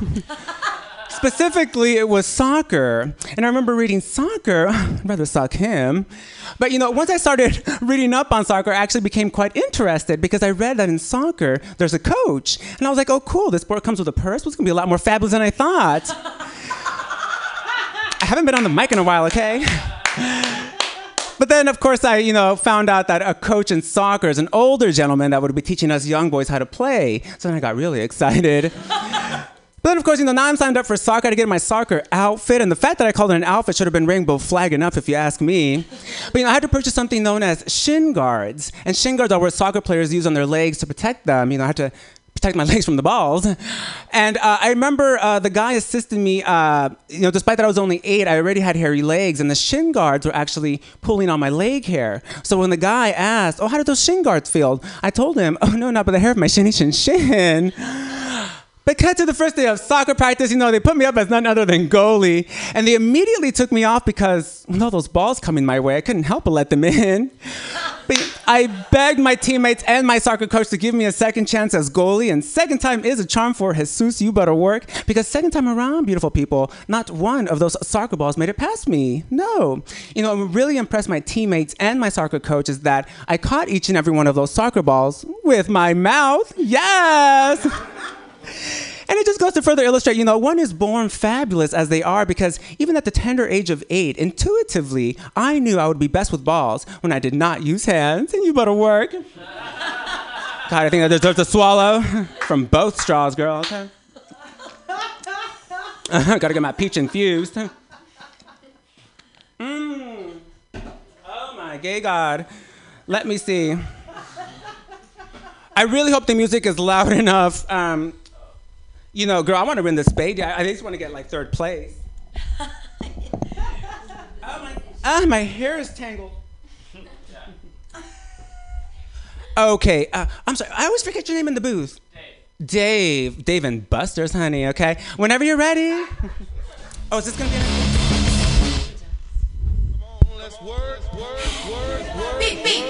Speaker 12: Specifically, it was soccer. And I remember reading soccer. I'd rather suck him. But you know, once I started reading up on soccer, I actually became quite interested because I read that in soccer, there's a coach. And I was like, oh, cool, this sport comes with a purse. Well, it's gonna be a lot more fabulous than I thought. I haven't been on the mic in a while, okay? But then, of course, I, you know, found out that a coach in soccer is an older gentleman that would be teaching us young boys how to play. So then I got really excited. But then, of course, you know, now I'm signed up for soccer to get my soccer outfit. And the fact that I called it an outfit should have been rainbow flag enough, if you ask me. But, you know, I had to purchase something known as shin guards. And shin guards are what soccer players use on their legs to protect them. You know, I had to protect my legs from the balls. And uh, I remember uh, the guy assisting me, uh, you know, despite that I was only eight, I already had hairy legs, and the shin guards were actually pulling on my leg hair. So when the guy asked, Oh, how did those shin guards feel? I told him, Oh, no, not by the hair of my shinny shin shin. But cut to the first day of soccer practice, you know, they put me up as none other than goalie. And they immediately took me off because with all those balls coming my way, I couldn't help but let them in. But I begged my teammates and my soccer coach to give me a second chance as goalie. And second time is a charm for Jesus, you better work. Because second time around, beautiful people, not one of those soccer balls made it past me. No. You know, what really impressed my teammates and my soccer coach is that I caught each and every one of those soccer balls with my mouth. Yes. And it just goes to further illustrate, you know, one is born fabulous as they are because even at the tender age of eight, intuitively, I knew I would be best with balls when I did not use hands. And you better work. God, I think I deserve to swallow from both straws, girl. Okay. Gotta get my peach infused. Mm. Oh my gay God. Let me see. I really hope the music is loud enough. Um, you know, girl, I want to win the spade. I, I just want to get like third place. oh my, ah, my hair is tangled. Okay, uh, I'm sorry. I always forget your name in the booth. Dave. Dave. Dave and Buster's, honey. Okay. Whenever you're ready. oh, is this gonna be?
Speaker 14: An- Come on, let's work word, word, word. Beep, beep.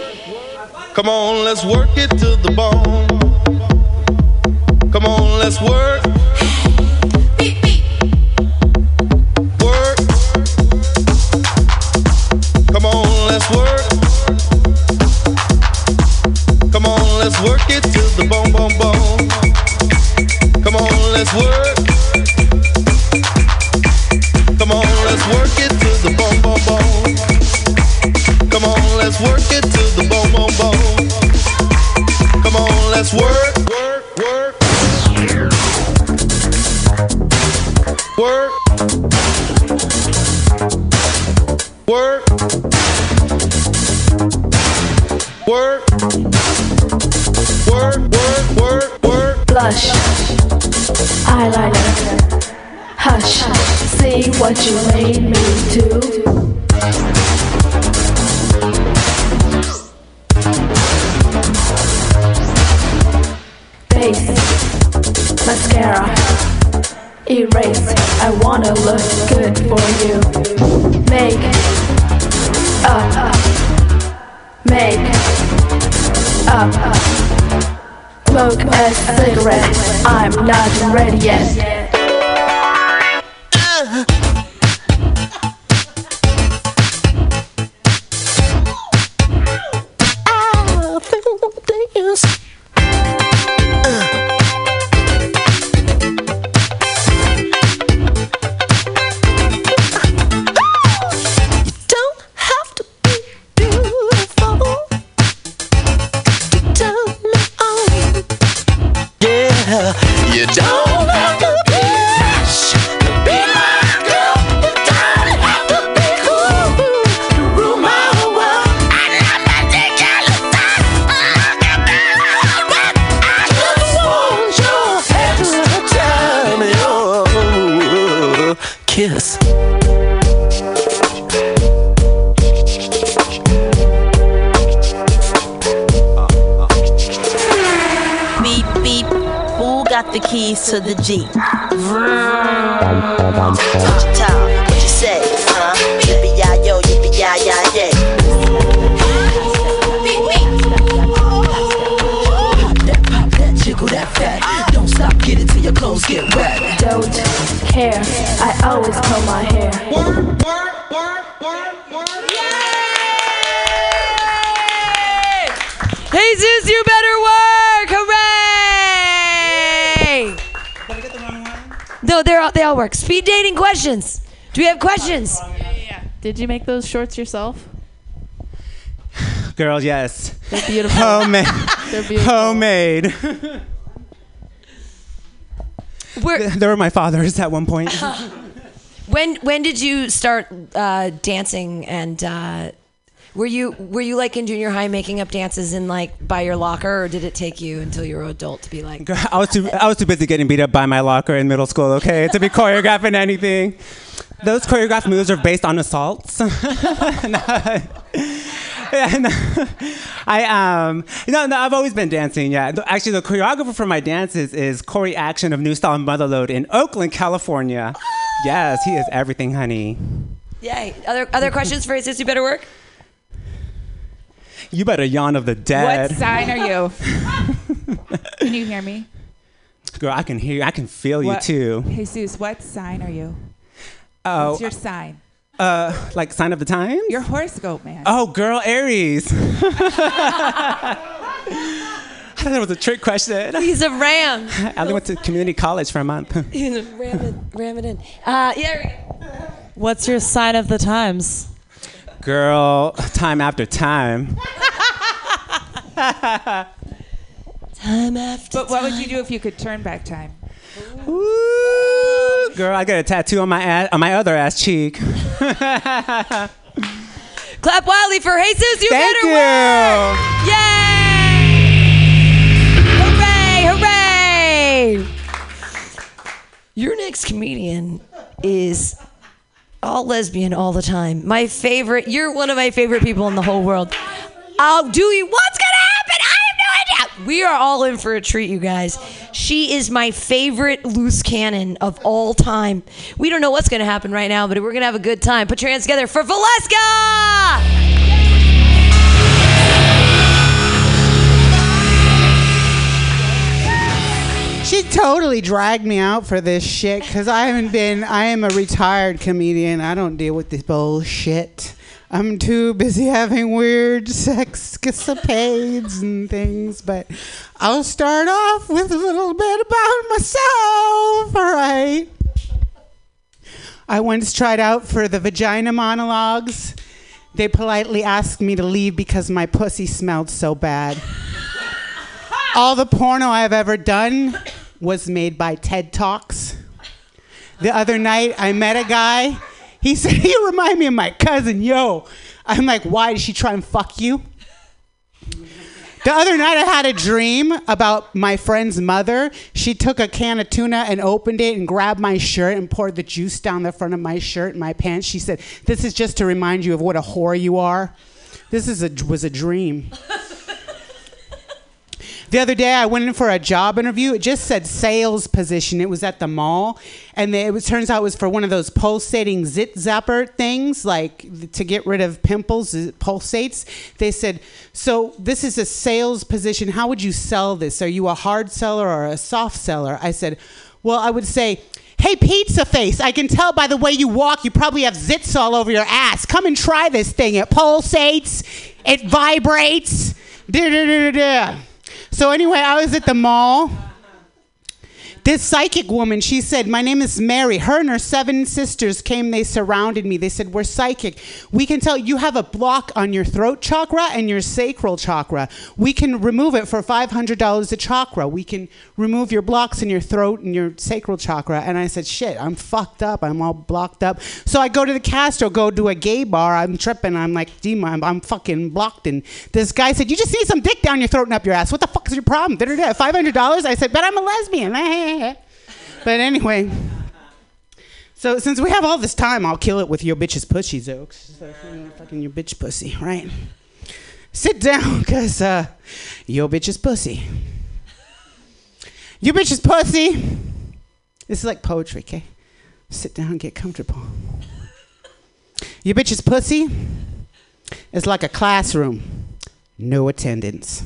Speaker 14: Come on, let's work it to the bone. Come on, let's work. Work.
Speaker 3: Did you make those shorts yourself?
Speaker 12: Girl, yes.
Speaker 3: They're beautiful.
Speaker 12: Homemade.
Speaker 3: They're beautiful.
Speaker 12: Homemade. Where, they were my father's at one point.
Speaker 1: When when did you start uh, dancing and uh, were you were you like in junior high making up dances in like by your locker or did it take you until you were an adult to be like
Speaker 12: I was too I was too busy getting beat up by my locker in middle school, okay, to be choreographing anything. Those choreographed moves are based on assaults. Yeah, no. I um no no I've always been dancing. Yeah, actually the choreographer for my dances is Corey Action of New Style Motherload in Oakland, California. Yes, he is everything, honey.
Speaker 1: Yay. Other other questions for Jesus, you better work?
Speaker 12: You better yawn of the dead.
Speaker 10: What sign are you? Can you hear me?
Speaker 12: Girl, I can hear. you. I can feel you
Speaker 10: What-
Speaker 12: too.
Speaker 10: Jesus, what sign are you?
Speaker 12: Oh,
Speaker 10: What's your sign?
Speaker 12: uh, like sign of the times.
Speaker 10: Your horoscope, man.
Speaker 12: Oh, girl, Aries. I thought that was a trick question.
Speaker 1: He's a ram.
Speaker 12: I only went to community college for a month.
Speaker 1: He's a ram it, ram it in. Uh, yeah.
Speaker 2: What's your sign of the times?
Speaker 12: Girl, time after time.
Speaker 1: Time after
Speaker 10: But what would you do if you could turn back time?
Speaker 12: Girl, I got a tattoo on my ass, on my other ass cheek.
Speaker 1: Clap wildly for Jesus, you
Speaker 12: Thank
Speaker 1: better
Speaker 12: you.
Speaker 1: work! Yay! Hooray! Hooray! Your next comedian is all lesbian all the time. My favorite. You're one of my favorite people in the whole world. Oh, do you? What's We are all in for a treat, you guys. She is my favorite loose cannon of all time. We don't know what's gonna happen right now, but we're gonna have a good time. Put your hands together for Valeska!
Speaker 15: She totally dragged me out for this shit because I haven't been. I am a retired comedian. I don't deal with this bullshit. I'm too busy having weird sex escapades and things. But I'll start off with a little bit about myself. All right. I once tried out for the vagina monologues. They politely asked me to leave because my pussy smelled so bad. All the porno I've ever done was made by TED Talks. The other night, I met a guy. He said, You remind me of my cousin, yo. I'm like, Why did she try and fuck you? The other night I had a dream about my friend's mother. She took a can of tuna and opened it and grabbed my shirt and poured the juice down the front of my shirt and my pants. She said, "This is just to remind you of what a whore you are." This is a was a dream. The other day, I went in for a job interview. It just said sales position. It was at the mall, and it was, turns out it was for one of those pulsating zit zapper things, like to get rid of pimples. It pulsates. They said, "So this is a sales position. How would you sell this? Are you a hard seller or a soft seller?" I said, "Well, I would say." Hey, pizza face, I can tell by the way you walk, you probably have zits all over your ass. Come and try this thing. It pulsates, it vibrates. Da-da-da-da-da. So, anyway, I was at the mall. This psychic woman, she said, My name is Mary. Her and her seven sisters came, they surrounded me. They said, We're psychic. We can tell you have a block on your throat chakra and your sacral chakra. We can remove it for $500 a chakra. We can remove your blocks in your throat and your sacral chakra. And I said, Shit, I'm fucked up. I'm all blocked up. So I go to the Castro, go to a gay bar. I'm tripping. I'm like, Dima, I'm, I'm fucking blocked. And this guy said, You just need some dick down your throat and up your ass. What the fuck is your problem? $500? I said, But I'm a lesbian. But anyway, so since we have all this time, I'll kill it with your bitch's pussy jokes. So, fucking your bitch pussy, right? Sit down, cause uh, your bitch's pussy. Your bitch's pussy. This is like poetry, okay? Sit down, get comfortable. Your bitch's pussy is like a classroom, no attendance.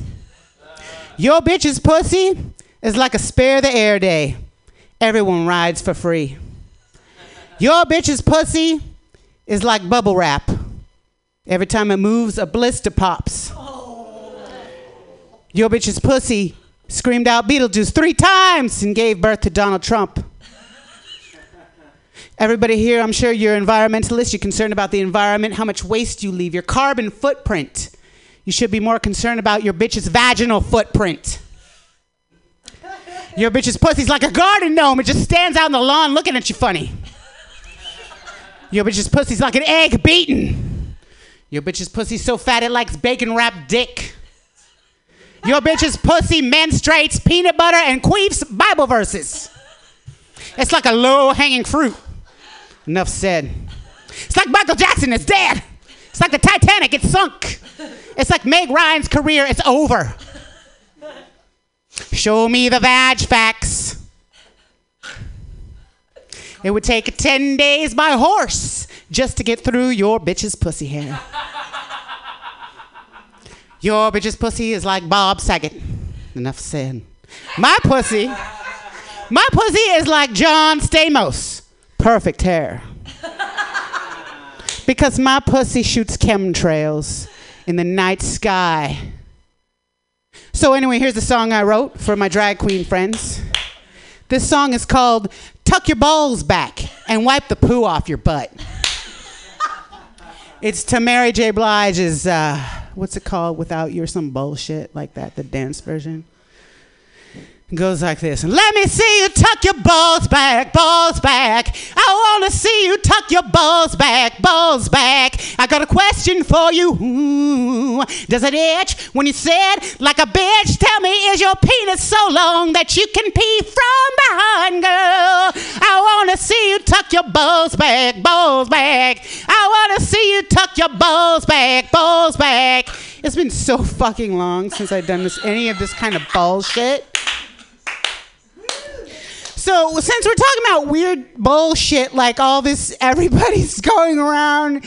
Speaker 15: Your bitch's pussy is like a spare the air day. Everyone rides for free. Your bitch's pussy is like bubble wrap. Every time it moves, a blister pops. Your bitch's pussy screamed out Beetlejuice three times and gave birth to Donald Trump. Everybody here, I'm sure you're environmentalists. You're concerned about the environment, how much waste you leave, your carbon footprint. You should be more concerned about your bitch's vaginal footprint. Your bitch's pussy's like a garden gnome. It just stands out on the lawn looking at you funny. Your bitch's pussy's like an egg beaten. Your bitch's pussy's so fat it likes bacon wrapped dick. Your bitch's pussy menstruates peanut butter and queefs Bible verses. It's like a low hanging fruit. Enough said. It's like Michael Jackson is dead. It's like the Titanic, it's sunk. It's like Meg Ryan's career, it's over. Show me the vag facts. It would take 10 days by horse just to get through your bitch's pussy hair. Your bitch's pussy is like Bob Saget. Enough said. My pussy, my pussy is like John Stamos. Perfect hair. Because my pussy shoots chemtrails in the night sky. So, anyway, here's the song I wrote for my drag queen friends. This song is called Tuck Your Balls Back and Wipe the Poo Off Your Butt. It's to Mary J. Blige's, uh, what's it called, Without You or some bullshit like that, the dance version. Goes like this. Let me see you tuck your balls back, balls back. I want to see you tuck your balls back, balls back. I got a question for you. Ooh, does it itch when you said like a bitch? Tell me, is your penis so long that you can pee from behind, girl? I want to see you tuck your balls back, balls back. I want to see you tuck your balls back, balls back. It's been so fucking long since I've done this, any of this kind of bullshit. So since we're talking about weird bullshit, like all this, everybody's going around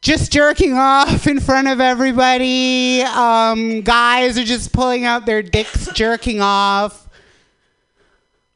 Speaker 15: just jerking off in front of everybody. Um, guys are just pulling out their dicks, jerking off.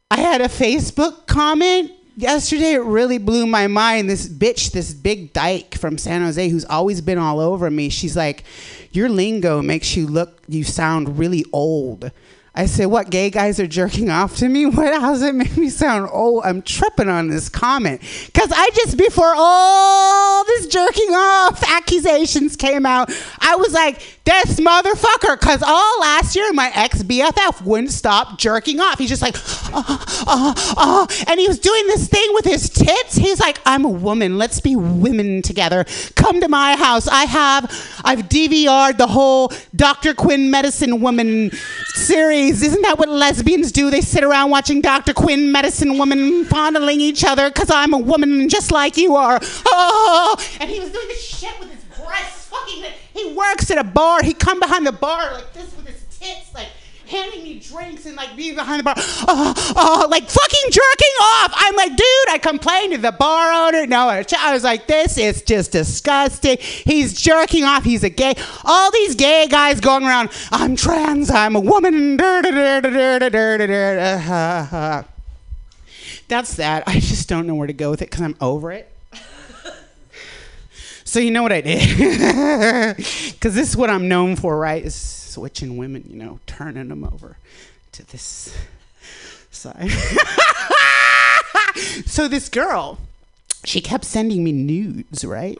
Speaker 15: I had a Facebook comment yesterday. It really blew my mind. This bitch, this big dyke from San Jose, who's always been all over me. She's like, "Your lingo makes you look, you sound really old." I say, what, gay guys are jerking off to me? What? How does it make me sound Oh, I'm tripping on this comment. Because I just, before all this jerking off accusations came out, I was like, this motherfucker. Because all last year, my ex BFF wouldn't stop jerking off. He's just like, uh, uh, uh, and he was doing this thing with his tits. He's like, I'm a woman. Let's be women together. Come to my house. I have, I've DVR'd the whole Dr. Quinn Medicine Woman series. Isn't that what lesbians do? They sit around watching Dr. Quinn Medicine Woman fondling each other because I'm a woman just like you are. Oh, and he was doing this shit with his breasts. Fucking, he works at a bar. He come behind the bar like this with his tits, like handing me drinks and like being behind the bar. Oh, oh, like fucking jerking off. I'm like, dude, I complained to the bar owner. No, I was like, this is just disgusting. He's jerking off. He's a gay. All these gay guys going around, I'm trans, I'm a woman. That's that. I just don't know where to go with it because I'm over it. So you know what I did? Because this is what I'm known for, right? Is switching women, you know, turning them over to this side. so this girl, she kept sending me nudes, right?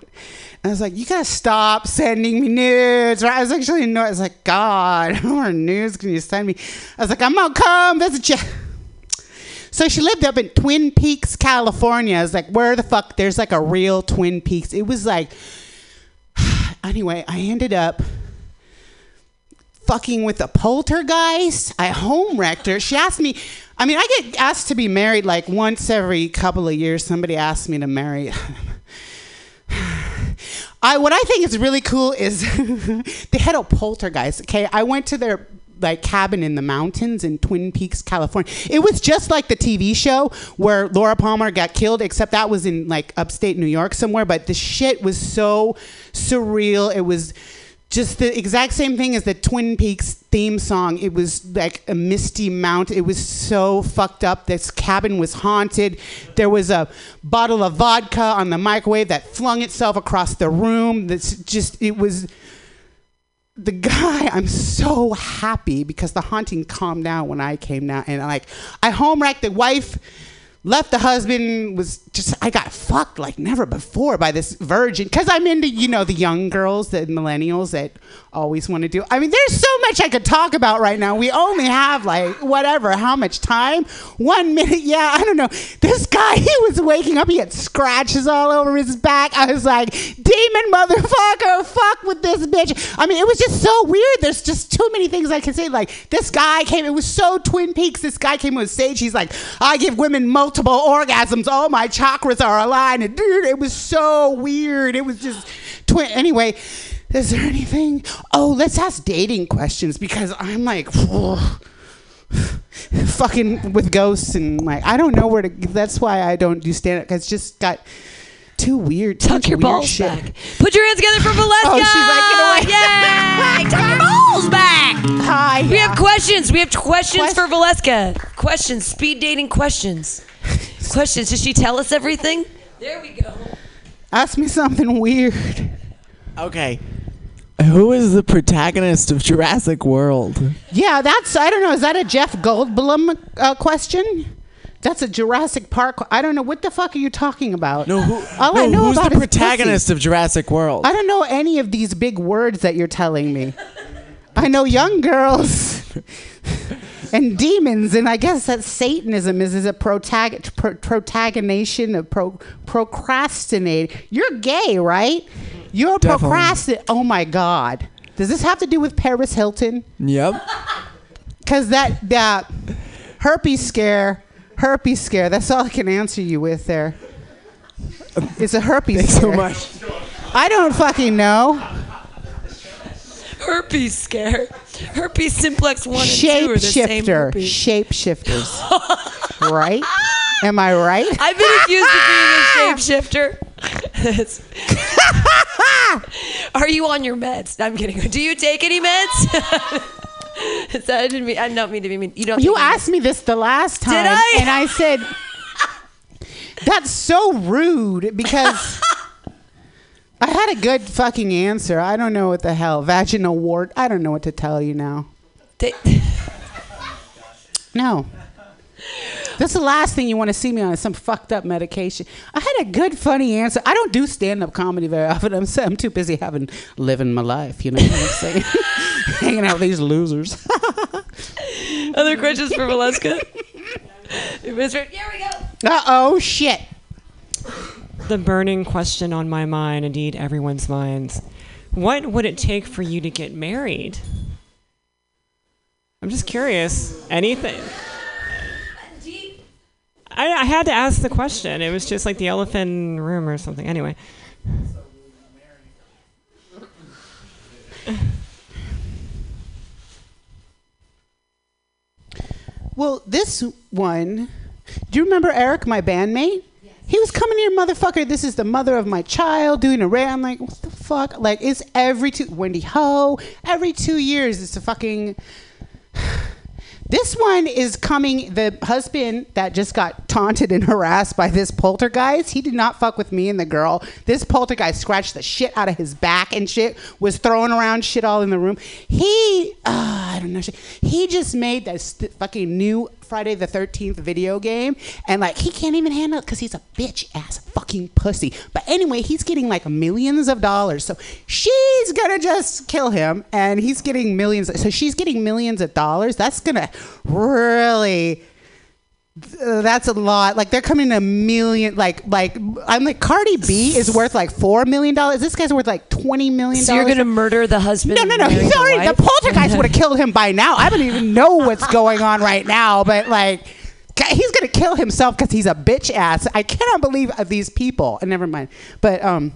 Speaker 15: And I was like, you gotta stop sending me nudes, right? I was actually no, I was like, God, how more nudes can you send me? I was like, I'm gonna come visit you. So she lived up in Twin Peaks, California. I was like, where the fuck? There's like a real Twin Peaks. It was like, anyway, I ended up fucking with a poltergeist. I home wrecked her. She asked me, I mean, I get asked to be married like once every couple of years. Somebody asked me to marry. I what I think is really cool is they had a poltergeist. Okay, I went to their like cabin in the mountains in Twin Peaks, California. It was just like the TV show where Laura Palmer got killed, except that was in like upstate New York somewhere. But the shit was so surreal. It was just the exact same thing as the Twin Peaks theme song. It was like a misty mount. It was so fucked up. This cabin was haunted. There was a bottle of vodka on the microwave that flung itself across the room. That's just it was the guy i'm so happy because the haunting calmed down when i came down and like i home wrecked the wife left the husband was just i got fucked like never before by this virgin because i'm into you know the young girls the millennials that always want to do. I mean there's so much i could talk about right now. We only have like whatever how much time? One minute yeah i don't know. This guy he was waking up he had scratches all over his back. I was like demon motherfucker fuck with this bitch. I mean it was just so weird. There's just too many things i can say. Like this guy came it was so twin peaks. This guy came on stage. He's like i give women multiple orgasms. All my chakras are aligned. And dude it was so weird. It was just twin anyway is there anything oh let's ask dating questions because i'm like fucking with ghosts and like i don't know where to that's why i don't do stand up because just got too weird too
Speaker 1: Tuck your
Speaker 15: weird
Speaker 1: balls
Speaker 15: shit.
Speaker 1: back. Put your hands together for Valeska.
Speaker 15: Oh, she's like, get away.
Speaker 1: Yay! Tuck your balls back.
Speaker 15: Hi.
Speaker 1: We have questions. We have questions for Valeska. Questions. Speed dating questions. questions. Does she tell us everything? There we go.
Speaker 15: ask me something weird
Speaker 8: Okay. Who is the protagonist of Jurassic World?
Speaker 15: Yeah, that's I don't know. Is that a Jeff Goldblum uh, question? That's a Jurassic Park. I don't know what the fuck are you talking about. No,
Speaker 8: who?
Speaker 15: All I know
Speaker 8: who's
Speaker 15: about
Speaker 8: the
Speaker 15: pussy.
Speaker 8: protagonist of Jurassic World?
Speaker 15: I don't know any of these big words that you're telling me. I know young girls and demons, and I guess that Satanism is, is a protag- pro- protagonation of pro- procrastinate. You're gay, right? You're procrastinate. Oh my God. Does this have to do with Paris Hilton?
Speaker 8: Yep.
Speaker 15: Because that, that herpes scare, herpes scare, that's all I can answer you with there. It's a herpes
Speaker 8: Thanks
Speaker 15: scare.
Speaker 8: so much.
Speaker 15: I don't fucking know.
Speaker 1: Herpes scare. Herpes simplex one and two are the same
Speaker 15: Shapeshifter.
Speaker 1: herpes.
Speaker 15: Shapeshifters. right? Am I right?
Speaker 1: I've been accused of being a shapeshifter. Are you on your meds? I'm kidding. Do you take any meds? Is that- I didn't mean. I don't mean to be mean. You don't.
Speaker 15: You
Speaker 1: take any
Speaker 15: asked me this the last time.
Speaker 1: Did I?
Speaker 15: And I said, that's so rude because I had a good fucking answer. I don't know what the hell. Vaginal wart. I don't know what to tell you now.
Speaker 1: They-
Speaker 15: No. That's the last thing you want to see me on is some fucked up medication. I had a good, funny answer. I don't do stand up comedy very often. I'm, so, I'm too busy having living my life. You know what I'm saying? Hanging out with these losers.
Speaker 1: Other questions for Valeska? Here we go.
Speaker 15: Uh oh, shit.
Speaker 7: The burning question on my mind, indeed everyone's minds. What would it take for you to get married? I'm just curious. Anything? I, I had to ask the question. It was just like the elephant in the room or something. Anyway.
Speaker 15: Well, this one, do you remember Eric, my bandmate? He was coming here, motherfucker. This is the mother of my child doing a rant. I'm like, what the fuck? Like, it's every two, Wendy Ho, every two years, it's a fucking. This one is coming. The husband that just got taunted and harassed by this poltergeist, he did not fuck with me and the girl. This poltergeist scratched the shit out of his back and shit, was throwing around shit all in the room. He, uh, I don't know, he just made this fucking new Friday the 13th video game, and like he can't even handle it because he's a bitch ass fucking pussy. But anyway, he's getting like millions of dollars. So she's gonna just kill him, and he's getting millions. So she's getting millions of dollars. That's gonna really. Uh, that's a lot. Like they're coming to a million. Like like I'm like Cardi B is worth like four million dollars. This guy's worth like twenty million.
Speaker 1: So you're gonna murder the husband?
Speaker 15: No, no, no. Sorry,
Speaker 1: the
Speaker 15: the poltergeist would have killed him by now. I don't even know what's going on right now, but like. He's gonna kill himself because he's a bitch ass. I cannot believe uh, these people. And never mind. But um,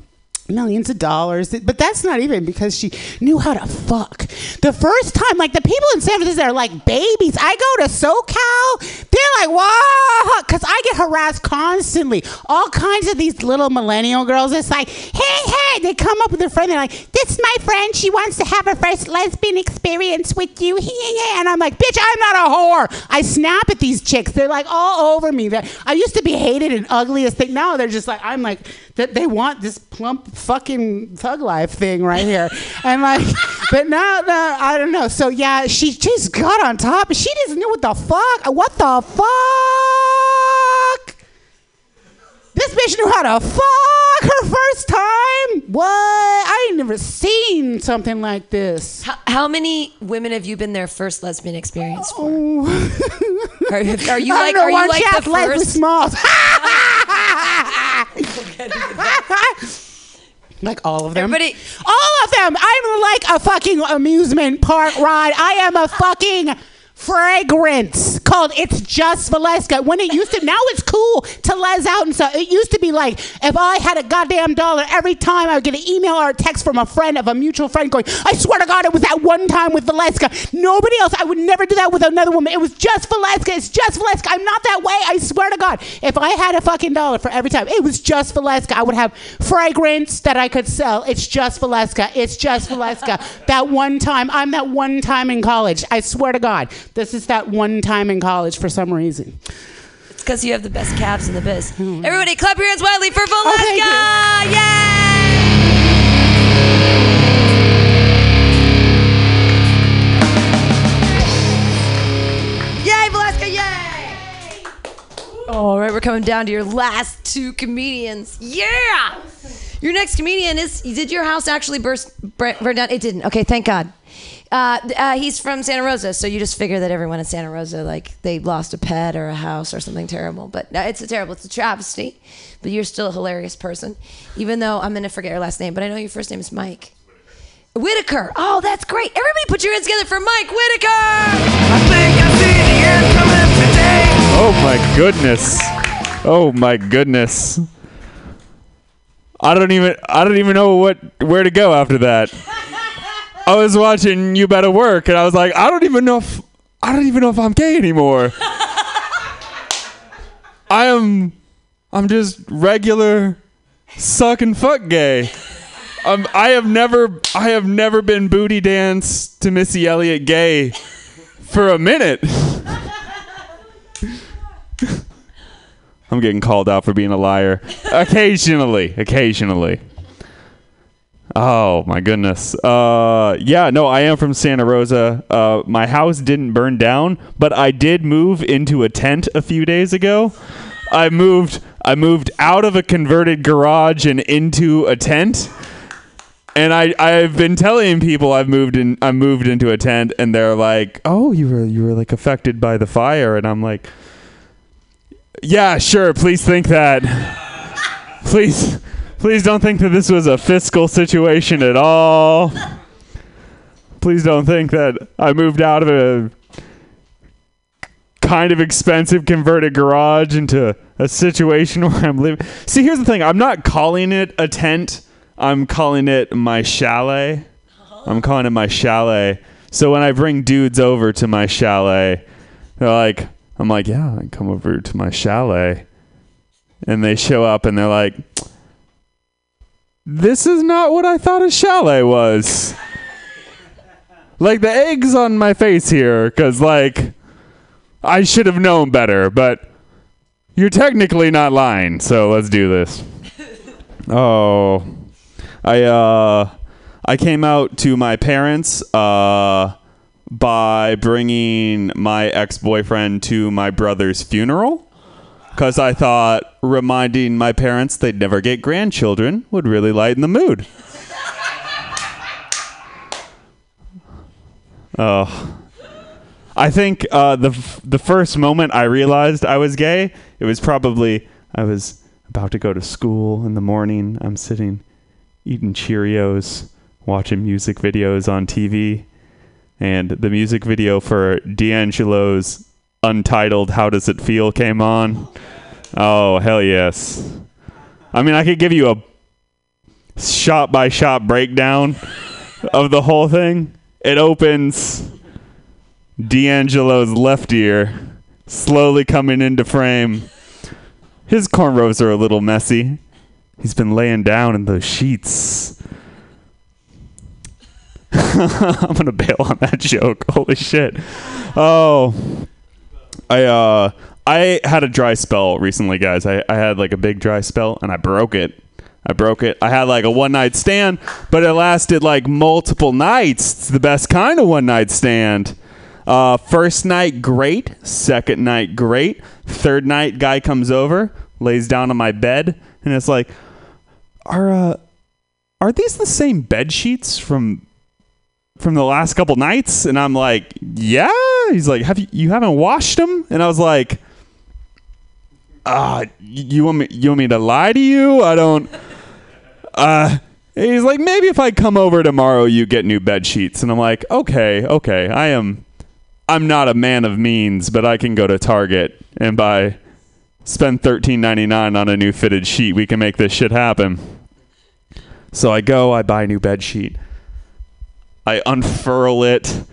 Speaker 15: millions of dollars. But that's not even because she knew how to fuck. The first time, like the people in San Francisco are like babies. I go to SoCal, they're like, wow, because I get harassed constantly. All kinds of these little millennial girls. It's like, hey, hey, they come up with a friend. They're like, this is my friend. She wants to have her first lesbian experience with you. And I'm like, bitch, I'm not a whore. I snap at these chicks. They're like all over me. I used to be hated and ugliest thing. Now they're just like, I'm like, that they want this plump fucking thug life thing right here. And like, but now, no, I don't know. So yeah, she just got on top. She doesn't know what the fuck. What the fuck? This bitch knew how to fuck her first time. What? I ain't never seen something like this.
Speaker 1: How, how many women have you been their first lesbian experience for? Oh. are, are you like? Are you like the
Speaker 15: Leslie
Speaker 1: first?
Speaker 15: Smalls. like all of them.
Speaker 1: Everybody-
Speaker 15: all of them. I'm like a fucking amusement park ride. I am a fucking fragrance called It's Just Valeska. When it used to, now it's cool to les out and stuff. It used to be like if I had a goddamn dollar every time I would get an email or a text from a friend of a mutual friend going, I swear to God, it was that one time with Valeska. Nobody else. I would never do that with another woman. It was just Valeska. It's just Valeska. I'm not that way. I swear to God. If I had a fucking dollar for every time, it was just Valeska. I would have fragrance that I could sell. It's just Valeska. It's just Valeska. that one time. I'm that one time in college. I swear to God. This is that one time in college for some reason.
Speaker 1: It's because you have the best calves in the biz. Oh, Everybody, clap your hands wildly for
Speaker 15: Oh,
Speaker 1: Valeska! Yay! Yay, Yay! All right, we're coming down to your last two comedians. Yeah! Your next comedian is. Did your house actually burst burn down? It didn't. Okay, thank God. Uh, uh, he's from Santa Rosa, so you just figure that everyone in Santa Rosa, like, they lost a pet or a house or something terrible. But no, it's a terrible, it's a travesty. But you're still a hilarious person, even though I'm gonna forget your last name. But I know your first name is Mike Whitaker. Oh, that's great! Everybody, put your hands together for Mike Whitaker.
Speaker 6: Oh my goodness. Oh my goodness. I don't even I don't even know what where to go after that. I was watching You Better Work and I was like, I don't even know if I don't even know if I'm gay anymore. I am I'm just regular suck and fuck gay. Um, I have never I have never been booty dance to Missy Elliott gay for a minute. I'm getting called out for being a liar. Occasionally, occasionally. Oh my goodness. Uh, yeah, no, I am from Santa Rosa. Uh, my house didn't burn down, but I did move into a tent a few days ago. I moved. I moved out of a converted garage and into a tent. And I, I've been telling people I've moved in I moved into a tent and they're like, Oh, you were you were like affected by the fire and I'm like Yeah, sure, please think that. please please don't think that this was a fiscal situation at all. Please don't think that I moved out of a kind of expensive converted garage into a situation where I'm living. See, here's the thing. I'm not calling it a tent. I'm calling it my chalet. I'm calling it my chalet. So when I bring dudes over to my chalet, they're like, I'm like, yeah, I come over to my chalet. And they show up and they're like, this is not what I thought a chalet was. like the eggs on my face here, because like I should have known better, but you're technically not lying, so let's do this. oh, I uh, I came out to my parents uh by bringing my ex-boyfriend to my brother's funeral because I thought reminding my parents they'd never get grandchildren would really lighten the mood. Oh. I think uh, the f- the first moment I realized I was gay, it was probably I was about to go to school in the morning. I'm sitting eating Cheerios, watching music videos on TV, and the music video for D'Angelo's Untitled "How Does It Feel" came on. Oh hell yes! I mean, I could give you a shot by shot breakdown of the whole thing. It opens D'Angelo's left ear slowly coming into frame. His cornrows are a little messy. He's been laying down in those sheets. I'm gonna bail on that joke. Holy shit. Oh, I uh, I had a dry spell recently, guys. I, I had like a big dry spell and I broke it. I broke it. I had like a one night stand, but it lasted like multiple nights. It's the best kind of one night stand. Uh, first night, great. Second night, great. Third night, guy comes over, lays down on my bed, and it's like, are uh, are these the same bed sheets from from the last couple nights? And I'm like, yeah. He's like, have you you haven't washed them? And I was like, uh, you want me you want me to lie to you? I don't. Uh, he's like, maybe if I come over tomorrow, you get new bed sheets. And I'm like, okay, okay, I am. I'm not a man of means, but I can go to Target and buy, spend thirteen ninety nine on a new fitted sheet. We can make this shit happen. So I go, I buy a new bed sheet. I unfurl it.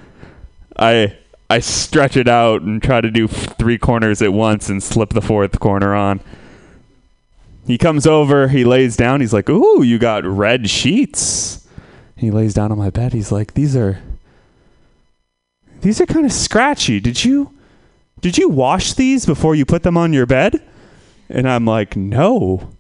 Speaker 6: I I stretch it out and try to do three corners at once and slip the fourth corner on. He comes over, he lays down, he's like, Ooh, you got red sheets. He lays down on my bed, he's like, These are these are kind of scratchy. Did you did you wash these before you put them on your bed? And I'm like, No.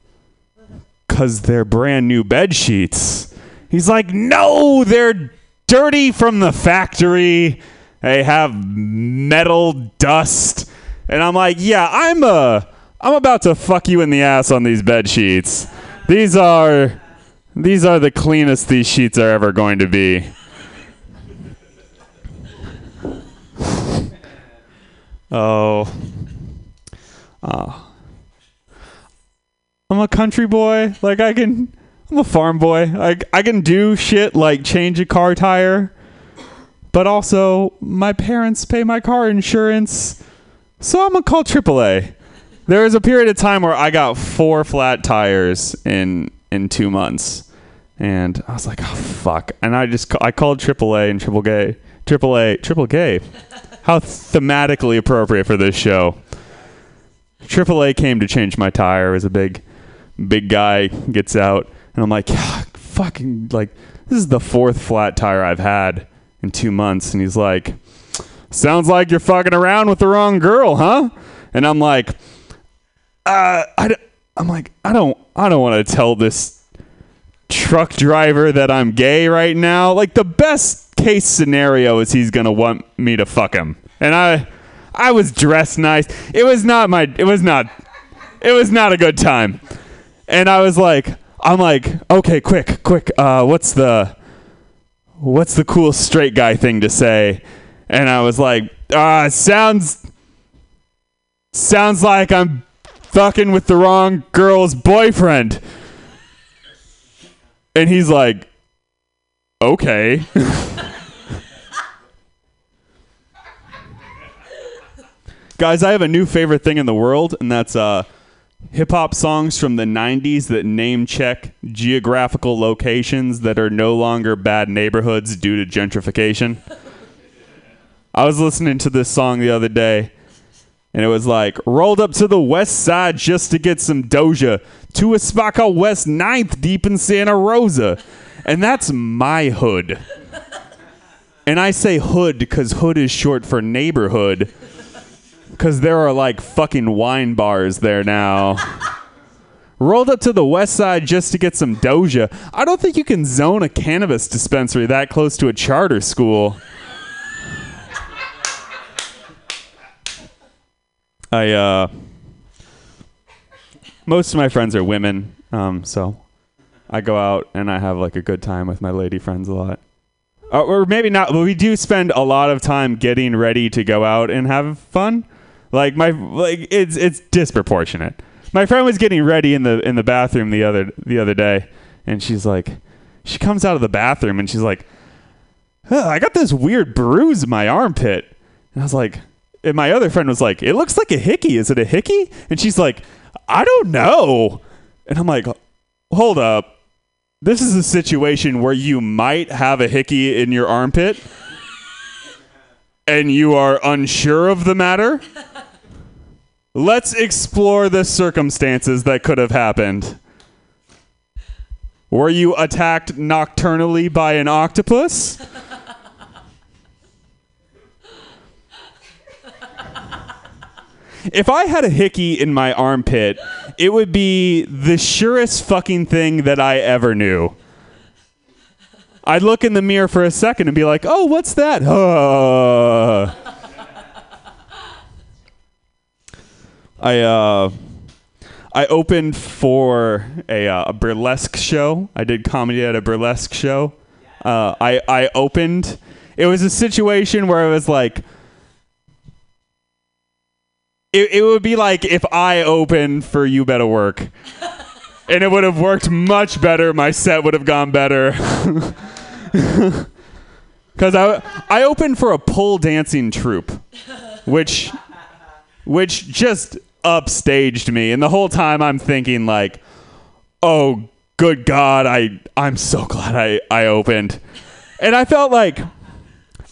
Speaker 6: Cause they're brand new bed sheets. He's like, No, they're dirty from the factory. They have metal dust. And I'm like, yeah, I'm uh I'm about to fuck you in the ass on these bed sheets. These are these are the cleanest these sheets are ever going to be. oh. Oh. I'm a country boy. Like I can I'm a farm boy. I I can do shit like change a car tire. But also my parents pay my car insurance. So I'm gonna call AAA. There was a period of time where I got four flat tires in in 2 months. And I was like, "Oh fuck." And I just I called AAA and triple gay. AAA, triple gay. How thematically appropriate for this show. AAA came to change my tire. It was a big big guy gets out and I'm like, "Yeah, fucking like this is the fourth flat tire I've had in 2 months." And he's like, "Sounds like you're fucking around with the wrong girl, huh?" And I'm like, "Uh I'm like, I don't I don't want to tell this truck driver that I'm gay right now. Like the best case scenario is he's gonna want me to fuck him, and I, I was dressed nice. It was not my. It was not. It was not a good time, and I was like, I'm like, okay, quick, quick. Uh, what's the, what's the cool straight guy thing to say? And I was like, ah, sounds, sounds like I'm fucking with the wrong girl's boyfriend. And he's like, okay. Guys, I have a new favorite thing in the world, and that's uh, hip hop songs from the 90s that name check geographical locations that are no longer bad neighborhoods due to gentrification. I was listening to this song the other day, and it was like, rolled up to the west side just to get some Doja to a spot called West 9th deep in Santa Rosa. And that's my hood. And I say hood because hood is short for neighborhood. Because there are like fucking wine bars there now. Rolled up to the west side just to get some Doja. I don't think you can zone a cannabis dispensary that close to a charter school. I uh most of my friends are women, um, so I go out and I have like a good time with my lady friends a lot. Uh, or maybe not, but we do spend a lot of time getting ready to go out and have fun. Like my like it's it's disproportionate. My friend was getting ready in the in the bathroom the other the other day, and she's like, she comes out of the bathroom and she's like, "Huh, I got this weird bruise in my armpit, and I was like, and my other friend was like, it looks like a hickey. Is it a hickey? And she's like, I don't know. And I'm like, hold up. This is a situation where you might have a hickey in your armpit and you are unsure of the matter. Let's explore the circumstances that could have happened. Were you attacked nocturnally by an octopus? if I had a hickey in my armpit, it would be the surest fucking thing that I ever knew. I'd look in the mirror for a second and be like, "Oh, what's that?" Uh. I uh, I opened for a, uh, a burlesque show. I did comedy at a burlesque show. Uh, I I opened. It was a situation where it was like it, it would be like if I opened for You Better Work. and it would have worked much better. My set would have gone better. Because I, I opened for a pole dancing troupe, which, which just upstaged me. And the whole time I'm thinking, like, oh, good God, I, I'm so glad I, I opened. And I felt like.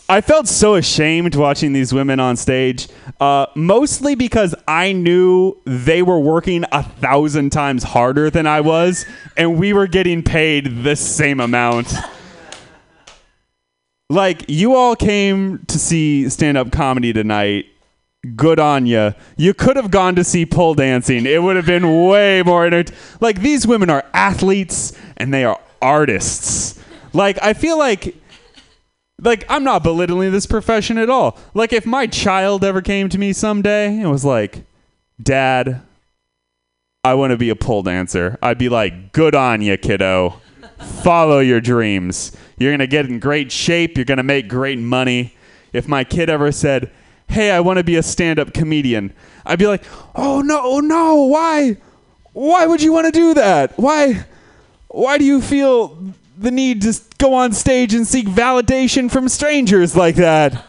Speaker 6: I felt so ashamed watching these women on stage, uh, mostly because I knew they were working a thousand times harder than I was, and we were getting paid the same amount. Like, you all came to see stand up comedy tonight. Good on you. You could have gone to see pole dancing. It would have been way more enter- Like, these women are athletes and they are artists. Like, I feel like like I'm not belittling this profession at all. Like if my child ever came to me someday and was like, "Dad, I want to be a pole dancer," I'd be like, "Good on you, kiddo. Follow your dreams. You're gonna get in great shape. You're gonna make great money." If my kid ever said, "Hey, I want to be a stand-up comedian," I'd be like, "Oh no, no, why? Why would you want to do that? Why? Why do you feel the need to go on stage and seek validation from strangers like that?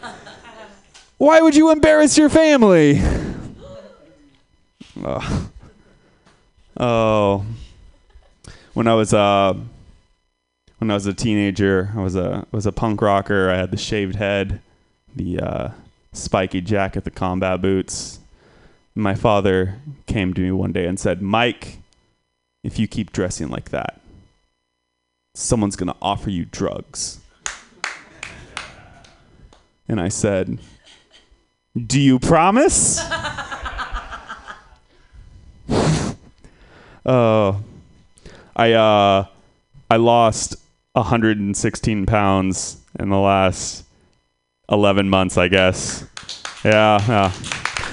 Speaker 6: Why would you embarrass your family? Oh. oh. When I was uh when I was a teenager, I was a was a punk rocker. I had the shaved head, the uh, spiky jacket, the combat boots. My father came to me one day and said, "Mike, if you keep dressing like that, someone's going to offer you drugs. And I said, Do you promise? uh, I, uh, I lost 116 pounds in the last 11 months, I guess. Yeah, yeah.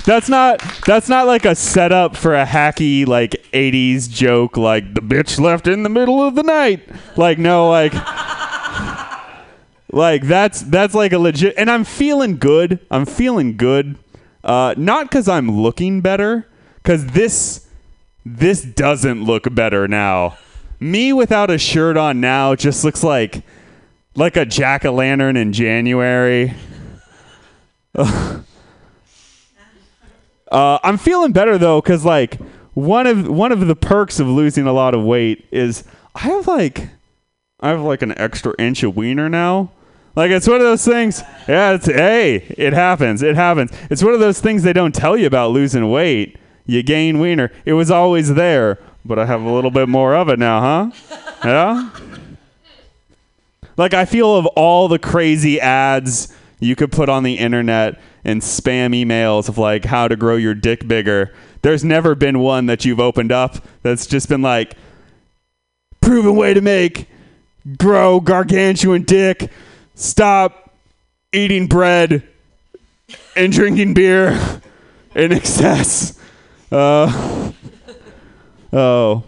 Speaker 6: That's not that's not like a setup for a hacky like 80s joke like the bitch left in the middle of the night. Like no like like that's that's like a legit and I'm feeling good. I'm feeling good. Uh not cuz I'm looking better cuz this this doesn't look better now. Me without a shirt on now just looks like like a jack o' lantern in January. Uh, I'm feeling better though, cause like one of one of the perks of losing a lot of weight is I have like I have like an extra inch of wiener now. Like it's one of those things. Yeah, it's hey, it happens. It happens. It's one of those things they don't tell you about losing weight. You gain wiener. It was always there, but I have a little bit more of it now, huh? Yeah. Like I feel of all the crazy ads you could put on the internet and spam emails of like how to grow your dick bigger. There's never been one that you've opened up that's just been like proven way to make grow gargantuan dick. Stop eating bread and drinking beer in excess. Uh, oh,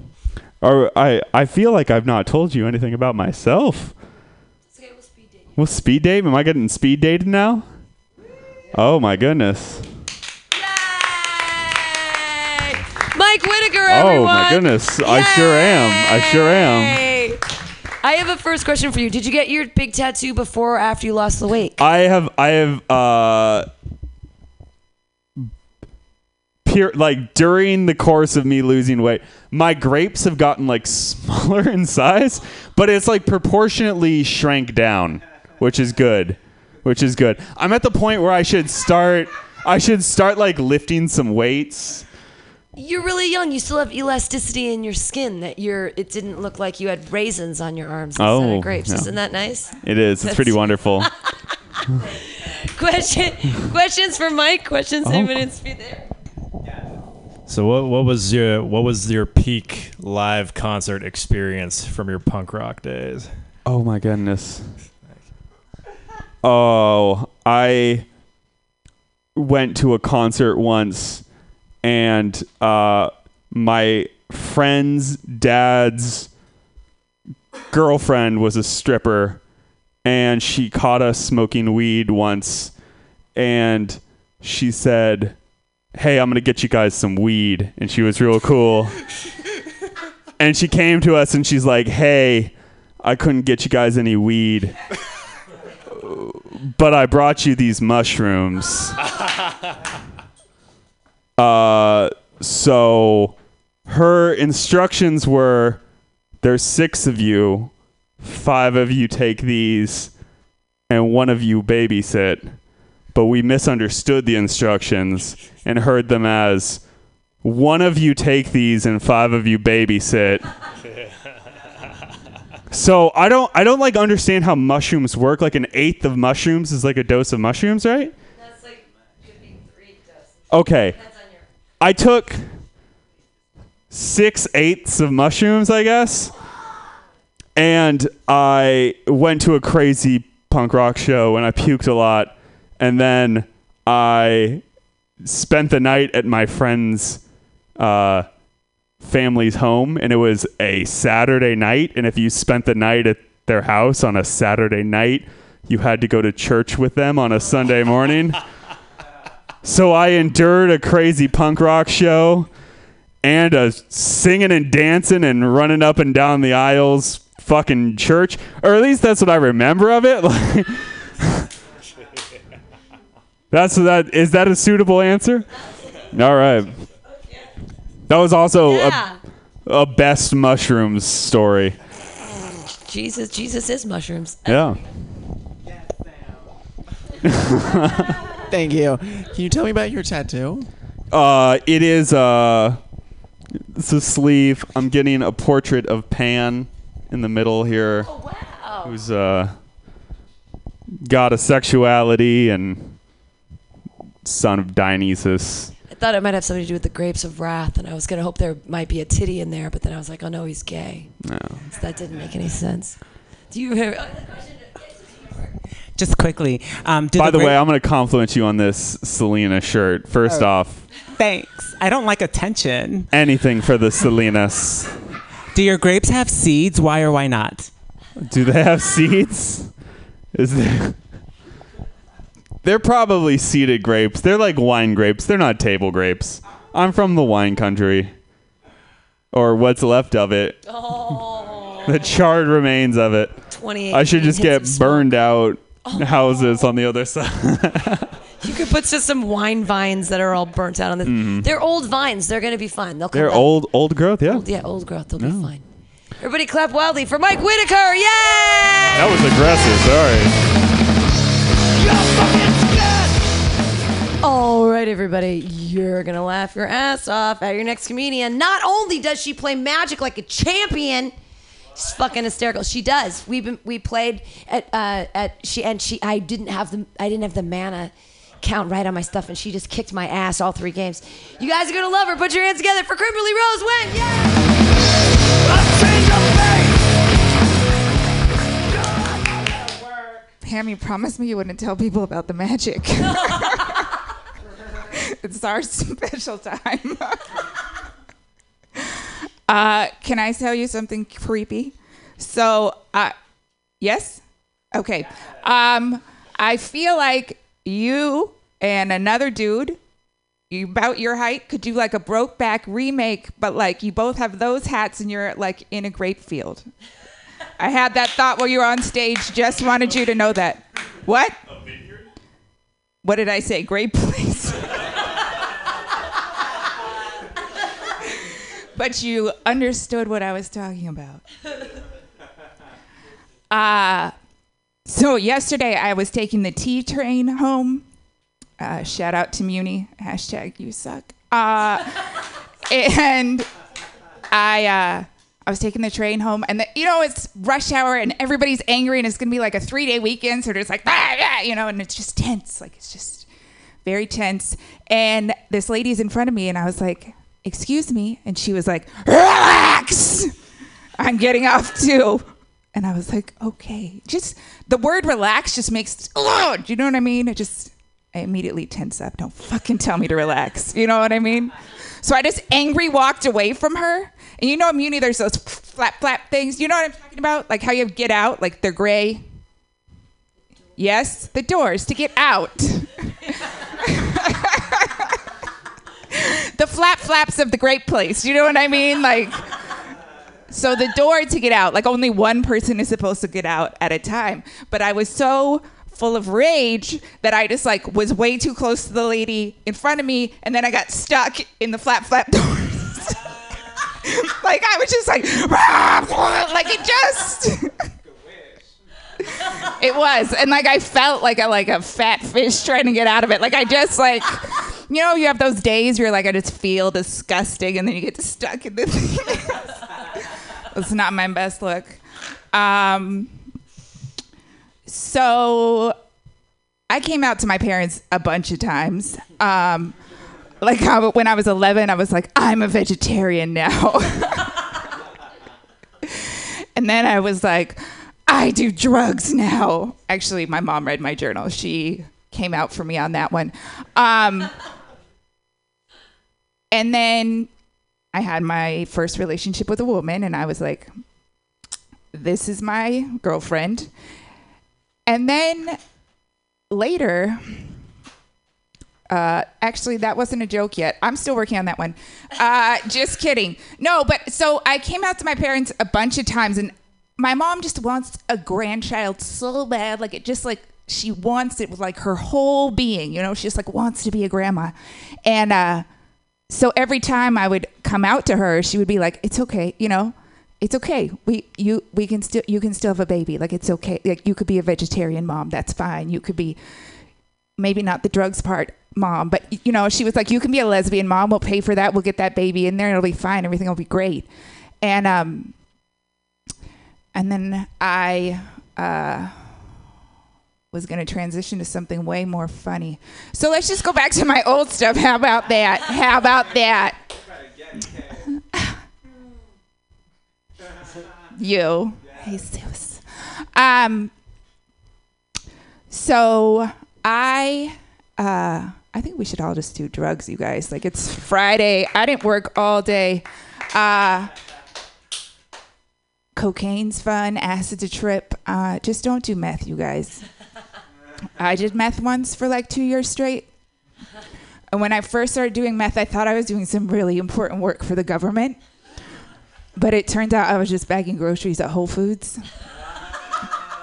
Speaker 6: I I feel like I've not told you anything about myself. Well, speed date? Am I getting speed dated now? Oh my goodness. Yay!
Speaker 1: Mike Whitaker,
Speaker 6: Oh my goodness. I sure am. I sure am.
Speaker 1: I have a first question for you. Did you get your big tattoo before or after you lost the weight?
Speaker 6: I have I have uh pure like during the course of me losing weight, my grapes have gotten like smaller in size, but it's like proportionately shrank down, which is good. Which is good. I'm at the point where I should start I should start like lifting some weights.
Speaker 1: You're really young. You still have elasticity in your skin that you're it didn't look like you had raisins on your arms instead
Speaker 6: Oh,
Speaker 1: of grapes.
Speaker 6: yeah.
Speaker 1: Isn't that nice?
Speaker 6: It is. It's pretty wonderful.
Speaker 1: Question questions for Mike. Questions
Speaker 9: Oh.
Speaker 1: anybody needs to be there.
Speaker 9: So what what was your what was your peak live concert experience from your punk rock days?
Speaker 6: Oh my goodness. Oh, I went to a concert once and uh my friend's dad's girlfriend was a stripper and she caught us smoking weed once and she said, "Hey, I'm going to get you guys some weed." And she was real cool. and she came to us and she's like, "Hey, I couldn't get you guys any weed, but I brought you these mushrooms." Uh, so her instructions were there's six of you, five of you take these, and one of you babysit. But we misunderstood the instructions and heard them as one of you take these and five of you babysit. So I don't I don't like understand how mushrooms work. Like an eighth of mushrooms is like a dose of mushrooms, right? That's like three doses. Okay. I took six eighths of mushrooms, I guess. And I went to a crazy punk rock show and I puked a lot. And then I spent the night at my friend's uh, family's home. And it was a Saturday night. And if you spent the night at their house on a Saturday night, you had to go to church with them on a Sunday morning. So I endured a crazy punk rock show and a singing and dancing and running up and down the aisles fucking church. Or at least that's what I remember of it. That's that is that a suitable answer? All right. That was also
Speaker 1: Yeah.
Speaker 6: a, a best mushrooms story.
Speaker 1: Jesus, Jesus is mushrooms.
Speaker 6: Yeah.
Speaker 8: Thank you. Can you tell me about your tattoo?
Speaker 6: Uh, it is uh, it's a sleeve. I'm getting a portrait of Pan in the middle here. Oh wow! Who's uh, got a sexuality and son of Dionysus.
Speaker 1: Thought it might have something to do with the grapes of wrath, and I was gonna hope there might be a titty in there, but then I was like, oh no, he's gay.
Speaker 6: No.
Speaker 1: So that didn't make any sense. Do you hear?
Speaker 12: Just quickly. Um, did
Speaker 6: By the
Speaker 12: grape-
Speaker 6: way, I'm going to compliment you on this Selena shirt. First
Speaker 12: Oh.
Speaker 6: off,
Speaker 12: Thanks. I don't like attention.
Speaker 6: anything for the Selenas.
Speaker 12: Do your grapes have seeds? Why or why not?
Speaker 6: Do they have seeds? Is there? They're probably seeded grapes. They're like wine grapes. They're not table grapes. I'm from the wine country, or what's left of it. The charred remains of it.
Speaker 1: 28
Speaker 6: I should just get burned out houses on the other side.
Speaker 1: You could put just some wine vines that are all burnt out on this.
Speaker 6: Mhm.
Speaker 1: They're old vines. They're gonna be fine. They'll come
Speaker 6: They're
Speaker 1: back.
Speaker 6: old, old growth. Yeah.
Speaker 1: Old- yeah, old growth. They'll be fine. Everybody clap wildly for Mike Whitaker. Yay!
Speaker 6: That was aggressive. Sorry.
Speaker 1: All right, everybody, you're gonna laugh your ass off at your next comedian. Not only does she play magic like a champion, she's fucking hysterical. She does. We've been we played at uh, at she and she. I didn't have the I didn't have the mana count right on my stuff, and she just kicked my ass all three games. You guys are gonna love her. Put your hands together for Kimberly Rose Wynn. Yeah.
Speaker 10: Pam, you promised me you wouldn't tell people about the magic. it's our special time. uh, can I tell you something creepy? So, uh, yes? Okay. Um, I feel like you and another dude, you about your height, could do like a Brokeback remake, but like you both have those hats and you're like in a grape field. I had that thought while you were on stage. Just wanted you to know that. What? What did I say? Grape place. But you understood what I was talking about. Uh, so yesterday I was taking the T train home. Uh, shout out to Muni. Hashtag you suck. Uh, and I uh, I was taking the train home, and the, you know it's rush hour, and everybody's angry, and it's gonna be like a three day weekend, so there's like ah, ah, you know, and it's just tense, like it's just very tense. And this lady's in front of me, and I was like, "Excuse me," and she was like, "Relax, I'm getting off too." And I was like, "Okay." Just the word "relax" just makes, oh, do you know what I mean? It just I immediately tense up. Don't fucking tell me to relax. You know what I mean? So I just angry walked away from her. And you know, Muni, there's those flap flap things. You know what I'm talking about? Like how you get out, like they're gray. Yes, the doors to get out. the flap flaps of the great place. You know what I mean? Like, so the door to get out, like only one person is supposed to get out at a time. But I was so full of rage that I just like was way too close to the lady in front of me, and then I got stuck in the flap flap doors. like I was just like, like it just. it was, and like I felt like a like a fat fish trying to get out of it. Like I just like, you know, you have those days where you're like, I just feel disgusting, and then you get stuck in the thing. it's not my best look. Um, so I came out to my parents a bunch of times. Um, like when I was 11, I was like, I'm a vegetarian now. and then I was like, I do drugs now. Actually, my mom read my journal. She came out for me on that one. Um, and then I had my first relationship with a woman, and I was like, this is my girlfriend. And then later, uh, actually, that wasn't a joke yet. I'm still working on that one. Uh, just kidding. No, but so I came out to my parents a bunch of times, and my mom just wants a grandchild so bad. Like, it just like, she wants it with like her whole being, you know? She just like wants to be a grandma. And, uh, so every time I would come out to her, she would be like, "It's okay, you know, it's okay. We you we can still you can still have a baby. Like it's okay. Like you could be a vegetarian mom. That's fine. You could be maybe not the drugs part mom, but you know, she was like, you can be a lesbian mom. We'll pay for that. We'll get that baby in there. It'll be fine. Everything will be great. And um, and then I uh." Was going to transition to something way more funny. So let's just go back to my old stuff. How about that? How about that? you. Jesus. Um, so I uh I think we should all just do drugs, you guys. Like it's Friday. I didn't work all day. Uh cocaine's fun, acid's a trip. Uh just don't do meth, you guys. I did meth once for like two years straight. And when I first started doing meth, I thought I was doing some really important work for the government. But it turned out I was just bagging groceries at Whole Foods.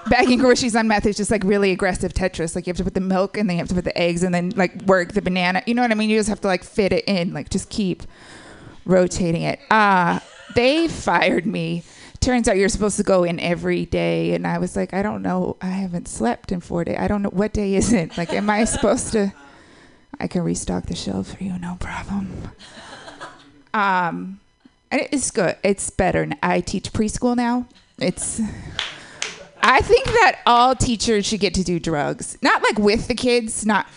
Speaker 10: bagging groceries on meth is just like really aggressive Tetris. Like you have to put the milk and then you have to put the eggs and then like work the banana. You know what I mean? You just have to like fit it in, like just keep rotating it. Uh, they fired me. Turns out you're supposed to go in every day. And I was like, I don't know. I haven't slept in four days. I don't know. What day is it? Like, am I supposed to? I can restock the shelves for you, no problem. Um, it's good. It's better. I teach preschool now. It's. I think that all teachers should get to do drugs. Not like with the kids, not